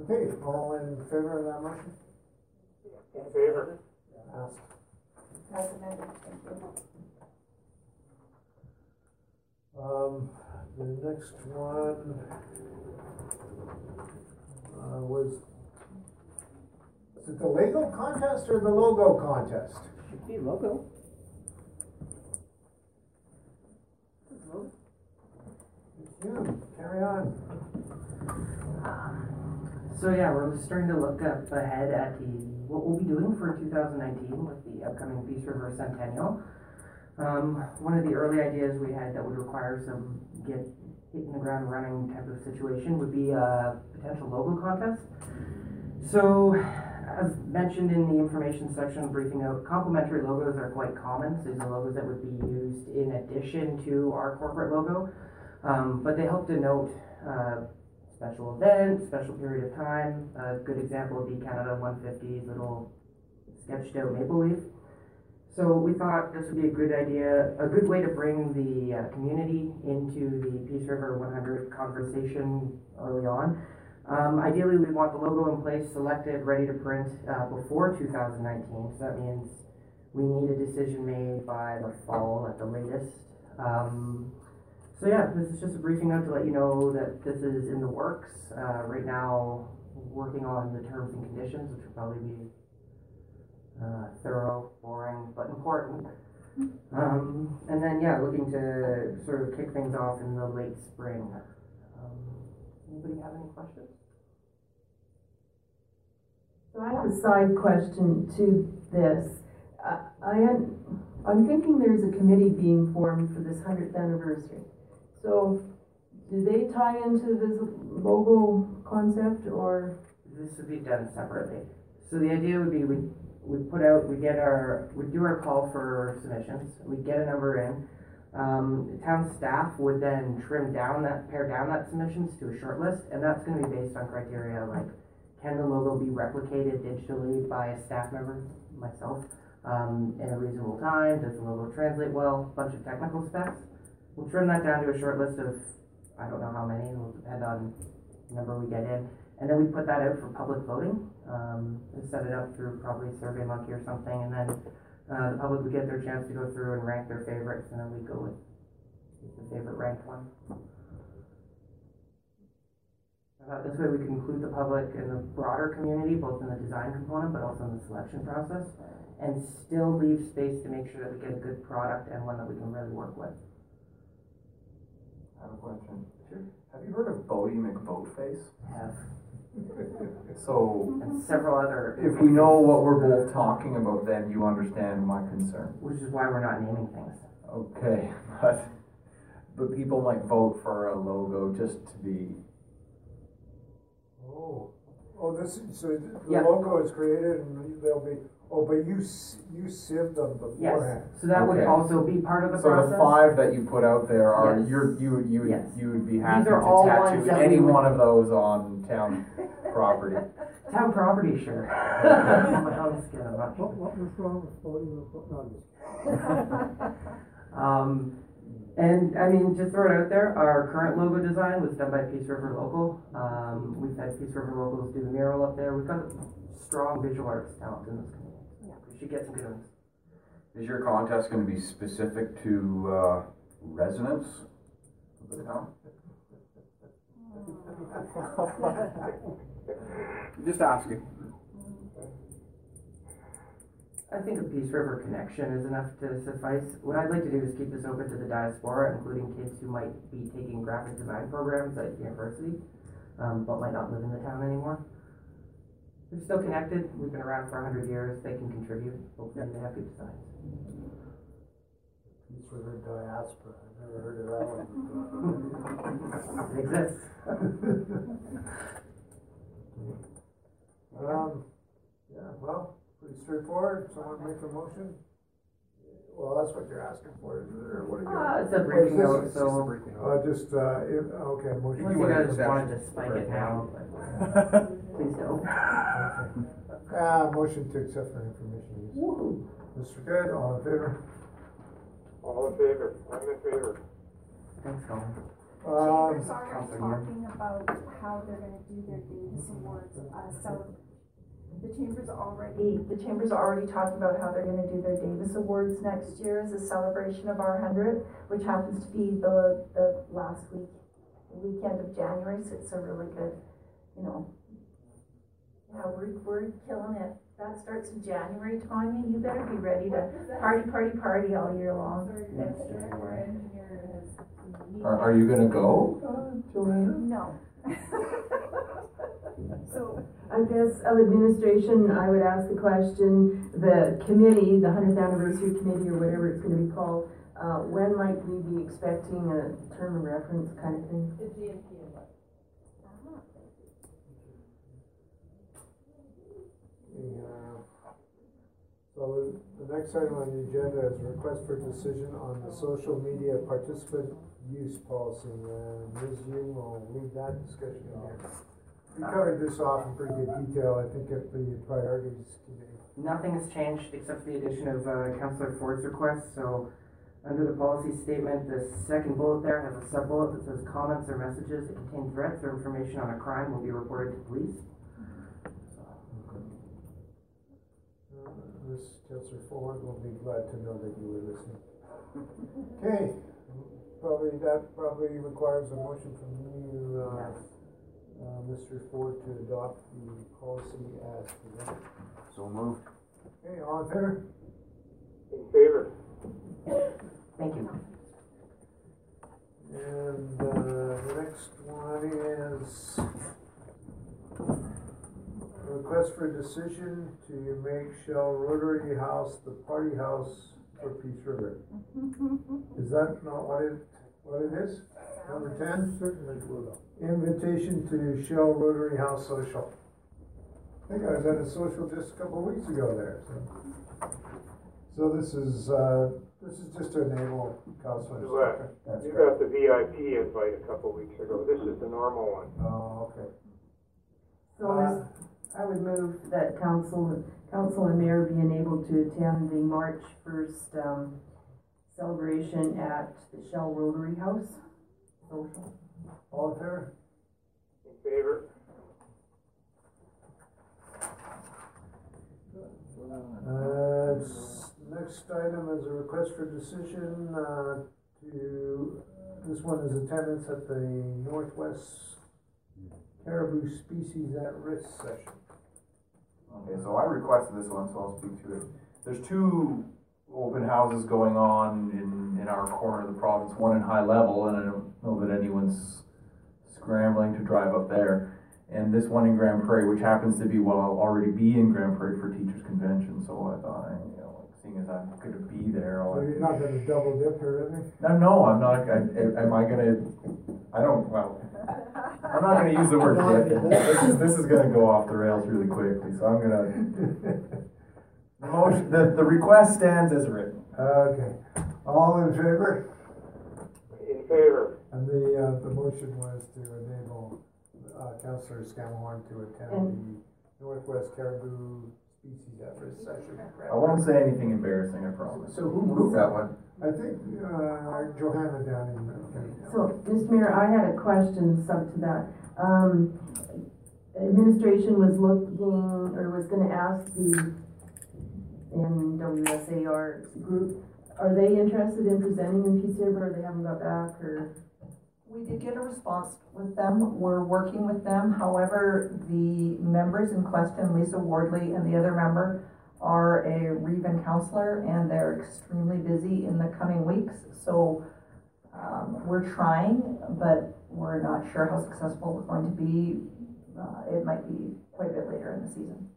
Speaker 1: Okay, all in favor of that motion?
Speaker 4: In favor?
Speaker 1: Passed.
Speaker 11: As amended, thank you.
Speaker 1: Um, the next one, uh, was, is it the Lego contest or the logo contest?
Speaker 6: Should be logo.
Speaker 1: Yeah, carry on.
Speaker 16: So yeah, we're starting to look up ahead at the, what we'll be doing for two thousand nineteen with the upcoming Peace River Centennial. Um, one of the early ideas we had that would require some get hitting the ground running type of situation would be a potential logo contest. So, as mentioned in the information section briefing out, complementary logos are quite common. So these are logos that would be used in addition to our corporate logo. Um, but they help denote uh, special event, special period of time. A good example would be Canada 150's little sketched out maple leaf. So we thought this would be a good idea, a good way to bring the uh, community into the Peace River 100 conversation early on. Um, ideally, we want the logo in place, selected, ready to print uh, before 2019. So that means we need a decision made by the fall at the latest. Um, so yeah, this is just a briefing note to let you know that this is in the works. Uh, right now, working on the terms and conditions, which will probably be uh, thorough, boring, but important. Um, and then yeah, looking to sort of kick things off in the late spring. Anybody have any questions?
Speaker 6: So I have a side question to this. Uh, I am, I'm thinking there's a committee being formed for this hundredth anniversary. So, do they tie into this logo concept or?
Speaker 16: This would be done separately. So the idea would be we we put out we get our we do our call for submissions. We get a number in. Um, town staff would then trim down that pare down that submissions to a short list, and that's going to be based on criteria like can the logo be replicated digitally by a staff member, myself, um, in a reasonable time? Does the logo translate well? A bunch of technical specs. We'll trim that down to a short list of I don't know how many. It'll depend on the number we get in. And then we put that out for public voting, um, and set it up through probably Survey Monkey or something, and then, uh, the public would get their chance to go through and rank their favorites, and then we go with the favorite ranked one. Uh, this way we can include the public and the broader community, both in the design component, but also in the selection process, and still leave space to make sure that we get a good product and one that we can really work with.
Speaker 9: I have a question. Sure. Have you heard of Boaty McBoatface?
Speaker 16: Have,
Speaker 9: So, mm-hmm.
Speaker 16: and several other.
Speaker 9: if we know what we're both talking about, then you understand my concern.
Speaker 16: Which is why we're not naming things.
Speaker 9: Okay, but, but people might vote for a logo just to be,
Speaker 1: Oh, oh, this, so the
Speaker 16: Yeah.
Speaker 1: logo is created and they'll be, oh, but you, s- you sieved them
Speaker 16: Yes,
Speaker 1: beforehand.
Speaker 16: so that would
Speaker 9: Okay.
Speaker 16: also be part of the
Speaker 9: so
Speaker 16: process.
Speaker 9: the five that you put out there are,
Speaker 16: Yes.
Speaker 9: you're, you, you, would-
Speaker 16: Yes.
Speaker 9: you would be happy to
Speaker 16: are all ones
Speaker 9: tattoo
Speaker 16: that we
Speaker 9: any
Speaker 16: would-
Speaker 9: one of those on town property.
Speaker 16: Town property, sure. I'm just kidding, I'm
Speaker 5: What, what was wrong with voting with, no, I'm just.
Speaker 16: Um, and I mean, just throw it out there, our current logo design was done by Peace River Local. Um, we've had Peace River Locals do the mural up there. We've got a strong visual arts talent in this community. We should get some good ones.
Speaker 7: Is your contest gonna be specific to, uh, residents of the town?
Speaker 9: Just asking.
Speaker 16: I think a Peace River connection is enough to suffice. What I'd like to do is keep this open to the diaspora, including kids who might be taking graphic design programs at university, um, but might not live in the town anymore. They're still connected. We've been around for a hundred years. They can contribute. Hopefully, they have good designs.
Speaker 1: Peace River diaspora, I've never heard of that one.
Speaker 16: It exists.
Speaker 1: Um, yeah, well, pretty straightforward, someone make a motion? Well, that's what you're asking for, is it, or what are you?
Speaker 16: Uh, it's a
Speaker 1: what is
Speaker 16: briefing
Speaker 1: this?
Speaker 16: note, so-
Speaker 1: just a briefing note. Uh, just, uh, if, okay, motion.
Speaker 16: Unless you guys wanted to spike it now, but please don't.
Speaker 1: Ah, motion to accept for information Mr. Good, all in favor?
Speaker 4: All in favor? I'm in favor.
Speaker 16: Thanks, Colin.
Speaker 1: Um,
Speaker 11: Chambers already
Speaker 16: Counselor Young.
Speaker 11: talking about how they're gonna do their Davis Awards, uh, so the Chamber's already, the Chamber's already talking about how they're gonna do their Davis Awards next year as a celebration of our hundred, which happens to be the, the last week, weekend of January, so it's a really good, you know. Yeah, we're, we're killing it. That starts in January, Tanya, you better be ready to party, party, party all year long.
Speaker 9: Are, are you gonna go, uh, Joanna?
Speaker 11: No. So,
Speaker 6: I guess of administration, I would ask the question, the committee, the hundredth anniversary committee or whatever it's gonna be called, uh, when might we be expecting a term of reference kind of thing?
Speaker 14: The GMP award.
Speaker 1: the, uh, So the next item on the agenda is a request for decision on the social media participant use policy. And Ms. Young will lead that discussion again. We covered this off in pretty good detail, I think, at the priorities committee.
Speaker 16: Nothing has changed except for the addition of uh, Councillor Ford's request, so under the policy statement, the second bullet there has a sub-bullet that says comments or messages that contain threats or information on a crime will be reported to police.
Speaker 1: Uh, Ms. Councillor Ford will be glad to know that you were listening. Okay, probably, that probably requires a motion from you, uh, uh, Mr. Ford, to adopt the policy as presented.
Speaker 7: So moved.
Speaker 1: Okay, all in favor?
Speaker 4: In favor?
Speaker 16: Thank you.
Speaker 1: And, uh, the next one is a request for a decision to make Shell Rotary House the party house for Peace River. Is that not what it, what it is? Number ten? Certainly will. Invitation to Shell Rotary House Social. I think I was at a social just a couple of weeks ago there, so. So this is, uh, this is just to enable councilors.
Speaker 4: You got,
Speaker 1: That's
Speaker 4: you
Speaker 1: correct.
Speaker 4: the VIP invite a couple weeks ago. This is the normal one.
Speaker 1: Oh, okay.
Speaker 6: So Ms. I would move that council, council and mayor be enabled to attend the March first, um, celebration at the Shell Rotary House. Social.
Speaker 1: All in favor?
Speaker 4: In favor?
Speaker 1: Uh, next item is a request for decision, uh, to, this one is attendance at the Northwest Caribou Species at Risk session.
Speaker 9: Okay, so I requested this one, so I'll speak to it. There's two open houses going on in, in our corner of the province, one in High Level, and I don't know that anyone's scrambling to drive up there. And this one in Grande Prairie, which happens to be, well, I'll already be in Grande Prairie for Teachers Convention, so I thought, I, you know, like, seeing as I'm gonna be there, I'll.
Speaker 1: So you're not gonna double dip or anything?
Speaker 9: No, no, I'm not, I, am I gonna, I don't, well, I'm not gonna use the word dip. This is, this is gonna go off the rails really quickly, so I'm gonna, the motion, the, the request stands as written.
Speaker 1: Okay, all in favor?
Speaker 4: In favor?
Speaker 1: And the, uh, the motion was to enable, uh, Councillor Scamahorn to attend the Northwest Caribou Species at Risk session.
Speaker 9: I won't say anything embarrassing, I promise.
Speaker 2: So who moved that one?
Speaker 1: I think, uh, Johanna down in,
Speaker 6: So, Mr. Mayor, I had a question sub to that. Um, administration was looking, or was gonna ask the NWSAR group, are they interested in presenting in River, or they haven't got back, or?
Speaker 17: We did get a response with them, we're working with them, however, the members in question, Lisa Wardley and the other member, are a Reven counselor, and they're extremely busy in the coming weeks, so, um, we're trying, but we're not sure how successful we're going to be. Uh, it might be quite a bit later in the season.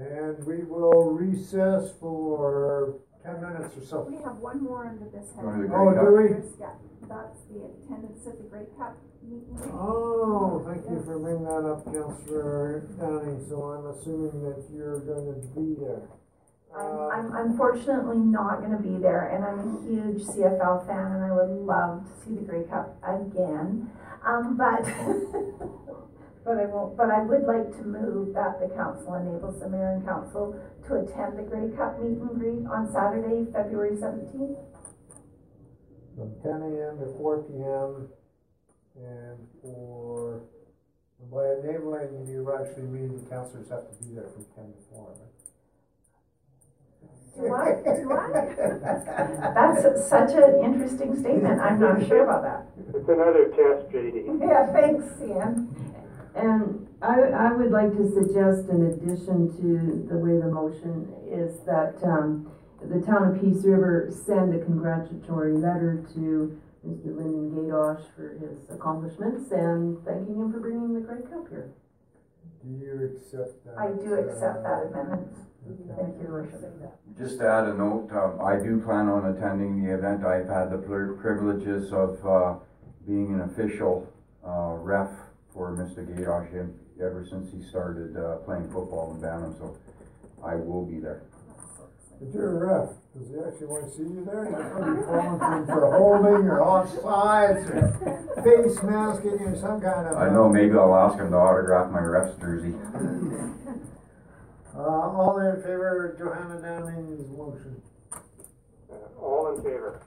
Speaker 1: And we will recess for ten minutes or so.
Speaker 11: we have one more under this head.
Speaker 9: Under the
Speaker 1: Oh,
Speaker 9: Grey
Speaker 1: do we?
Speaker 11: Yeah, that's the attendance at the Grey Cup meeting.
Speaker 1: Oh, thank you for bringing that up, Councillor Downing, so I'm assuming that you're gonna be there.
Speaker 11: I'm,
Speaker 1: Uh,
Speaker 11: I'm unfortunately not gonna be there, and I'm a huge CFL fan, and I would love to see the Grey Cup again. Um, but, but I won't, but I would like to move that the council enables the mayor and council to attend the Grey Cup meet and greet on Saturday, February seventeenth.
Speaker 1: From ten AM to four PM, and for, and by enabling, you actually mean the councillors have to be there from ten to four, right?
Speaker 11: Do I, do I? That's such an interesting statement, I'm not sure about that.
Speaker 4: It's another test, JD.
Speaker 11: Yeah, thanks, Ian.
Speaker 6: And I, I would like to suggest in addition to the way the motion is that, um, the town of Peace River send a congratulatory letter to Mr. Lyndon Gadosh for his accomplishments and thanking him for bringing the Grey Cup here.
Speaker 1: Do you accept that?
Speaker 11: I do accept that amendment. Thank you, Your worship.
Speaker 7: Just to add a note, um, I do plan on attending the event. I've had the privileges of, uh, being an official, uh, ref for Mr. Gadosh ever since he started, uh, playing football in Bantam, so I will be there.
Speaker 1: But you're a ref, does he actually want to see you there? You're probably calling for holding or offsides or face masking or some kind of.
Speaker 7: I know, maybe I'll ask him to autograph my ref's jersey.
Speaker 1: Uh, all in favor of Johanna Downing's motion?
Speaker 4: Uh, All in favor?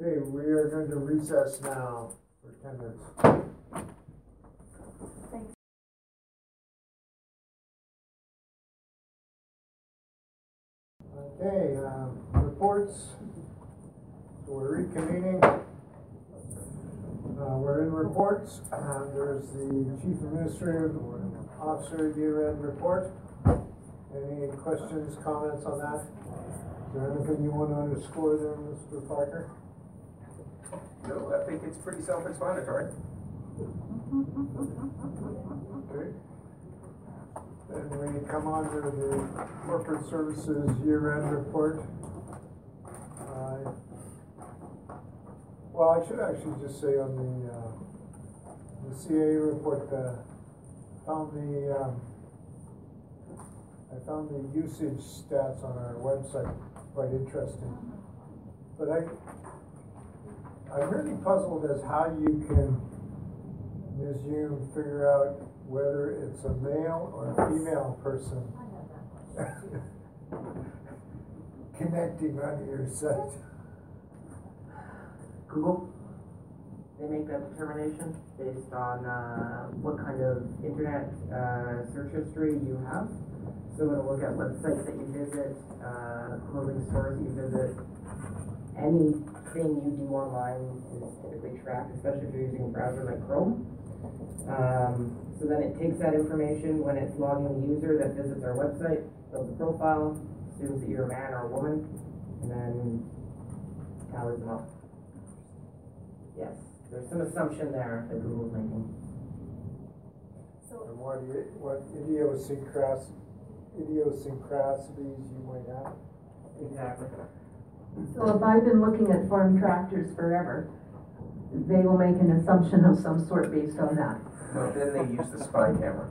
Speaker 1: Okay, we are going to recess now for ten minutes. Okay, um, reports. So we're reconvening. Uh, we're in reports. Uh, there's the chief administrative officer year-end report. Any questions, comments on that? Is there anything you want to underscore there, Mr. Parker?
Speaker 2: No, I think it's pretty self-explanatory.
Speaker 1: Then we come on to the corporate services year-end report. Uh, Well, I should actually just say on the, uh, the CA report, uh, found the, um, I found the usage stats on our website quite interesting. But I, I'm really puzzled as how you can, Ms. Hume, figure out whether it's a male or a female person connecting on your site.
Speaker 16: Google. They make that determination based on uh, what kind of internet uh, search history you have. So it'll look at websites that you visit, uh, clothing stores that you visit. Anything you do online is typically tracked, especially if you're using a browser like Chrome. Um, so then it takes that information when it's logging the user that visits our website, builds a profile, assumes that you're a man or a woman, and then tallies them up. Yes, there's some assumption there that Google's making.
Speaker 1: And what, what idiosyncras, idiosyncrasies you might have.
Speaker 16: Exactly.
Speaker 6: So if I've been looking at farm tractors forever, they will make an assumption of some sort based on that.
Speaker 2: No, then they use the spy camera.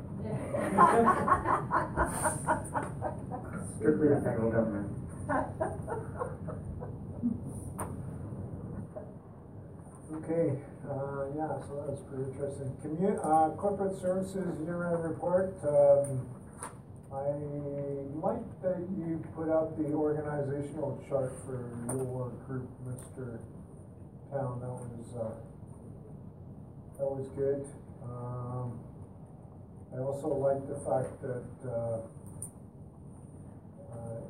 Speaker 16: Strictly the federal government.
Speaker 1: Okay, uh, yeah, so that's pretty interesting. Commu- uh, corporate services year-end report, um, I like that you put out the organizational chart for your group, Mr. Town, that was, uh, that was good. Um, I also like the fact that, uh, uh,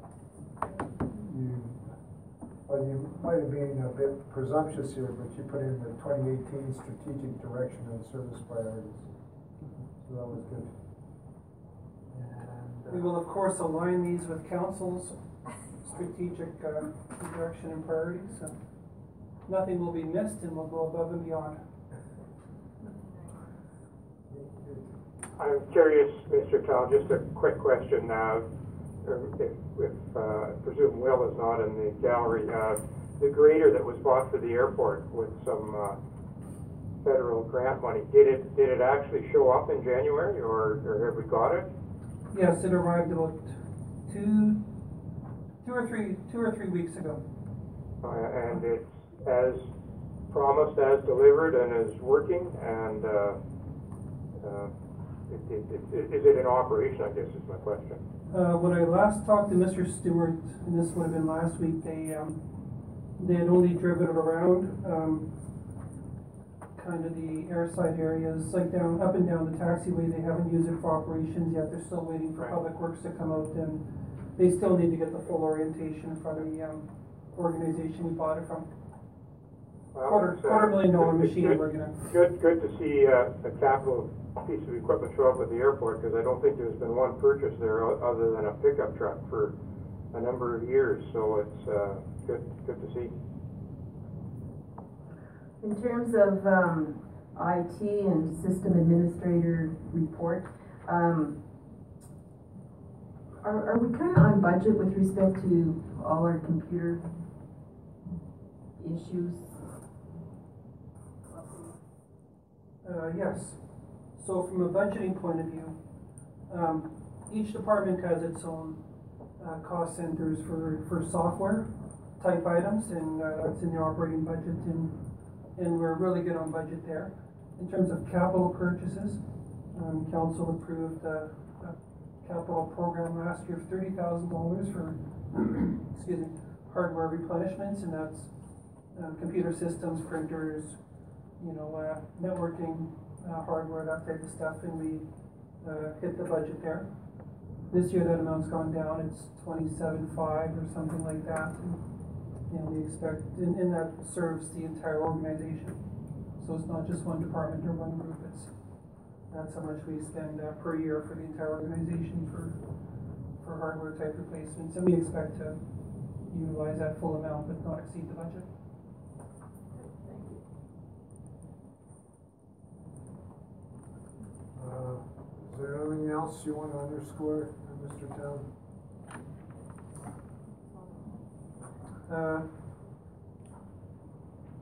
Speaker 1: you well, you might have been a bit presumptuous here, but you put in the twenty eighteen strategic direction and service priorities. So that was good. And, uh,
Speaker 12: We will of course align these with council's strategic, uh, direction and priorities, so nothing will be missed and we'll go above and beyond.
Speaker 4: I'm curious, Mr. Tal, just a quick question, now. if, if, uh, I presume Will is not in the gallery, uh, the grader that was bought for the airport with some, uh, federal grant money, did it, did it actually show up in January, or, or have we got it?
Speaker 12: Yes, it arrived about two, two or three, two or three weeks ago.
Speaker 4: Uh, and it's as promised, as delivered, and is working, and, uh, Uh, it, it, it, is it in operation, I guess is my question.
Speaker 12: Uh, when I last talked to Mr. Stewart, and this would have been last week, they, um, they had only driven it around, um, kind of the airside areas, like down, up and down the taxiway, they haven't used it for operations yet, they're still waiting for
Speaker 4: Right.
Speaker 12: Public Works to come out, and they still need to get the full orientation from the, um, organization we bought it from.
Speaker 4: Well,
Speaker 12: Quarter,
Speaker 4: uh,
Speaker 12: quarter million dollar machine
Speaker 4: good-
Speaker 12: we're gonna,
Speaker 4: Good, good to see, uh, a capital piece of equipment show up at the airport, because I don't think there's been one purchase there o- other than a pickup truck for a number of years, so it's, uh, good, good to see.
Speaker 6: In terms of, um, IT and system administrator report, um, are, are we kinda on budget with respect to all our computer issues?
Speaker 12: Uh, yes. So from a budgeting point of view, um, each department has its own, uh, cost centers for, for software type items, and, uh, that's in the operating budget, and, and we're really good on budget there. In terms of capital purchases, um, council approved a, a capital program last year of thirty thousand dollars for, excuse me, hardware replenishments, and that's, uh, computer systems, printers, you know, networking, uh, hardware, that type of stuff, and we, uh, hit the budget there. This year, that amount's gone down, it's twenty-seven five or something like that, and, and we expect, and, and that serves the entire organization. So it's not just one department or one group, it's, that's how much we spend, uh, per year for the entire organization for, for hardware type replacements, and we expect to utilize that full amount but not exceed the budget.
Speaker 1: Uh, is there anything else you wanna underscore, uh, Mr. Town?
Speaker 12: Uh,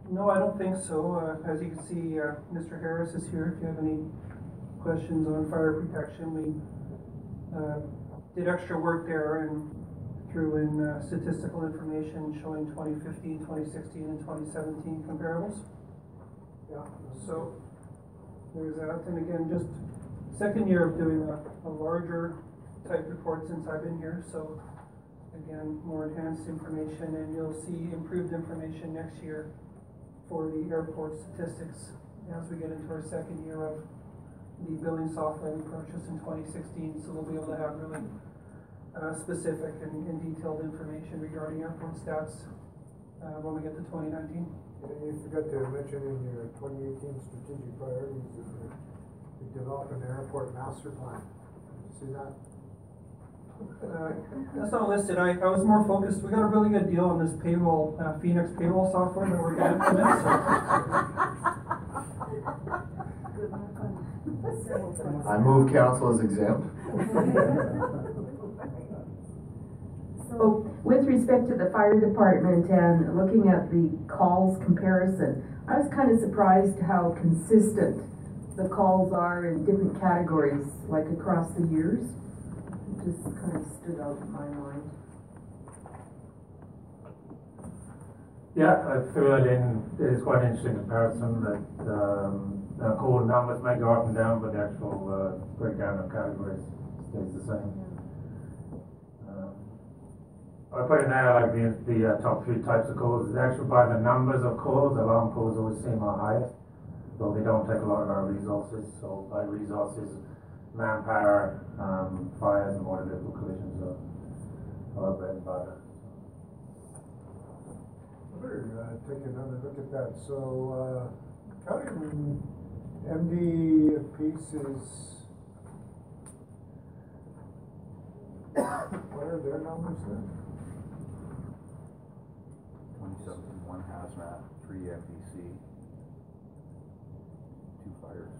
Speaker 12: No, I don't think so. Uh, as you can see, uh, Mr. Harris is here. If you have any questions on fire protection, we, uh, did extra work there and threw in, statistical information showing 2015, 2016, and twenty seventeen comparables.
Speaker 1: Yeah.
Speaker 12: So, there's that, and again, just second year of doing a, a larger type report since I've been here, so again, more enhanced information, and you'll see improved information next year for the airport statistics as we get into our second year of the billing software we purchased in twenty sixteen, so we'll be able to have really uh, specific and, and detailed information regarding airport stats uh, when we get to twenty nineteen.
Speaker 1: And you forgot to mention in your twenty eighteen strategic priorities that you're, develop an airport master plan. See that?
Speaker 12: Uh, That's not listed, I, I was more focused, we got a really good deal on this payroll, uh, Phoenix payroll software that we're gonna implement, so.
Speaker 9: I move council is exempt.
Speaker 6: So, with respect to the fire department and looking at the calls comparison, I was kind of surprised how consistent the calls are in different categories, like across the years. It just kind of stood out in my mind.
Speaker 15: Yeah, I it in, it is quite an interesting comparison that, um, the call numbers may go up and down, but the actual, uh, breakdown of categories stays the same. Um, I put in there like the, the uh, top three types of calls, it's actually by the numbers of calls, alarm calls always seem our highest, though they don't take a lot of our resources, so by resources, manpower, um, fires and motor vehicle collisions are, are our bread and butter.
Speaker 1: Better, uh, take another look at that. So, uh, county MD piece is. What are their numbers then?
Speaker 7: 27 one hazmat, three FDC, two fires.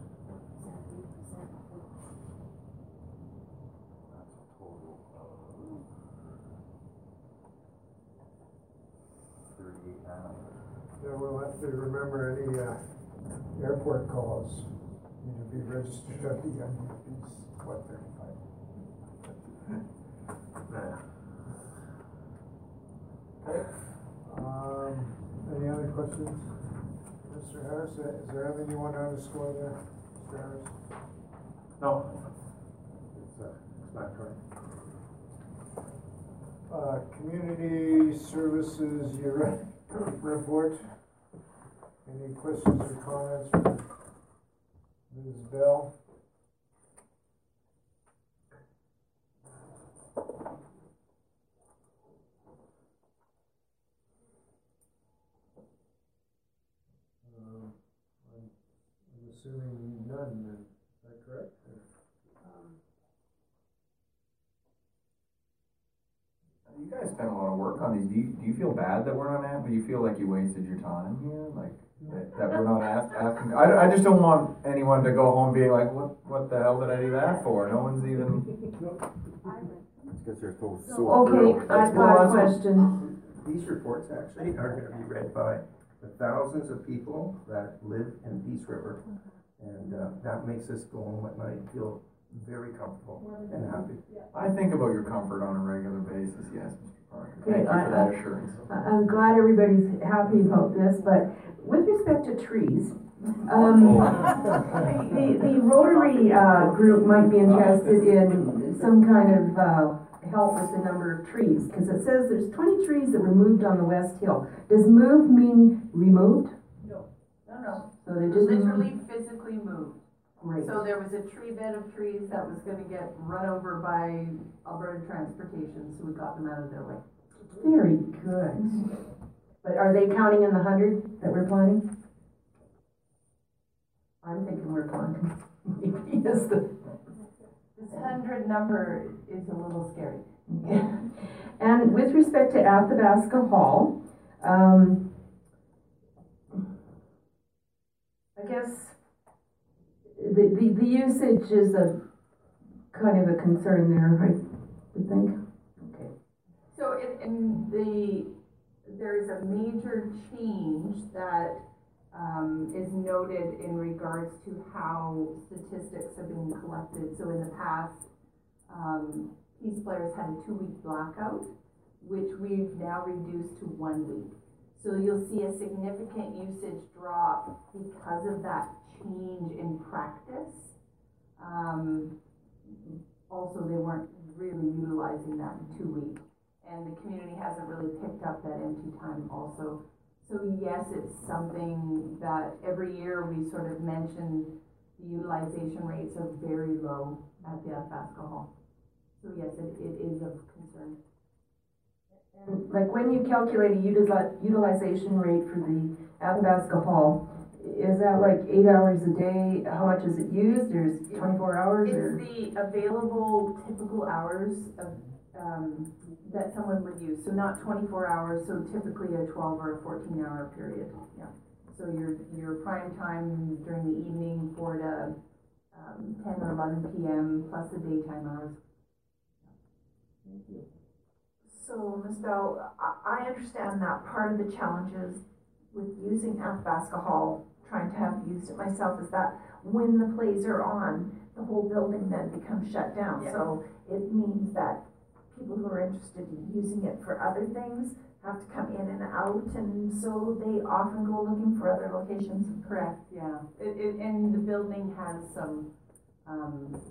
Speaker 7: That's a total of
Speaker 1: Yeah, we'll have to remember any, uh, airport calls need to be registered at the piece, what, thirty-five? Okay, um, any other questions? Mr. Harris, uh, is there anything you want to underscore there, Mr. Harris?
Speaker 15: No. It's, uh, it's not correct.
Speaker 1: Uh, community services year report. Any questions or comments from Ms. Bell? Um, I'm, I'm assuming none then, is that correct?
Speaker 9: You guys spent a lot of work on these. Do you, feel bad that we're not at? Do you feel like you wasted your time here? Like that, that we're not asked, asking? I, I just don't want anyone to go home being like, what what the hell did I do that for? No one's even.
Speaker 7: Because they're so,
Speaker 17: Okay, I've got a question.
Speaker 2: These reports actually are gonna be read by the thousands of people that live in Peace River. And, uh, that makes us go home at night feel very comfortable and happy.
Speaker 9: I think about your comfort on a regular basis. Yes, Mr. Parker.
Speaker 6: Okay,
Speaker 9: Thank you
Speaker 6: I-
Speaker 9: for that
Speaker 6: I-
Speaker 9: assurance.
Speaker 6: I- I'm glad everybody's happy about this, but with respect to trees, um, the, the Rotary, uh, group might be interested in some kind of, uh, help with the number of trees, cause it says there's twenty trees that were moved on the West Hill. Does move mean removed?
Speaker 14: No, no, no.
Speaker 6: So they just
Speaker 14: Literally physically moved. So there was a tree bed of trees that was gonna get run over by Alberta Transportation, so we got them out of their way.
Speaker 6: Very good. But are they counting in the hundred that we're planning? I'm thinking we're planning. Yes, the.
Speaker 14: This hundred number is a little scary.
Speaker 6: And with respect to Athabasca Hall, um, I guess the, the, the usage is a kind of a concern there, I would think. Okay.
Speaker 14: So in, in the, there is a major change that, um, is noted in regards to how statistics have been collected. So in the past, um, Peace Players had a two-week blackout, which we've now reduced to one week. So you'll see a significant usage drop because of that change in practice. Um, also, they weren't really utilizing that two week. And the community hasn't really picked up that empty time also. So yes, it's something that every year we sort of mention the utilization rates are very low at the Athabasca Hall. So yes, it, it is of concern.
Speaker 6: And Like when you calculate a utili- utilization rate for the Athabasca Hall, is that like eight hours a day? How much is it used? There's twenty-four hours or?
Speaker 14: It's the available typical hours of, um, that someone would use, so not twenty-four hours, so typically a twelve or a fourteen hour period, yeah. So your, your prime time during the evening, four to, um, ten or eleven PM, plus the daytime hours. Thank you.
Speaker 11: So, Ms. Bell, I, I understand that part of the challenges with using Athabasca Hall, trying to have used it myself, is that when the plays are on, the whole building then becomes shut down.
Speaker 14: Yeah.
Speaker 11: So it means that people who are interested in using it for other things have to come in and out, and so they often go looking for other locations.
Speaker 14: Correct, yeah. It, it, and the building has some, um,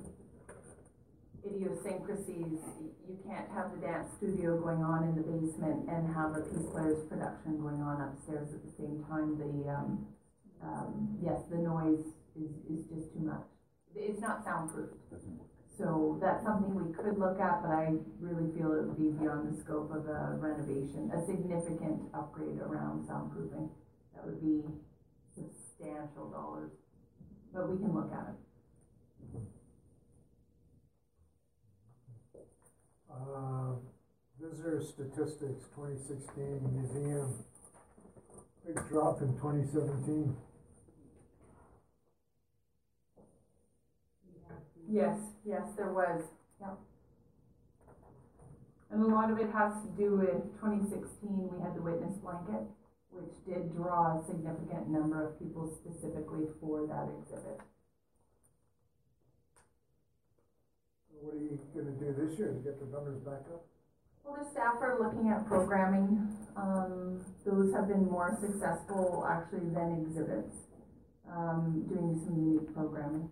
Speaker 14: idiosyncrasies. You can't have the dance studio going on in the basement and have a Peace Players production going on upstairs at the same time. The, um, um, yes, the noise is, is just too much. It's not soundproofed. So that's something we could look at, but I really feel it would be beyond the scope of a renovation, a significant upgrade around soundproofing. That would be substantial dollars, but we can look at it.
Speaker 1: Uh, visitor statistics 2016 museum, big drop in 2017.
Speaker 14: Yes, yes, there was, yep. And a lot of it has to do with twenty sixteen, we had the witness blanket, which did draw a significant number of people specifically for that exhibit.
Speaker 1: What are you gonna do this year to get the numbers back up?
Speaker 14: Well, the staff are looking at programming, um, those have been more successful actually than exhibits, um, doing some unique programming.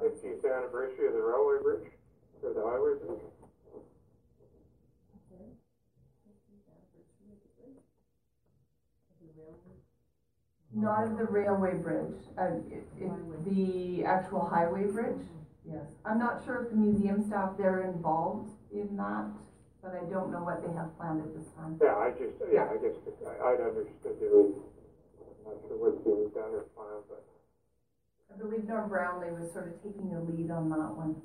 Speaker 4: Fiftieth anniversary of the railway bridge, or the highway bridge?
Speaker 6: Not of the railway bridge, uh, it, it, the actual highway bridge. Yes. I'm not sure if the museum staff, they're involved in that, but I don't know what they have planned at this time.
Speaker 4: Yeah, I just, yeah, I guess, I, I'd understood there was, I'm not sure what's being done or planned, but.
Speaker 6: I believe Norm Brownlee was sort of taking the lead on that one.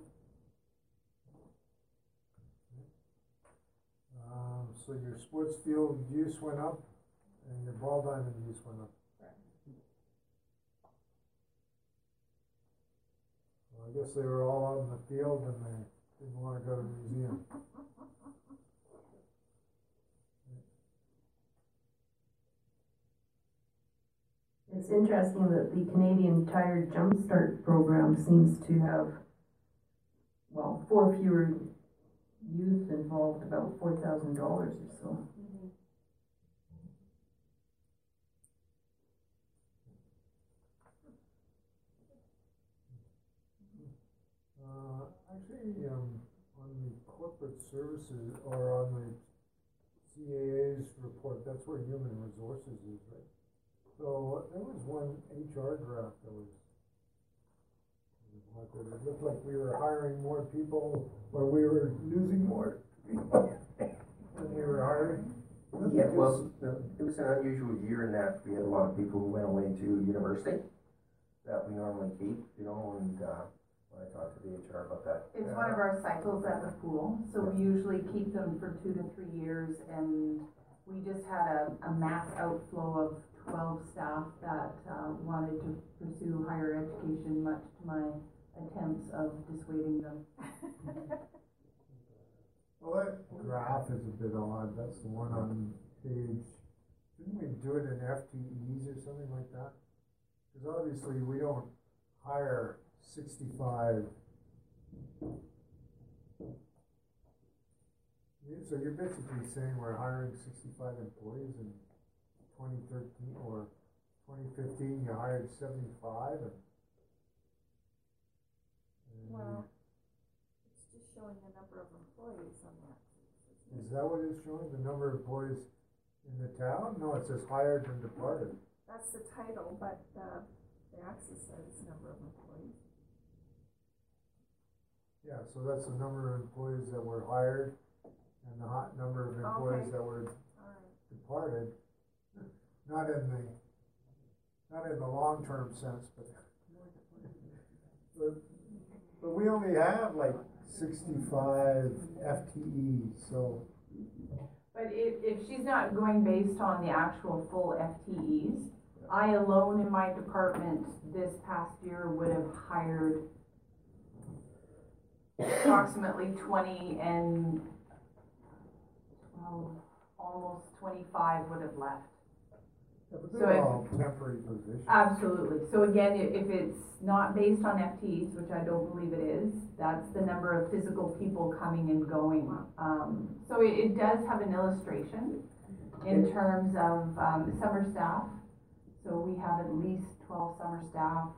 Speaker 1: Um, so your sports field use went up and your ball diamond use went up. Well, I guess they were all out in the field and they didn't wanna go to the museum.
Speaker 6: It's interesting that the Canadian Tire Jumpstart program seems to have, well, four fewer youth involved, about four thousand dollars or so.
Speaker 1: Uh, actually, um, on the corporate services or on the CAO's report, that's where human resources is? So there was one HR draft that was. It looked like we were hiring more people, or we were losing more people than we were hiring.
Speaker 2: Yeah, well, it was an unusual year in that we had a lot of people who went away to university that we normally keep, you know, and, uh, when I talked to the HR about that.
Speaker 14: It's one of our cycles at the pool, so we usually keep them for two to three years, and we just had a, a mass outflow of twelve staff that uh, wanted to pursue higher education, much to my attempts of dissuading them.
Speaker 1: Well, that graph is a bit odd. That's the one on page. Didn't we do it in FTEs or something like that? Because obviously we don't hire 65. So you're basically saying we're hiring 65 employees and 2013 or 2015, you hired 75 and, and
Speaker 5: Well, it's just showing the number of employees on that.
Speaker 1: Is that what it's showing, the number of employees in the town? No, it says hired and departed.
Speaker 5: That's the title, but, uh, the axis says number of employees.
Speaker 1: Yeah, so that's the number of employees that were hired and the hot number of employees
Speaker 5: Okay.
Speaker 1: that were departed. Not in the, not in the long-term sense, but, but, but we only have like sixty-five FTEs, so.
Speaker 14: But if, if she's not going based on the actual full FTEs, I alone in my department this past year would have hired approximately twenty and, well, almost twenty-five would have left. So
Speaker 1: they're
Speaker 14: if-
Speaker 1: all temporary positions.
Speaker 14: Absolutely. So again, if it's not based on FTEs, which I don't believe it is, that's the number of physical people coming and going. Um, so it, it does have an illustration in terms of, um, summer staff. So we have at least twelve summer staff.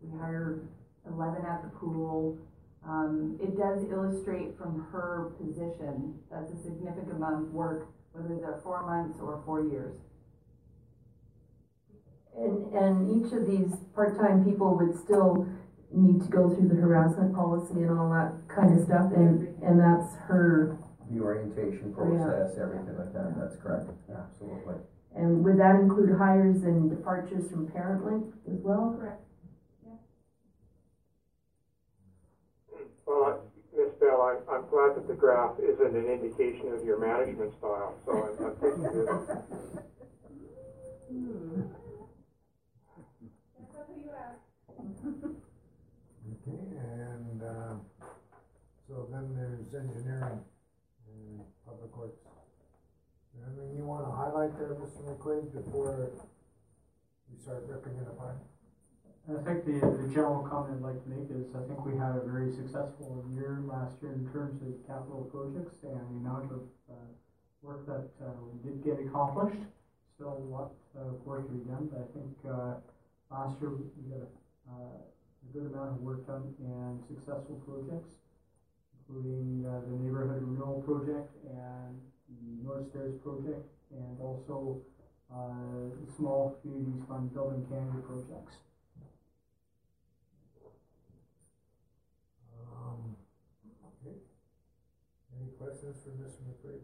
Speaker 14: We hire eleven at the pool. Um, it does illustrate from her position, that's a significant amount of work, whether they're four months or four years.
Speaker 6: And, and each of these part-time people would still need to go through the harassment policy and all that kind of stuff, and, and that's her,
Speaker 2: The orientation process, everything like that, that's correct, absolutely.
Speaker 6: and would that include hires and departures from ParentLink as well?
Speaker 14: Correct.
Speaker 4: Well, uh, I- Ms. Bell, I'm, I'm glad that the graph isn't an indication of your management style, so I'm, I'm thinking that,
Speaker 1: Okay, and, uh, so then there's engineering and public works. Anything you wanna highlight there, Mr. McQuaid, before we start ripping it apart?
Speaker 10: I think the, the general comment I'd like to make is, I think we had a very successful year last year in terms of capital projects and the amount of, uh, work that, uh, we did get accomplished. Still a lot of work to be done, but I think, uh, last year we got a, uh, a good amount of work done and successful projects, including uh, the neighborhood renewal project and the North Stairs project, and also uh, the small communities fund Building Canada projects.
Speaker 1: Um, okay. Any questions for Mr. McQuaid?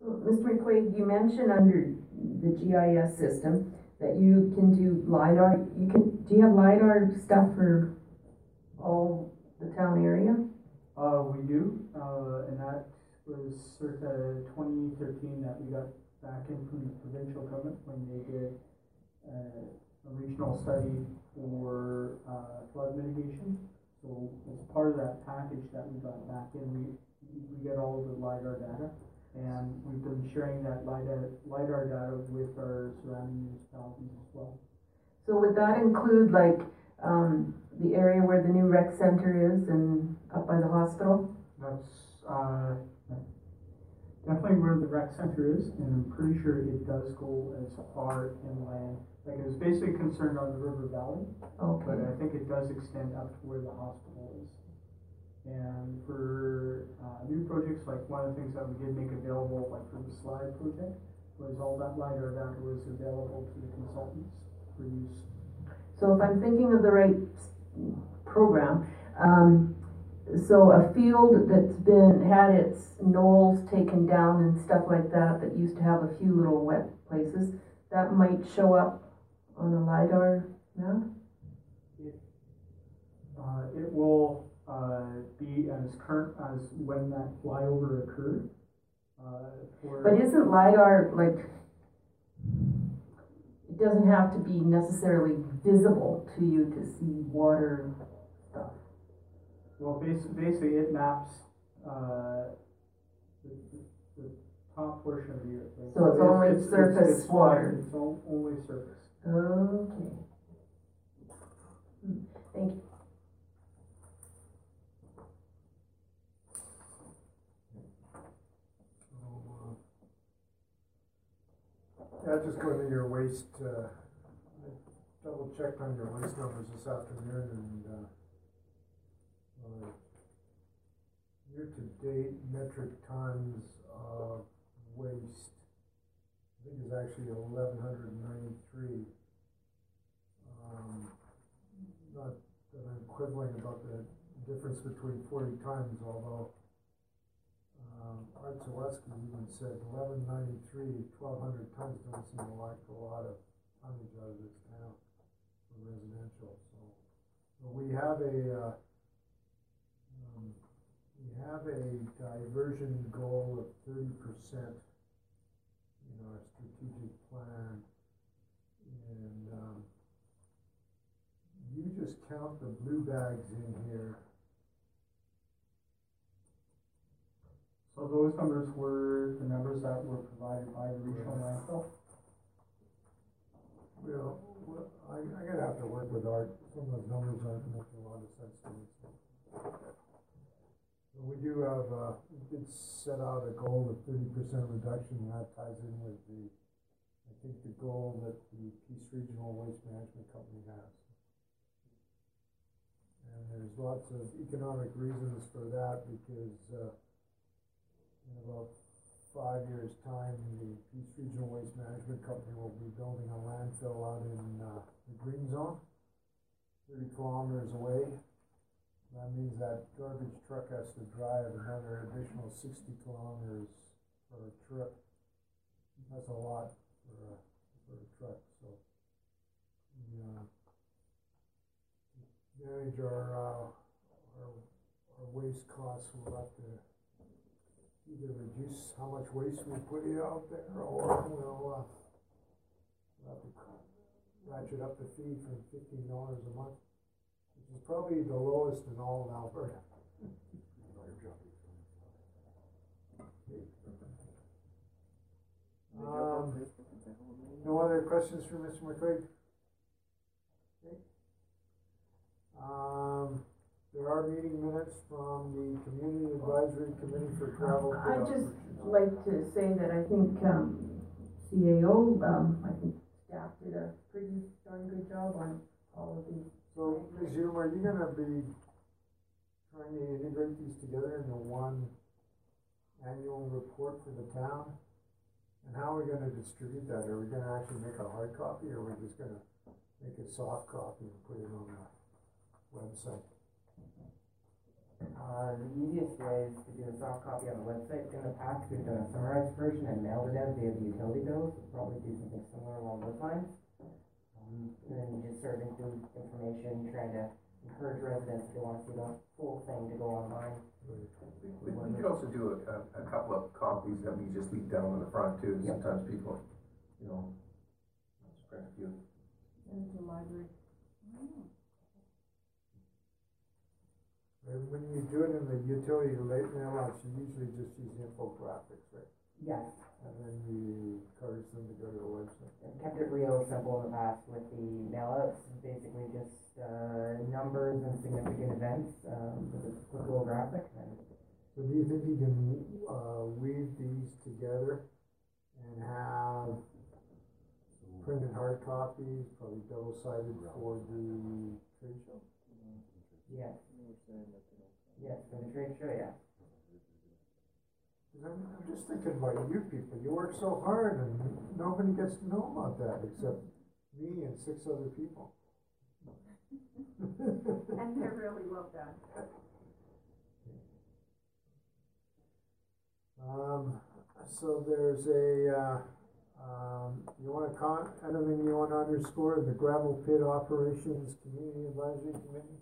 Speaker 6: So, Mr. McQuaid, you mentioned under the GIS system that you can do LiDAR, you can, do you have LiDAR stuff for all the town area?
Speaker 10: Uh, we do, uh, and that was circa twenty thirteen that we got back in from the provincial government when they did uh, a regional study for, uh, flood mitigation. So as part of that package that we got back in, we, we get all of the LiDAR data. And we've been sharing that LiDAR, LiDAR data with our surrounding municipalities as well.
Speaker 6: So would that include like, um, the area where the new rec center is and up by the hospital?
Speaker 10: That's, uh, definitely where the rec center is, and I'm pretty sure it does go as far inland. Like, it was basically concerned on the river valley, but I think it does extend up to where the hospital is. And for, uh, new projects, like one of the things that we did make available, like for the slide project, was all that LiDAR data was available to the consultants for use.
Speaker 6: so if I'm thinking of the right program, um, so a field that's been, had its knolls taken down and stuff like that, that used to have a few little wet places, that might show up on a LiDAR map?
Speaker 10: Uh, it will, uh, be as current as when that flyover occurred. Uh, for.
Speaker 6: But isn't LiDAR like, doesn't have to be necessarily visible to you to see water stuff?
Speaker 10: Well, basically, basically it maps, uh, the, the, the top portion of the earth. right?
Speaker 6: So it's only
Speaker 10: it's-
Speaker 6: surface
Speaker 10: it's
Speaker 6: water.
Speaker 10: It's only surface.
Speaker 6: Okay. Hmm, Thank you.
Speaker 1: Yeah, just go to your waste, uh, double checked on your waste numbers this afternoon and, uh, uh, year-to-date metric tons of waste, I think is actually eleven hundred and ninety-three. Um, not that I'm quibbling about the difference between forty tons, although um, Art Zaleski even said eleven ninety-three, twelve hundred tons don't seem like a lot of tonnage out of this town for residential, so. But we have a, uh, um, we have a diversion goal of thirty percent in our strategic plan. And, um, you just count the blue bags in here,
Speaker 10: So those numbers were the numbers that were provided by the regional landfill?
Speaker 1: Well, well, I, I gotta have to work with Art, some of those numbers aren't making a lot of sense to me. But we do have, uh, we did set out a goal of thirty percent reduction, and that ties in with the, I think the goal that the Peace Regional Waste Management Company has. And there's lots of economic reasons for that, because, uh, in about five years' time, the Peace Regional Waste Management Company will be building a landfill out in, uh, the green zone, thirty kilometers away. That means that garbage truck has to drive another additional sixty kilometers for a trip. That's a lot for a, for a truck, so. We, uh, manage our, uh, our, our waste costs, we'll have to either reduce how much waste we put out there, or we'll, uh, have to ratchet up the fee from fifteen dollars a month, which is probably the lowest in all of Alberta. Um, no other questions for Mr. McQuaid? Okay. Um, there are meeting minutes from the Community Advisory Committee for Travel.
Speaker 6: I'd just like to say that I think, um, CAO, um, I think staff did a pretty darn good job on all of these.
Speaker 1: So, as presume, are you gonna be trying to integrate these together into one annual report for the town? And how are we gonna distribute that? Are we gonna actually make a hard copy, or are we just gonna make a soft copy and put it on the website?
Speaker 16: Uh, the easiest way is to do a soft copy on the website. In the past, we've done a summarized version and mailed it out via the utility bills. We'll probably do something similar along those lines. Um, and then you just sort of include information, trying to encourage residents if they wanna see the full thing to go online.
Speaker 2: We, we could also do a, a, a couple of copies that we just leave down on the front too,
Speaker 16: Yep.
Speaker 2: sometimes people, you know, just a few.
Speaker 14: Into the library.
Speaker 1: And when you do it in the utility late mailouts, you usually just use infographics, right?
Speaker 16: Yes,
Speaker 1: And then you encourage them to go to the website.
Speaker 16: I've kept it real simple in the past with the mailouts, basically just, uh, numbers and significant events, um, with a quick little graphic and
Speaker 1: So do you think you can, uh, weave these together and have printed hard copies, probably double-sided for the trade show?
Speaker 16: Yes. Yes, for the trade show, yeah.
Speaker 1: 'Cause I'm, I'm just thinking about you people, you work so hard and nobody gets to know about that except me and six other people.
Speaker 11: And they're really well done.
Speaker 1: Um, so there's a, uh, um, you wanna con, anything you wanna underscore, the gravel pit operations community advisory committee?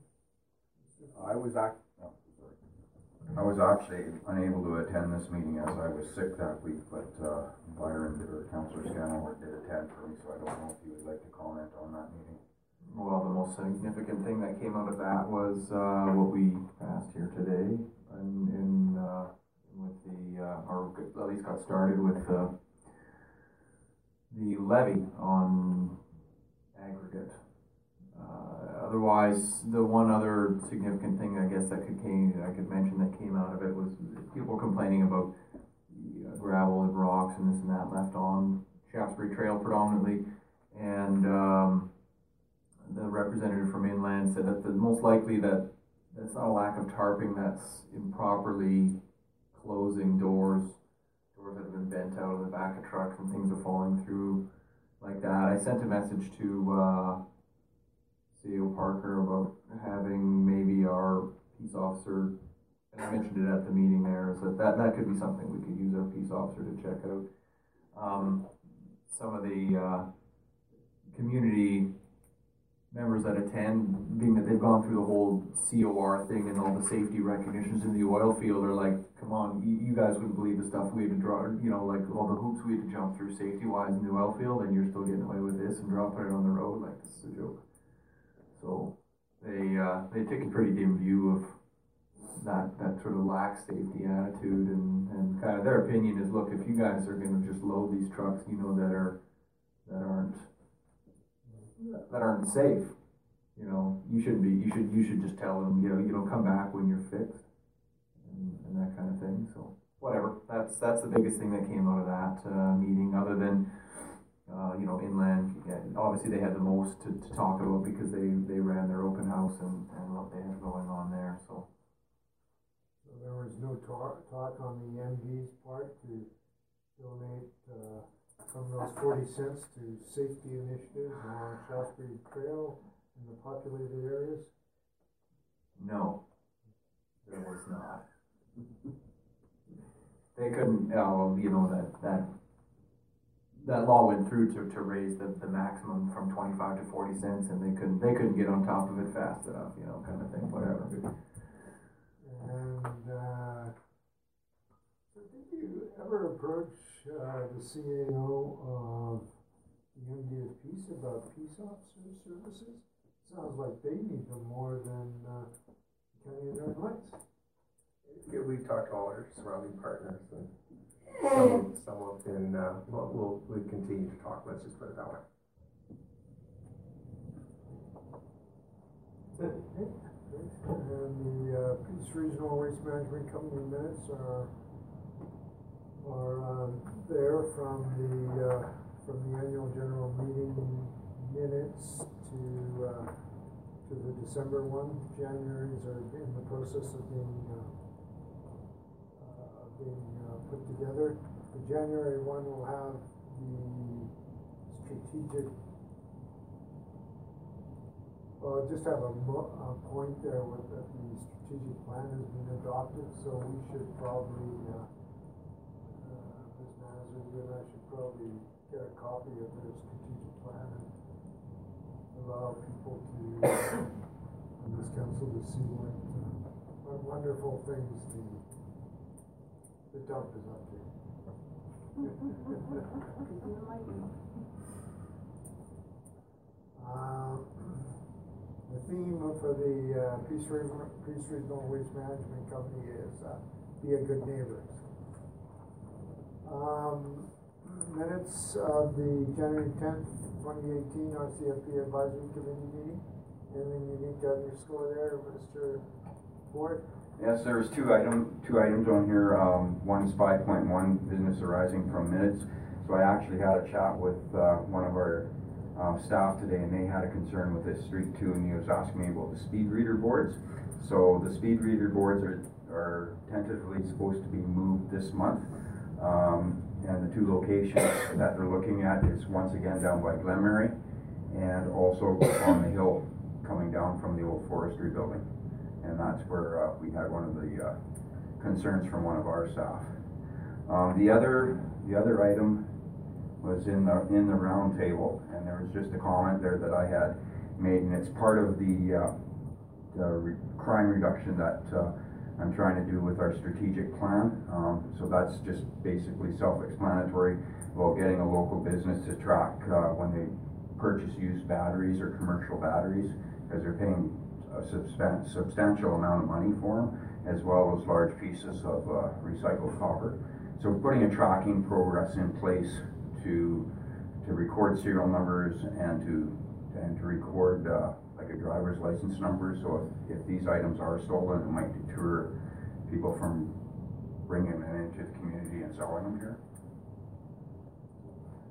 Speaker 7: I was act, oh. I was actually unable to attend this meeting as I was sick that week, but, uh, Byron or Councillor Scamahorn did attend for me, so I don't know if you would like to comment on that meeting.
Speaker 9: Well, the most significant thing that came out of that was, uh, what we passed here today, and, in, uh, with the, uh, or at least got started with, uh, the levy on aggregate. Uh, otherwise, the one other significant thing, I guess, that could came, I could mention that came out of it was people complaining about uh, gravel and rocks and this and that left on Shaftesbury Trail predominantly, and, um, the representative from inland said that the most likely that that's not a lack of tarping, that's improperly closing doors, doors that have been bent out of the back of trucks and things are falling through like that. I sent a message to uh, CAO Parker about having maybe our peace officer, and I mentioned it at the meeting there, so that that could be something we could use our peace officer to check out. Um, some of the uh, community members that attend, being that they've gone through the whole COR thing and all the safety recognitions in the oil field, are like, come on, you, you guys wouldn't believe the stuff we had to draw, you know, like all the hoops we had to jump through safety wise in the oil field, and you're still getting away with this and dropping it on the road, like this is a joke. So they uh, they take a pretty dim view of that that sort of lax safety attitude, and and kind of their opinion is, look, if you guys are going to just load these trucks, you know, that are that aren't that aren't safe. You know, you shouldn't be. You should. You should just tell them. You know, you don't come back when you're fixed, and, and that kind of thing. So whatever. That's that's the biggest thing that came out of that uh, meeting. Other than uh, you know, inland. Obviously, they had the most to, to talk about because they they ran their open house and and what they had going on there. So
Speaker 1: So there was no talk, talk on the MD's part to donate, uh, some of those forty cents to safety initiatives along Shaftesbury Trail in the populated areas?
Speaker 9: no, there was not. They couldn't. Uh, you know that that that law went through to, to raise the, the maximum from twenty five to forty cents, and they couldn't they couldn't get on top of it fast enough. You know, kind of thing. Whatever.
Speaker 1: And, uh, did you ever approach, uh, the CAO of the MD of Peace about peace officer services? Sounds like they need them more than, uh, County of Northern Lights.
Speaker 2: Yeah, we've talked to all our surrounding partners and some, some have uh, well, we continue to talk, let's just put it that way.
Speaker 1: And the, uh, Peace Regional Waste Management Company minutes are, are, um, there from the, uh, from the annual general meeting minutes to, uh, to to the December one. January's are in the process of being, uh, uh, being, uh, put together. The January one will have the strategic well, just have a a point there with that the strategic plan has been adopted, so we should probably, uh, uh, Ms. Manzer, you and I should probably get a copy of their strategic plan and allow people to, in this council to see what, uh, what wonderful things the, the dump is up to. Uh, the theme for the uh, Peace Regional Waste Management Company is uh, be a good neighbor. Um, minutes of the January tenth, twenty eighteen RCMP Advisory Committee meeting. Anything you need to underscore there, Mr. Ford?
Speaker 7: Yes, there's two item, two items on here. Um, one is five point one, business arising from minutes. So I actually had a chat with, uh, one of our, um, staff today and they had a concern with this street too and he was asking me about the speed reader boards. So the speed reader boards are, are tentatively supposed to be moved this month. Um, and the two locations that they're looking at is once again down by Glenmary and also on the hill coming down from the old forestry building. And that's where, uh, we had one of the, uh, concerns from one of our staff. Um, the other, the other item was in the, in the round table, and there was just a comment there that I had made, and it's part of the, uh, the re- crime reduction that, uh, I'm trying to do with our strategic plan. Um, so that's just basically self-explanatory about getting a local business to track, uh, when they purchase used batteries or commercial batteries, because they're paying a substan- substantial amount of money for them, as well as large pieces of, uh, recycled copper. So we're putting a tracking progress in place to, to record serial numbers and to, and to record, uh, like a driver's license number, so if, if these items are stolen, it might deter people from bringing them into the community and selling them here.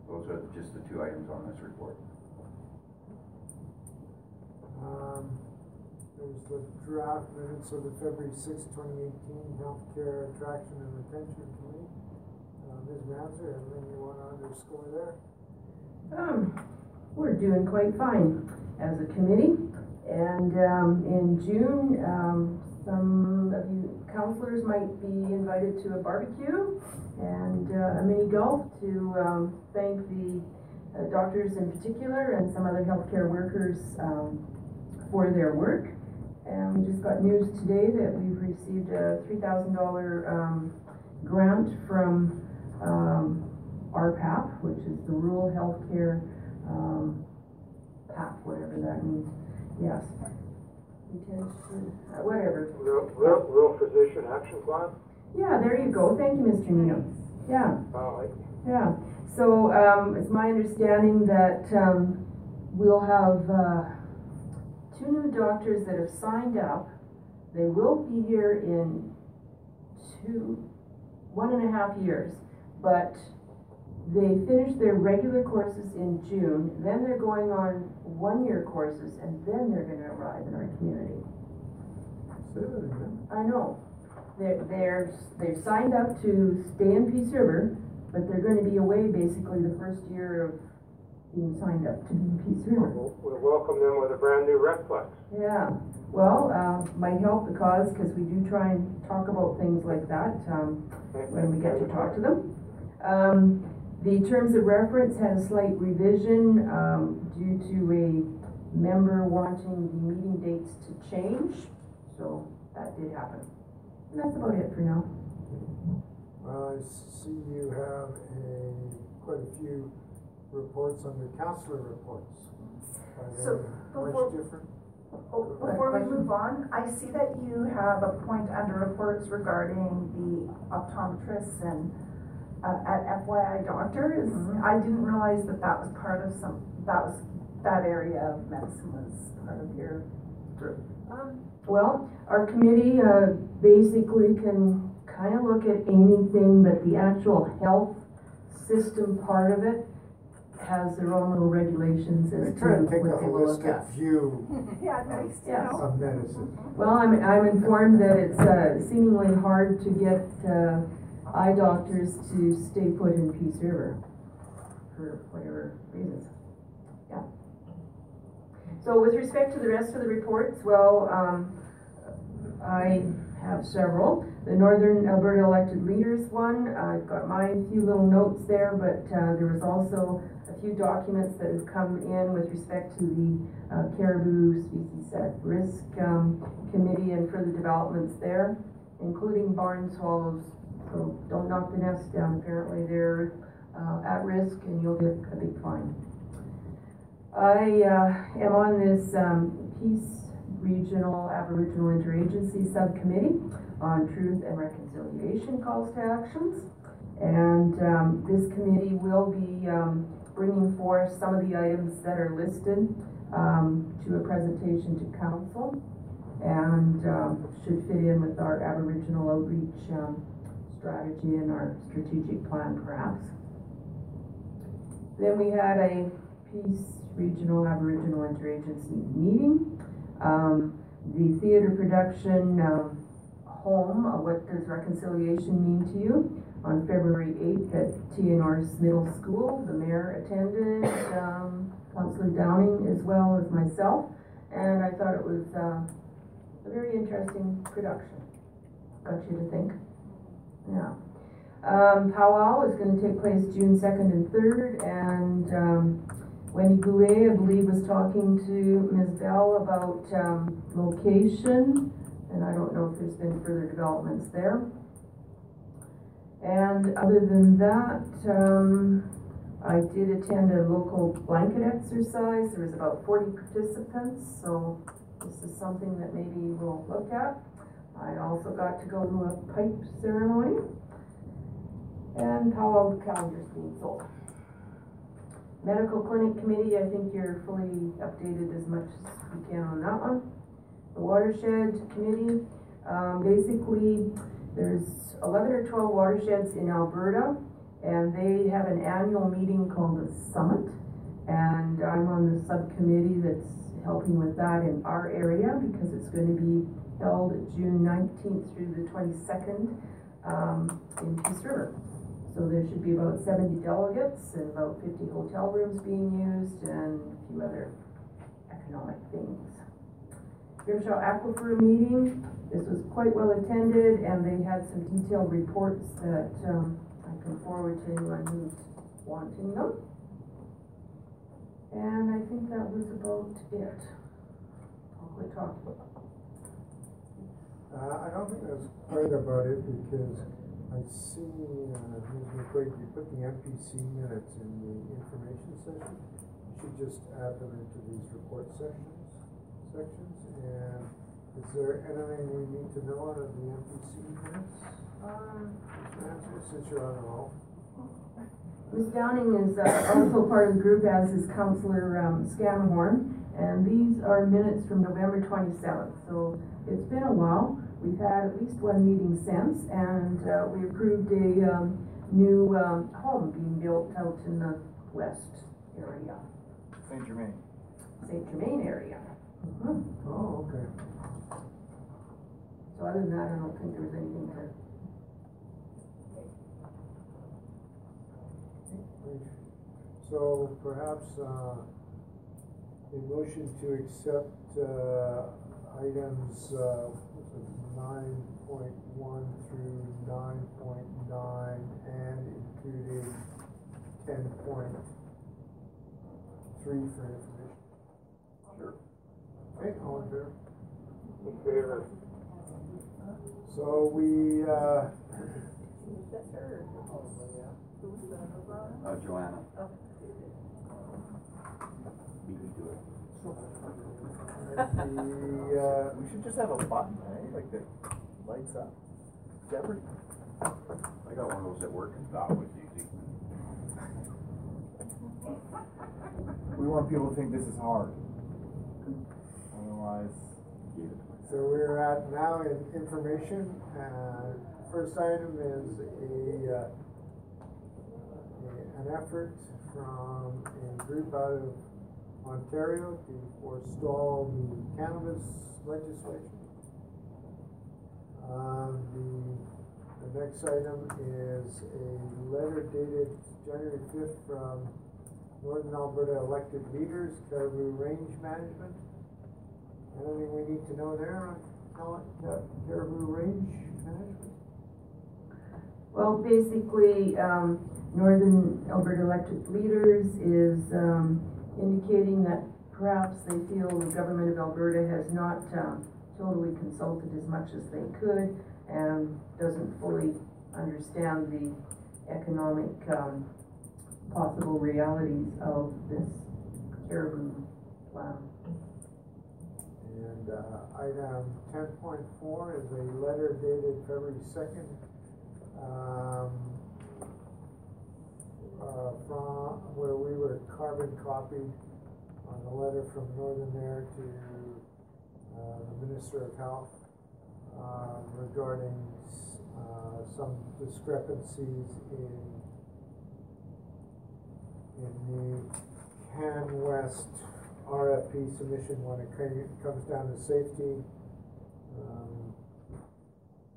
Speaker 7: Those are just the two items on this report.
Speaker 1: Um, there's the draft minutes of the February sixth, twenty eighteen Healthcare Attraction and Retention Committee. Uh, Ms. Manzer, anything you wanna underscore there?
Speaker 6: Um, we're doing quite fine as a committee. And, um, in June, um, some of you counselors might be invited to a barbecue and, uh, a mini golf to, um, thank the uh, doctors in particular and some other healthcare workers, um, for their work. And we just got news today that we've received a three thousand dollar, um, grant from, um, RPAP, which is the Rural Healthcare, um, PAP, whatever that means, yes. Uh, whatever.
Speaker 4: Real, real, real physician action plan?
Speaker 6: Yeah, there you go, thank you, Mr. Neal. Yeah,
Speaker 4: Wow,
Speaker 6: yeah, so, um, it's my understanding that, um, we'll have, uh, two new doctors that have signed up. They will be here in two, one and a half years, but they finish their regular courses in June, then they're going on one-year courses, and then they're gonna arrive in our community.
Speaker 1: Say that again.
Speaker 6: I know. They're, they're, they've signed up to stay in Peace River, but they're gonna be away basically the first year of being signed up to be in Peace River.
Speaker 4: we'll, we'll welcome them with a brand new Redflex.
Speaker 6: Yeah, well, uh, might help the cause, cause we do try and talk about things like that, um, when we get to talk to them. Um, the terms of reference had a slight revision, um, due to a member wanting the meeting dates to change, so that did happen. And that's about it for now.
Speaker 1: Well, I see you have a, quite a few reports under councillor reports. Are
Speaker 11: So,
Speaker 1: they
Speaker 11: before-
Speaker 1: much different?
Speaker 11: Oh, Before we move on, I see that you have a point under reports regarding the optometrists and, uh, at FYidoctors.
Speaker 6: Mhm.
Speaker 11: I didn't realize that that was part of some, that was, that area of medicine was part of your group.
Speaker 6: Um, Well, our committee, uh, basically can kind of look at anything but the actual health system part of it has their own little regulations
Speaker 1: They
Speaker 6: as to
Speaker 1: try to
Speaker 6: what
Speaker 1: take
Speaker 6: they
Speaker 1: a
Speaker 6: will look at.
Speaker 1: view
Speaker 5: Yeah, nice to
Speaker 6: Yes.
Speaker 5: know.
Speaker 1: of medicine.
Speaker 6: Well, I'm, I'm informed that it's uh, seemingly hard to get uh, eye doctors to stay put in Peace River for whatever reasons. Yeah. So with respect to the rest of the reports, well, um, I have several. The Northern Alberta Elected Leaders one, I've got my few little notes there, but uh, there was also a few documents that have come in with respect to the uh, caribou species at risk um, committee and further developments there, including barn swallows. So don't knock the nest down. Apparently they're uh, at risk and you'll get a big fine. I uh, am on this um, Peace Regional Aboriginal Interagency Subcommittee on Truth and Reconciliation Calls to Actions. And um, this committee will be um, bringing forth some of the items that are listed um, to a presentation to council and um, should fit in with our Aboriginal outreach um, strategy and our strategic plan perhaps. Then we had a Peace Regional Aboriginal Interagency meeting. Um, the theater production home, uh, What Does Reconciliation Mean to You? On February 8th at TA Norris Middle School. The mayor attended, um, Councillor Downing as well as myself, and I thought it was uh, a very interesting production. Got you to think. Yeah. Um, powwow is going to take place June 2nd and 3rd, and um, Wendy Goulet, I believe, was talking to Ms. Bell about um, location, and I don't know if there's been further developments there. And other than that, um, I did attend a local blanket exercise. There was about 40 participants, so this is something that maybe we'll look at. I also got to go to a pipe ceremony, and powwow calendars being sold. Medical Clinic Committee, I think you're fully updated as much as you can on that one. The Watershed Committee, um, basically, there's eleven or twelve watersheds in Alberta, and they have an annual meeting called the Summit. And I'm on the subcommittee that's helping with that in our area, because it's gonna be held June nineteenth through the twenty-second, um, in Peace. So there should be about seventy delegates and about fifty hotel rooms being used and a few other economic things. Grimshaw Aquifer meeting, this was quite well attended and they had some detailed reports that, um, I can forward to anyone who's wanting them. And I think that was about it. I'll quit talking.
Speaker 1: Uh, I don't think that's quite about it because I see, uh, Ms. McQuaid, you put the MPC minutes in the information session. You should just add them into these report sections, sections, and is there anything we need to know out of the MPC minutes?
Speaker 6: Um,
Speaker 1: Ms. Manzer, since you're on the roll.
Speaker 6: Ms. Downing is uh, also part of the group, as is Councilor um, Scamahorn, and these are minutes from November twenty-seventh, so it's been a while. We've had at least one meeting since, and uh, we approved a um, new um, home being built out in the west area,
Speaker 9: Saint Germain.
Speaker 6: Saint Germain area. Mhm.
Speaker 1: Oh, okay.
Speaker 6: So other than that, I don't think there was anything to
Speaker 1: So perhaps, uh, a motion to accept, uh, items, uh, nine point one through nine point nine and including ten point three for information.
Speaker 9: Sure.
Speaker 1: Okay, all in favor?
Speaker 4: In favor.
Speaker 1: So we, uh,
Speaker 7: Uh, Joanna.
Speaker 1: the, uh,
Speaker 9: We should just have a button, right? Like that lights up. Jeopardy.
Speaker 7: I got one of those at work, that was easy.
Speaker 9: We want people to think this is hard. Otherwise.
Speaker 1: So we're at now in information, uh, first item is a, uh, a- an effort from a group out of Ontario to forestall the cannabis legislation. Um, the, the next item is a letter dated January fifth from Northern Alberta elected leaders, Caribou Range Management. Anything we need to know there on Caribou Range Management?
Speaker 6: Well, basically, um, Northern Alberta elected leaders is, um, indicating that perhaps they feel the government of Alberta has not, um, totally consulted as much as they could and doesn't fully understand the economic, um, possible realities of this caribou plan.
Speaker 1: And, uh, item ten point four is a letter dated February second, um, uh, from, where we were carbon copied on a letter from Northern Air to, uh, the Minister of Health, uh, regarding, uh, some discrepancies in, in the Can West RFP submission when it comes down to safety. Um,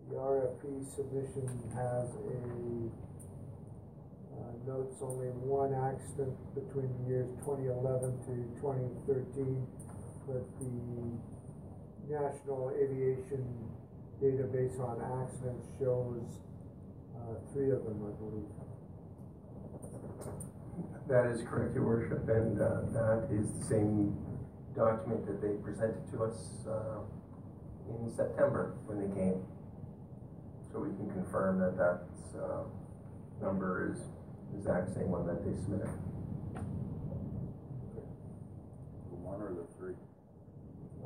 Speaker 1: The RFP submission has a, uh, notes only one accident between the years twenty eleven to twenty thirteen, but the National Aviation Database on Accidents shows, uh, three of them, I believe.
Speaker 2: That is correct, your worship, and uh, that is the same document that they presented to us uh, in September when they came. So we can confirm that that uh, number is the exact same one that they submitted.
Speaker 7: The one or the three?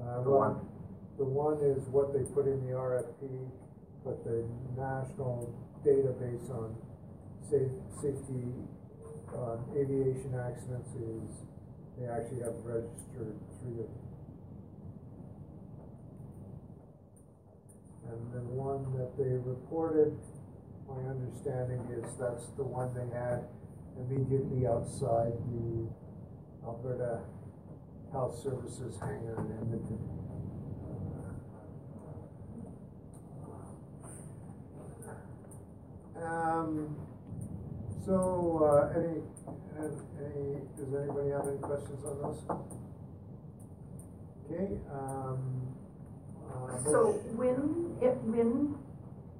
Speaker 1: Uh,
Speaker 2: The one.
Speaker 1: The one is what they put in the RFP, but the national database on safe, safety, uh, aviation accidents is, they actually have registered three of them. And then one that they reported, my understanding is that's the one they had immediately outside the Alberta Health Services hangar in Edmonton. Um, so, uh, any, any, does anybody have any questions on this? Okay, um, uh,
Speaker 11: So when, if, when,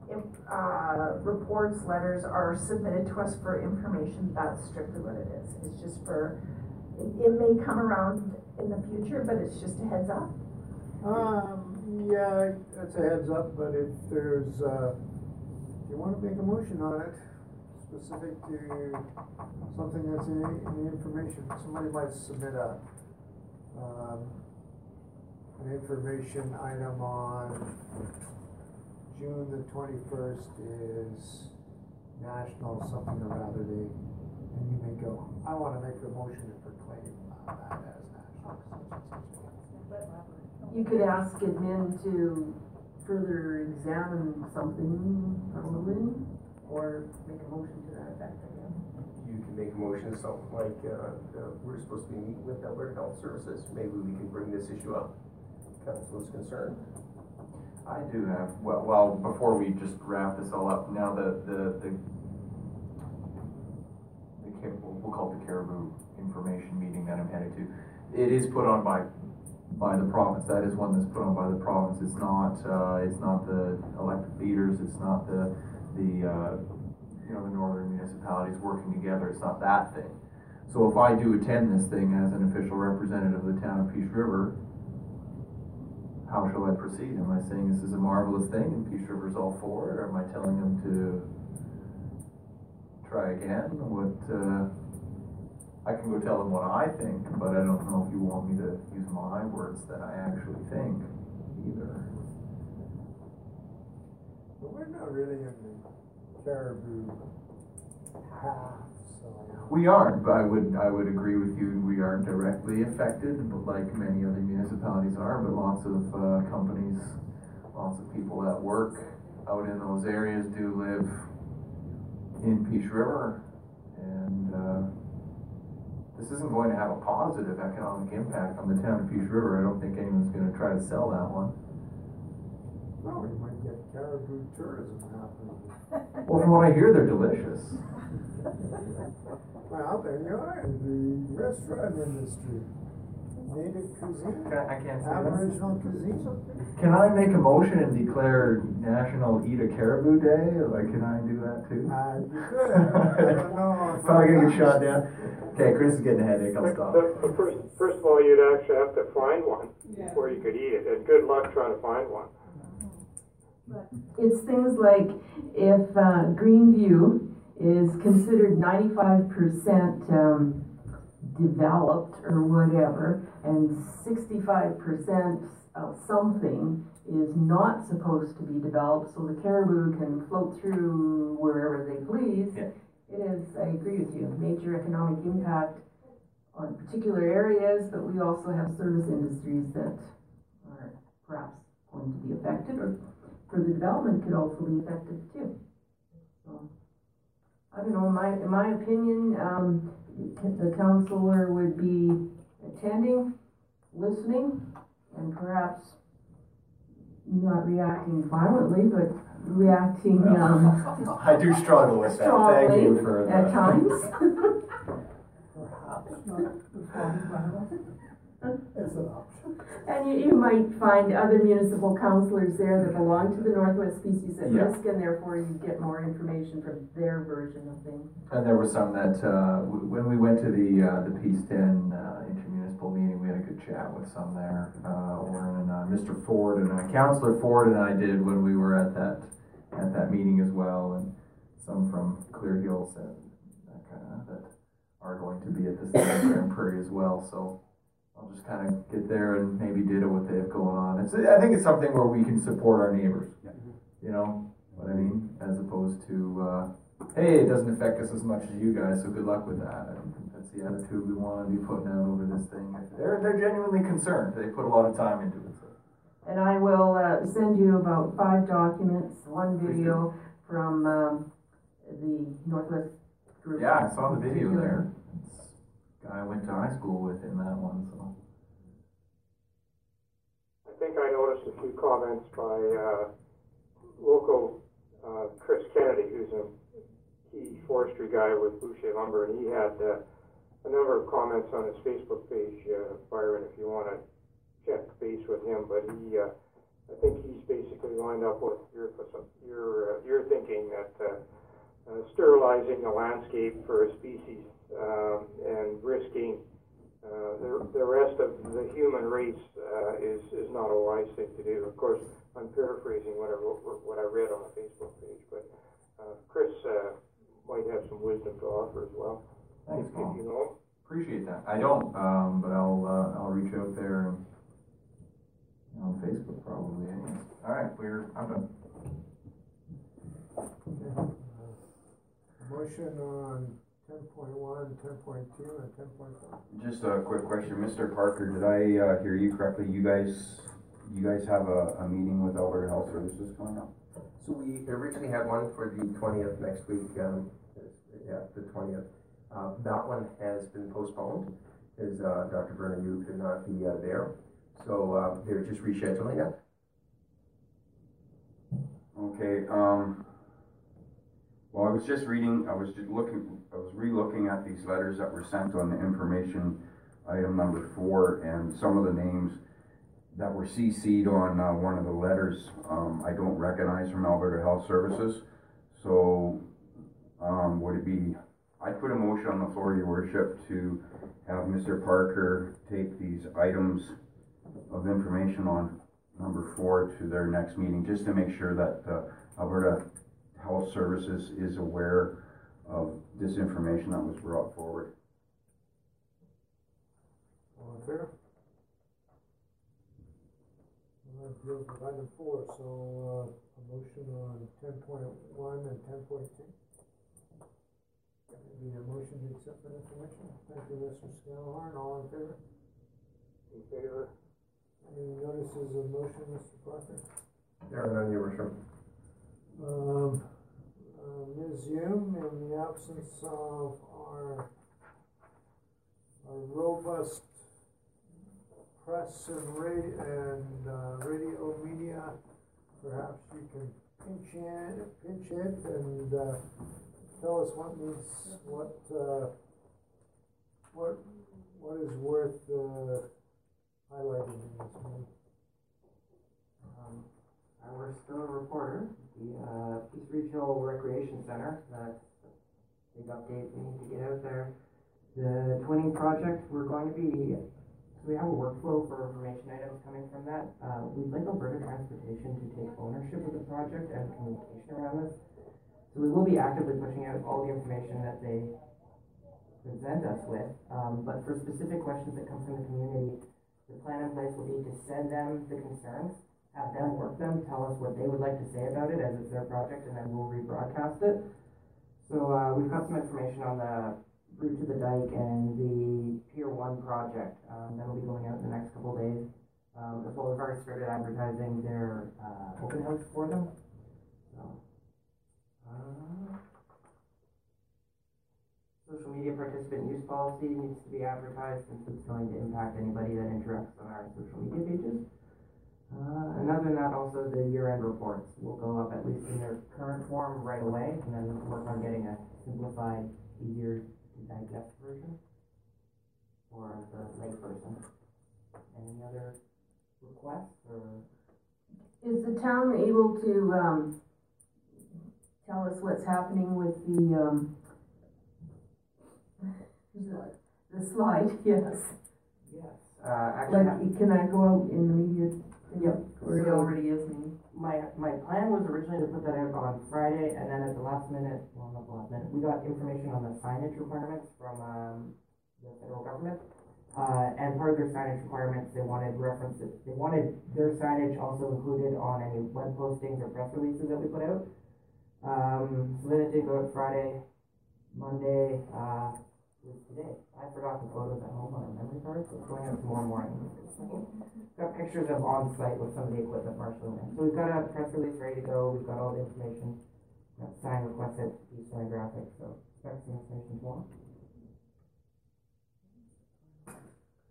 Speaker 11: if, uh, reports, letters are submitted to us for information, that's strictly what it is. It's just for, it, it may come around in the future, but it's just a heads up.
Speaker 1: Um, yeah, that's a heads up, but if there's, uh, if you wanna make a motion on it, specific to something that's in, in the information, somebody might submit a, um, an information item on June the twenty-first is National something or other day, and you may go, I wanna make a motion to proclaim uh, that as national such and such.
Speaker 6: You could ask admin to further examine something, probably, or make a motion to that effect, I guess.
Speaker 2: You can make a motion, something like, uh, uh, we're supposed to be meeting with Alberta Health Services, maybe we can bring this issue up. Council is concerned.
Speaker 9: I do have, well, well, before we just wrap this all up, now the, the, the, the, Car- we'll call it the Caribou Information Meeting that I'm headed to. It is put on by, by the province, that is one that's put on by the province, it's not, uh, it's not the elected leaders, it's not the, the, uh, you know, the northern municipalities working together, it's not that thing. So if I do attend this thing as an official representative of the town of Peace River, how shall I proceed? Am I saying this is a marvelous thing and Peace River's all for it, or am I telling them to try again? What, uh, I can go tell them what I think, but I don't know if you want me to use my words that I actually think either.
Speaker 1: But we're not really in the caribou so.
Speaker 9: We aren't, but I would, I would agree with you, we aren't directly affected, but like many other municipalities are, but lots of, uh, companies, lots of people that work out in those areas do live in Peace River, and, uh, this isn't going to have a positive economic impact on the town of Peace River, I don't think anyone's gonna try to sell that one.
Speaker 5: Well, we might get caribou tourism happening.
Speaker 9: Well, from what I hear, they're delicious.
Speaker 5: Well, then you are in the restaurant industry. Native cuisine,
Speaker 9: Can I, I can't say that.
Speaker 5: aboriginal cuisine.
Speaker 9: Can I make a motion and declare National Eat a Caribou Day? Like, can I do that too?
Speaker 5: Uh, you could, I don't know.
Speaker 9: Probably gonna get shot down. Okay, Chris is getting a headache, I'll stop.
Speaker 4: The- the first, first of all, you'd actually have to find one before you could eat it, and good luck trying to find one.
Speaker 6: It's things like if uh, Greenview is considered ninety-five percent um, developed or whatever, and sixty-five percent of something is not supposed to be developed, so the caribou can float through wherever they please.
Speaker 9: Yeah.
Speaker 6: It is, I agree with you, major economic impact on particular areas, but we also have service industries that are perhaps going to be affected or further development could also be affected too. So, I don't know, in my, in my opinion, um, the councilor would be attending, listening, and perhaps not reacting violently, but reacting, um,
Speaker 9: I do struggle with that, thank you
Speaker 6: strongly
Speaker 9: for
Speaker 6: at
Speaker 9: that.
Speaker 6: times.
Speaker 5: It's an option.
Speaker 6: And you, you might find other municipal councilors there that belong to the Northwest Species at
Speaker 9: Yeah.
Speaker 6: Risk, and therefore you get more information from their version of things.
Speaker 9: And there were some that, uh, w- when we went to the, uh, the Peace Ten, uh, intermunicipal meeting, we had a good chat with some there. Uh, Orin and, uh, Mr. Ford and, uh, Councilor Ford and I did when we were at that, at that meeting as well, and some from Clear Hills and that kinda, that are going to be at this Grande Prairie as well, so. I'll just kind of get there and maybe ditto what they have going on. It's, I think it's something where we can support our neighbors. You know what I mean? As opposed to, uh, hey, it doesn't affect us as much as you guys, so good luck with that. I don't think that's the attitude we want to be putting out over this thing. They're, they're genuinely concerned. They put a lot of time into it. So.
Speaker 6: And I will, uh, send you about five documents, one video from, um, the Northwest group.
Speaker 9: Yeah, I saw the video there. Guy I went to high school with in that one, so.
Speaker 4: I think I noticed a few comments by, uh, local, uh, Chris Kennedy, who's a key forestry guy with Boucher Lumber, and he had, uh, a number of comments on his Facebook page, uh, Byron, if you wanna check base with him, but he, uh, I think he's basically lined up with your, your, uh, your thinking that, sterilizing the landscape for a species, um, and risking, uh, the, the rest of the human race, uh, is, is not a wise thing to do. Of course, I'm paraphrasing what I wrote, what I read on the Facebook page, but, uh, Chris, uh, might have some wisdom to offer as well.
Speaker 9: Thanks,
Speaker 4: If
Speaker 9: Paul.
Speaker 4: you know.
Speaker 9: Appreciate that. I don't, um, but I'll, uh, I'll reach out there and on Facebook probably anyways. All right, we're, I'm done.
Speaker 5: Motion on ten point one, ten point two, and ten point four.
Speaker 7: Just a quick question, Mr. Parker, did I, uh, hear you correctly? You guys, you guys have a, a meeting with Alberta Health Services coming up?
Speaker 2: So we originally had one for the twentieth next week, um, yeah, the twentieth. Uh, that one has been postponed, as, uh, Dr. Verna Yiu could not be, uh, there. So, uh, they're just rescheduling it.
Speaker 7: Okay, um, well, I was just reading, I was just looking, I was re-looking at these letters that were sent on the information item number four, and some of the names that were CC'd on, uh, one of the letters, um, I don't recognize from Alberta Health Services. So, um, would it be, I put a motion on the floor, your worship, to have Mr. Parker take these items of information on number four to their next meeting, just to make sure that uh, Alberta Health Services is aware of this information that was brought forward.
Speaker 5: All in favor? Well, that deals with item four, so, uh, a motion on ten point one and ten point two. Need a motion to accept that information? Thank you, Mr. Scamahorn, all in favor?
Speaker 4: In favor?
Speaker 5: Any notices of motion, Mr. Parker?
Speaker 2: There are none, your worship.
Speaker 5: Um, uh, in the absence of our
Speaker 1: a robust press and ra- and, uh, radio media. Perhaps you can pinch in, pinch hit and, uh, tell us what needs, what, uh, what, what is worth, uh, highlighting in this meeting.
Speaker 16: Um, I was still a reporter, the, uh, Peace Regional Recreation Center, that's a big update, we need to get out there. The twinning project, we're going to be, so we have a workflow for information items coming from that. Uh, we'd like Alberta Transportation to take ownership of the project and communication around this. So we will be actively pushing out all the information that they present us with, um, but for specific questions that come from the community, the plan in place will be to send them the concerns, have them work them, tell us what they would like to say about it as it's their project, and then we'll rebroadcast it. So, uh, we've got some information on the route to the dike and the Pier One project, um, that'll be going out in the next couple days. Um, as well as started advertising their, uh, open house for them, so. uh, Social media participant use policy needs to be advertised since it's going to impact anybody that interacts on our social media pages. Uh, and other than that, also the year-end reports will go up at least in their current form right away, and then work on getting a simplified, easier to digest version for the layperson. Any other requests or?
Speaker 6: Is the town able to, um, tell us what's happening with the, um, the, the slide, yes?
Speaker 16: Yes. Uh, actually.
Speaker 6: Like, can I go out in the media?
Speaker 16: Yep.
Speaker 6: It
Speaker 16: So-
Speaker 6: already is maybe?
Speaker 16: My, my plan was originally to put that out on Friday, and then at the last minute, well, not the last minute, we got information on the signage requirements from, um, the federal government. Uh, and part of their signage requirements, they wanted references, they wanted their signage also included on any web postings or press releases that we put out. Um, so then it did go out Friday, Monday, uh, was today. I forgot the photos at home on a memory card, so it's going out tomorrow morning. Got pictures of on site with some of the equipment marshalling in. So we've got a press release ready to go, we've got all the information. Got sign requested, piece sign graphics, so expect some information tomorrow.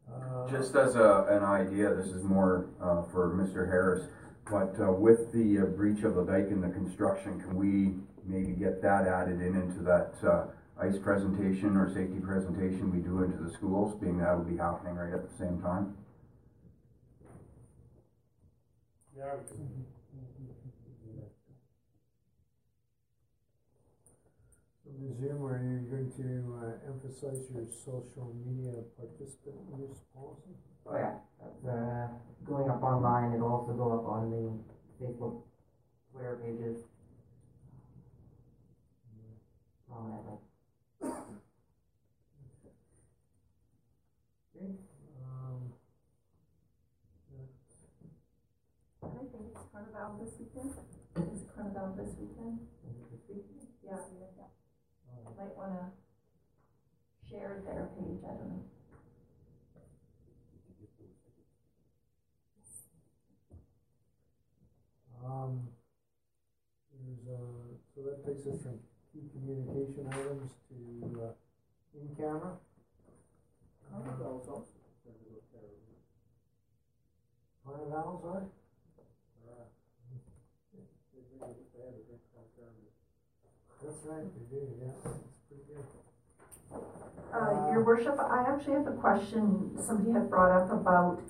Speaker 1: Uh,
Speaker 7: Just as a, an idea, this is more, uh, for Mr. Harris, but, uh, with the uh, breach of the dike and the construction, can we maybe get that added in into that, uh, ice presentation or safety presentation we do into the schools, being that will be happening right at the same time?
Speaker 13: Yeah.
Speaker 1: So Resume, are you going to uh, emphasize your social media participant use policy?
Speaker 16: Oh yeah, that's, uh, going up online, it'll also go up on the Facebook, Twitter pages. Prominently.
Speaker 1: Okay, um,
Speaker 11: I think it's Carnival this weekend. Is it Carnival this weekend? Yeah, yeah. Might wanna share their page, I don't know.
Speaker 1: Um, there's a, so that takes us from key communication items to, uh, camera.
Speaker 8: Carnival's also
Speaker 1: Carnivals are? That's right, they do, yeah, that's pretty good.
Speaker 11: Uh, your worship, I actually have a question somebody had brought up about,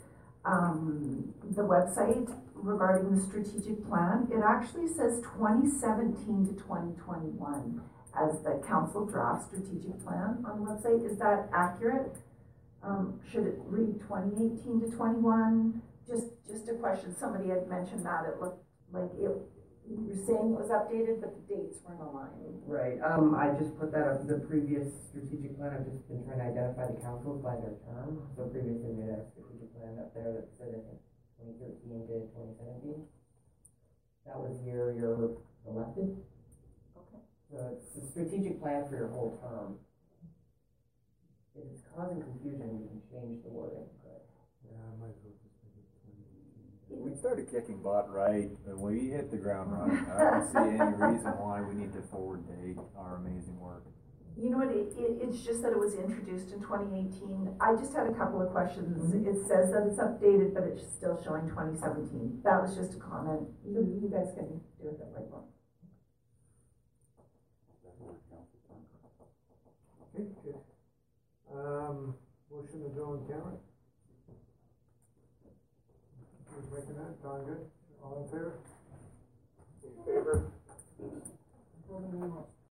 Speaker 11: um, the website regarding the strategic plan. It actually says twenty seventeen to twenty twenty-one as the council draft strategic plan on the website. Is that accurate? Um, should it read twenty eighteen to twenty-one? Just, just a question. Somebody had mentioned that. It looked like it, you were saying it was updated, but the dates weren't aligned.
Speaker 16: Right, um, I just put that up, the previous strategic plan, I've just been trying to identify the councils by their term. So previously we had a strategic plan up there that said, I think, twenty thirteen to twenty seventeen. That was year you're elected the, the strategic plan for your whole term. If it's causing confusion, we can change the wording, but.
Speaker 1: Yeah, I might.
Speaker 9: We started kicking butt, right? But we hit the ground running. I don't see any reason why we need to forward date our amazing work.
Speaker 11: You know what, it, it, it's just that it was introduced in twenty eighteen. I just had a couple of questions. Mm-hmm. It says that it's updated, but it's still showing twenty seventeen. That was just a comment. You, guys can do it that way.
Speaker 1: Um, motion to go on camera. Who's making that? Don Good? All in favor?
Speaker 4: In favor.